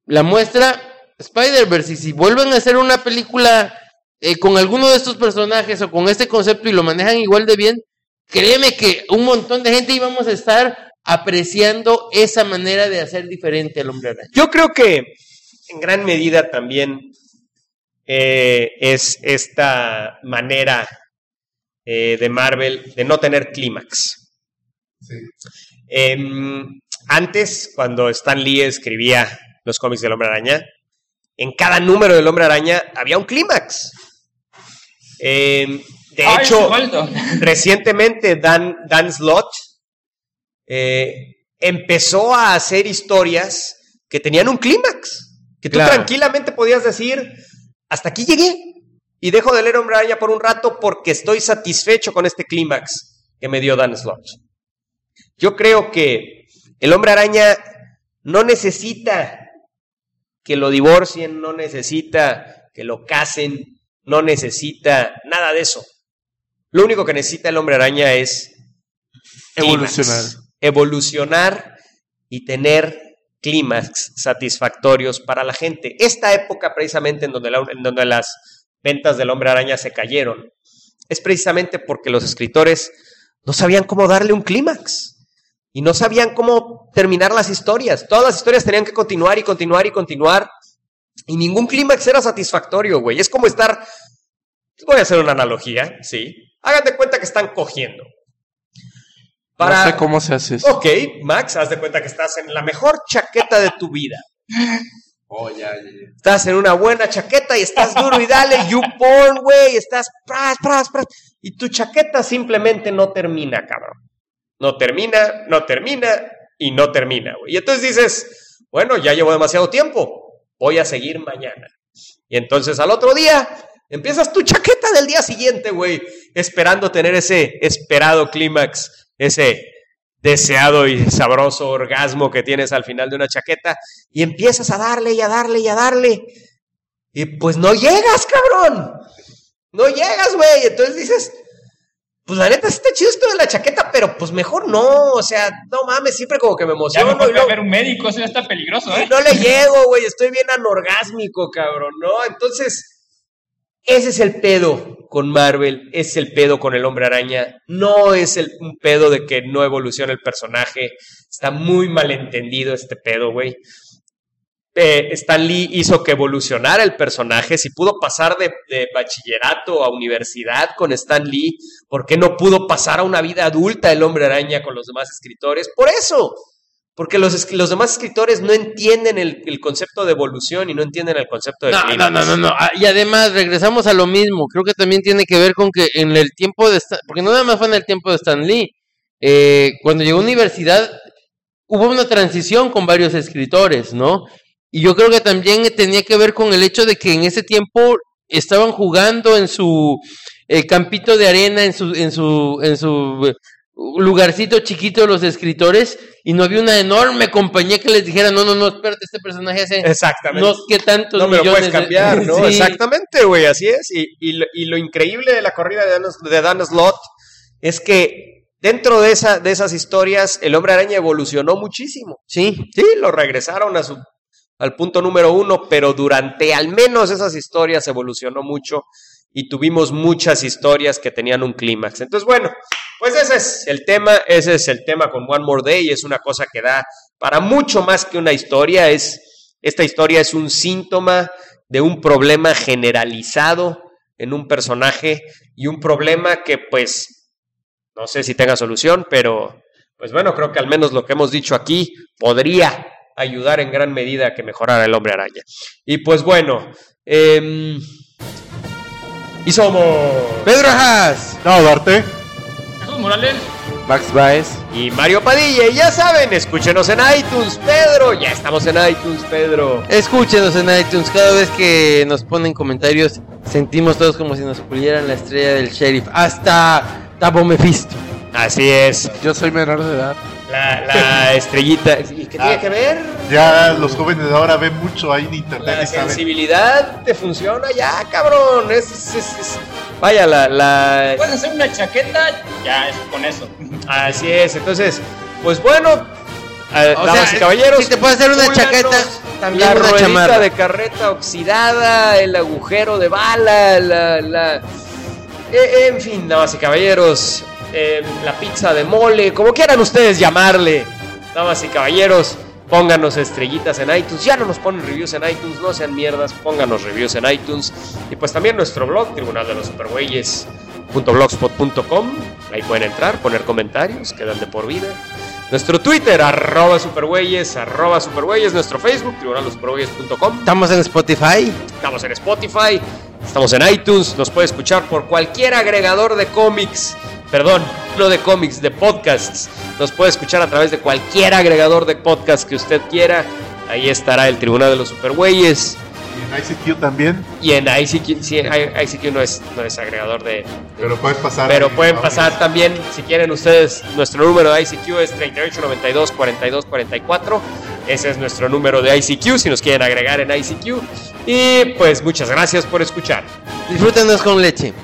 [SPEAKER 4] La muestra, Spider-Verse, y si vuelven a hacer una película eh, con alguno de estos personajes o con este concepto y lo manejan igual de bien, créeme que un montón de gente íbamos a estar apreciando esa manera de hacer diferente al hombre.
[SPEAKER 2] Yo creo que en gran medida también eh, es esta manera eh, de Marvel de no tener clímax. Em, antes, cuando Stan Lee escribía los cómics del Hombre Araña, en cada número del Hombre Araña había un clímax. Em, de
[SPEAKER 5] Ay,
[SPEAKER 2] hecho, recientemente Dan, Dan Slott eh, empezó a hacer historias que tenían un clímax, que tú
[SPEAKER 4] Claro.
[SPEAKER 2] tranquilamente podías decir, hasta aquí llegué y dejo de leer Hombre Araña por un rato porque estoy satisfecho con este clímax que me dio Dan Slott. Yo creo que el Hombre Araña no necesita que lo divorcien, no necesita que lo casen, no necesita nada de eso. Lo único que necesita el hombre araña es clímax.
[SPEAKER 6] Evolucionar.
[SPEAKER 2] Evolucionar y tener clímax satisfactorios para la gente. Esta época precisamente en donde, en donde las ventas del hombre araña se cayeron, es precisamente porque los escritores no sabían cómo darle un clímax y no sabían cómo terminar las historias. Todas las historias tenían que continuar y continuar y continuar. Y ningún clímax era satisfactorio, güey. Es como estar. Voy a hacer una analogía, sí. Hagan cuenta que están cogiendo.
[SPEAKER 6] No sé cómo se hace eso.
[SPEAKER 2] Ok, Max, haz de cuenta que estás en la mejor chaqueta de tu vida.
[SPEAKER 6] Oh, ya, ya, ya.
[SPEAKER 2] Estás en una buena chaqueta y estás duro y dale, you porn, güey, estás pras, pras, pras. Y tu chaqueta simplemente no termina, cabrón. No termina, no termina y no termina, güey. Y entonces dices, bueno, ya llevo demasiado tiempo, voy a seguir mañana. Y entonces al otro día empiezas tu chaqueta del día siguiente, güey, esperando tener ese esperado clímax, ese deseado y sabroso orgasmo que tienes al final de una chaqueta y empiezas a darle y a darle y a darle. Y pues no llegas, cabrón. No llegas, güey. Entonces dices, pues la neta está chido esto de la chaqueta, pero pues mejor no. O sea, no mames, siempre como que me
[SPEAKER 5] Ya
[SPEAKER 2] emociono.
[SPEAKER 5] mejor
[SPEAKER 2] y
[SPEAKER 5] ve a ver un médico, eso ya está peligroso, ¿eh?
[SPEAKER 2] no le llego, güey. Estoy bien anorgásmico, cabrón, ¿no? Entonces, ese es el pedo con Marvel, es el pedo con el hombre araña. No es el, un pedo de que no evoluciona el personaje. Está muy malentendido este pedo, güey. Eh, Stan Lee hizo que evolucionara el personaje. Si pudo pasar de, de bachillerato a universidad con Stan Lee, ¿por qué no pudo pasar a una vida adulta el hombre araña con los demás escritores? Por eso. Porque los, los demás escritores no entienden el, el concepto de evolución y no entienden el concepto de
[SPEAKER 4] No, no,
[SPEAKER 2] clímax.
[SPEAKER 4] no, no, no. Ah, Y además regresamos a lo mismo. Creo que también tiene que ver con que en el tiempo de Stan, porque no nada más fue en el tiempo de Stan Lee. Eh, cuando llegó a universidad hubo una transición con varios escritores, ¿no? Y yo creo que también tenía que ver con el hecho de que en ese tiempo estaban jugando en su eh, campito de arena, en su, en su, en su eh, lugarcito chiquito los escritores, y no había una enorme compañía que les dijera, no, no, no, espérate, este personaje hace
[SPEAKER 2] Exactamente.
[SPEAKER 4] no sé tantos
[SPEAKER 2] no puedes
[SPEAKER 4] millones de-
[SPEAKER 2] cambiar, ¿no?
[SPEAKER 4] Sí.
[SPEAKER 2] Exactamente, güey, así es. Y, y lo, y lo increíble de la corrida de Dan, de Dan Slott es que dentro de, esa, de esas historias el hombre araña evolucionó muchísimo.
[SPEAKER 4] Sí,
[SPEAKER 2] Sí, lo regresaron a su, al punto número uno, pero durante al menos esas historias evolucionó mucho y tuvimos muchas historias que tenían un clímax. Entonces, bueno, pues ese es el tema, ese es el tema con One More Day, es una cosa que da para mucho más que una historia, es, esta historia es un síntoma de un problema generalizado en un personaje y un problema que pues no sé si tenga solución, pero pues bueno, creo que al menos lo que hemos dicho aquí podría ayudar en gran medida a que mejorara el hombre araña. Y pues bueno, em, y somos
[SPEAKER 4] Pedro Haas.
[SPEAKER 1] No, Duarte.
[SPEAKER 5] Jesús Morales.
[SPEAKER 6] Max Baez.
[SPEAKER 2] y Mario Padilla. Y ya saben, escúchenos en iTunes, Pedro. Ya estamos en iTunes, Pedro.
[SPEAKER 4] Escúchenos en iTunes. Cada vez que nos ponen comentarios, sentimos todos como si nos pulieran la estrella del sheriff. Hasta Tabo Mephisto.
[SPEAKER 2] Así es,
[SPEAKER 6] Yo soy menor de edad.
[SPEAKER 2] La, la estrellita. ¿Y qué tiene
[SPEAKER 1] Ah.
[SPEAKER 2] que ver?
[SPEAKER 1] Ya los jóvenes de ahora ven mucho ahí en internet
[SPEAKER 2] La sensibilidad te funciona ya, cabrón. Es, es- es- es- Vaya, la, la,
[SPEAKER 5] Puedes hacer una chaqueta, ya es con eso.
[SPEAKER 2] Así es, entonces, pues bueno, eh,
[SPEAKER 4] O
[SPEAKER 2] damas
[SPEAKER 4] sea,
[SPEAKER 2] y caballeros.
[SPEAKER 4] si te puedes hacer una chaqueta, también
[SPEAKER 2] la
[SPEAKER 4] una chamarra.
[SPEAKER 2] de carreta oxidada, el agujero de bala, la, la- eh, en fin, damas y caballeros, eh, la pizza de mole, como quieran ustedes llamarle, damas y caballeros. Pónganos estrellitas en iTunes. Ya no nos ponen reviews en iTunes, no sean mierdas. Pónganos reviews en iTunes. Y pues también nuestro blog, Tribunal de los Supergüeyes blogspot.com. Ahí pueden entrar, poner comentarios, quedan de por vida. Nuestro Twitter, arroba supergüeyes, arroba supergüeyes. Nuestro Facebook, tribunalossupergüeyes.com.
[SPEAKER 4] Estamos en Spotify.
[SPEAKER 2] Estamos en Spotify, estamos en iTunes, nos puede escuchar por cualquier agregador de cómics. Perdón, no de cómics, de podcasts. Nos puede escuchar a través de cualquier agregador de podcast que usted quiera. Ahí estará el Tribunal de los Supergüeyes.
[SPEAKER 1] Y en ICQ también.
[SPEAKER 2] Y en ICQ, sí, ICQ no es, no es agregador de,
[SPEAKER 1] Pero pueden pasar.
[SPEAKER 2] pero
[SPEAKER 1] ahí,
[SPEAKER 2] pueden pasar también, si quieren ustedes, nuestro número de ICQ es 3892 42 44. Ese es nuestro número de ICQ, si nos quieren agregar en ICQ. Y pues muchas gracias por escuchar.
[SPEAKER 4] Disfrútenos con leche.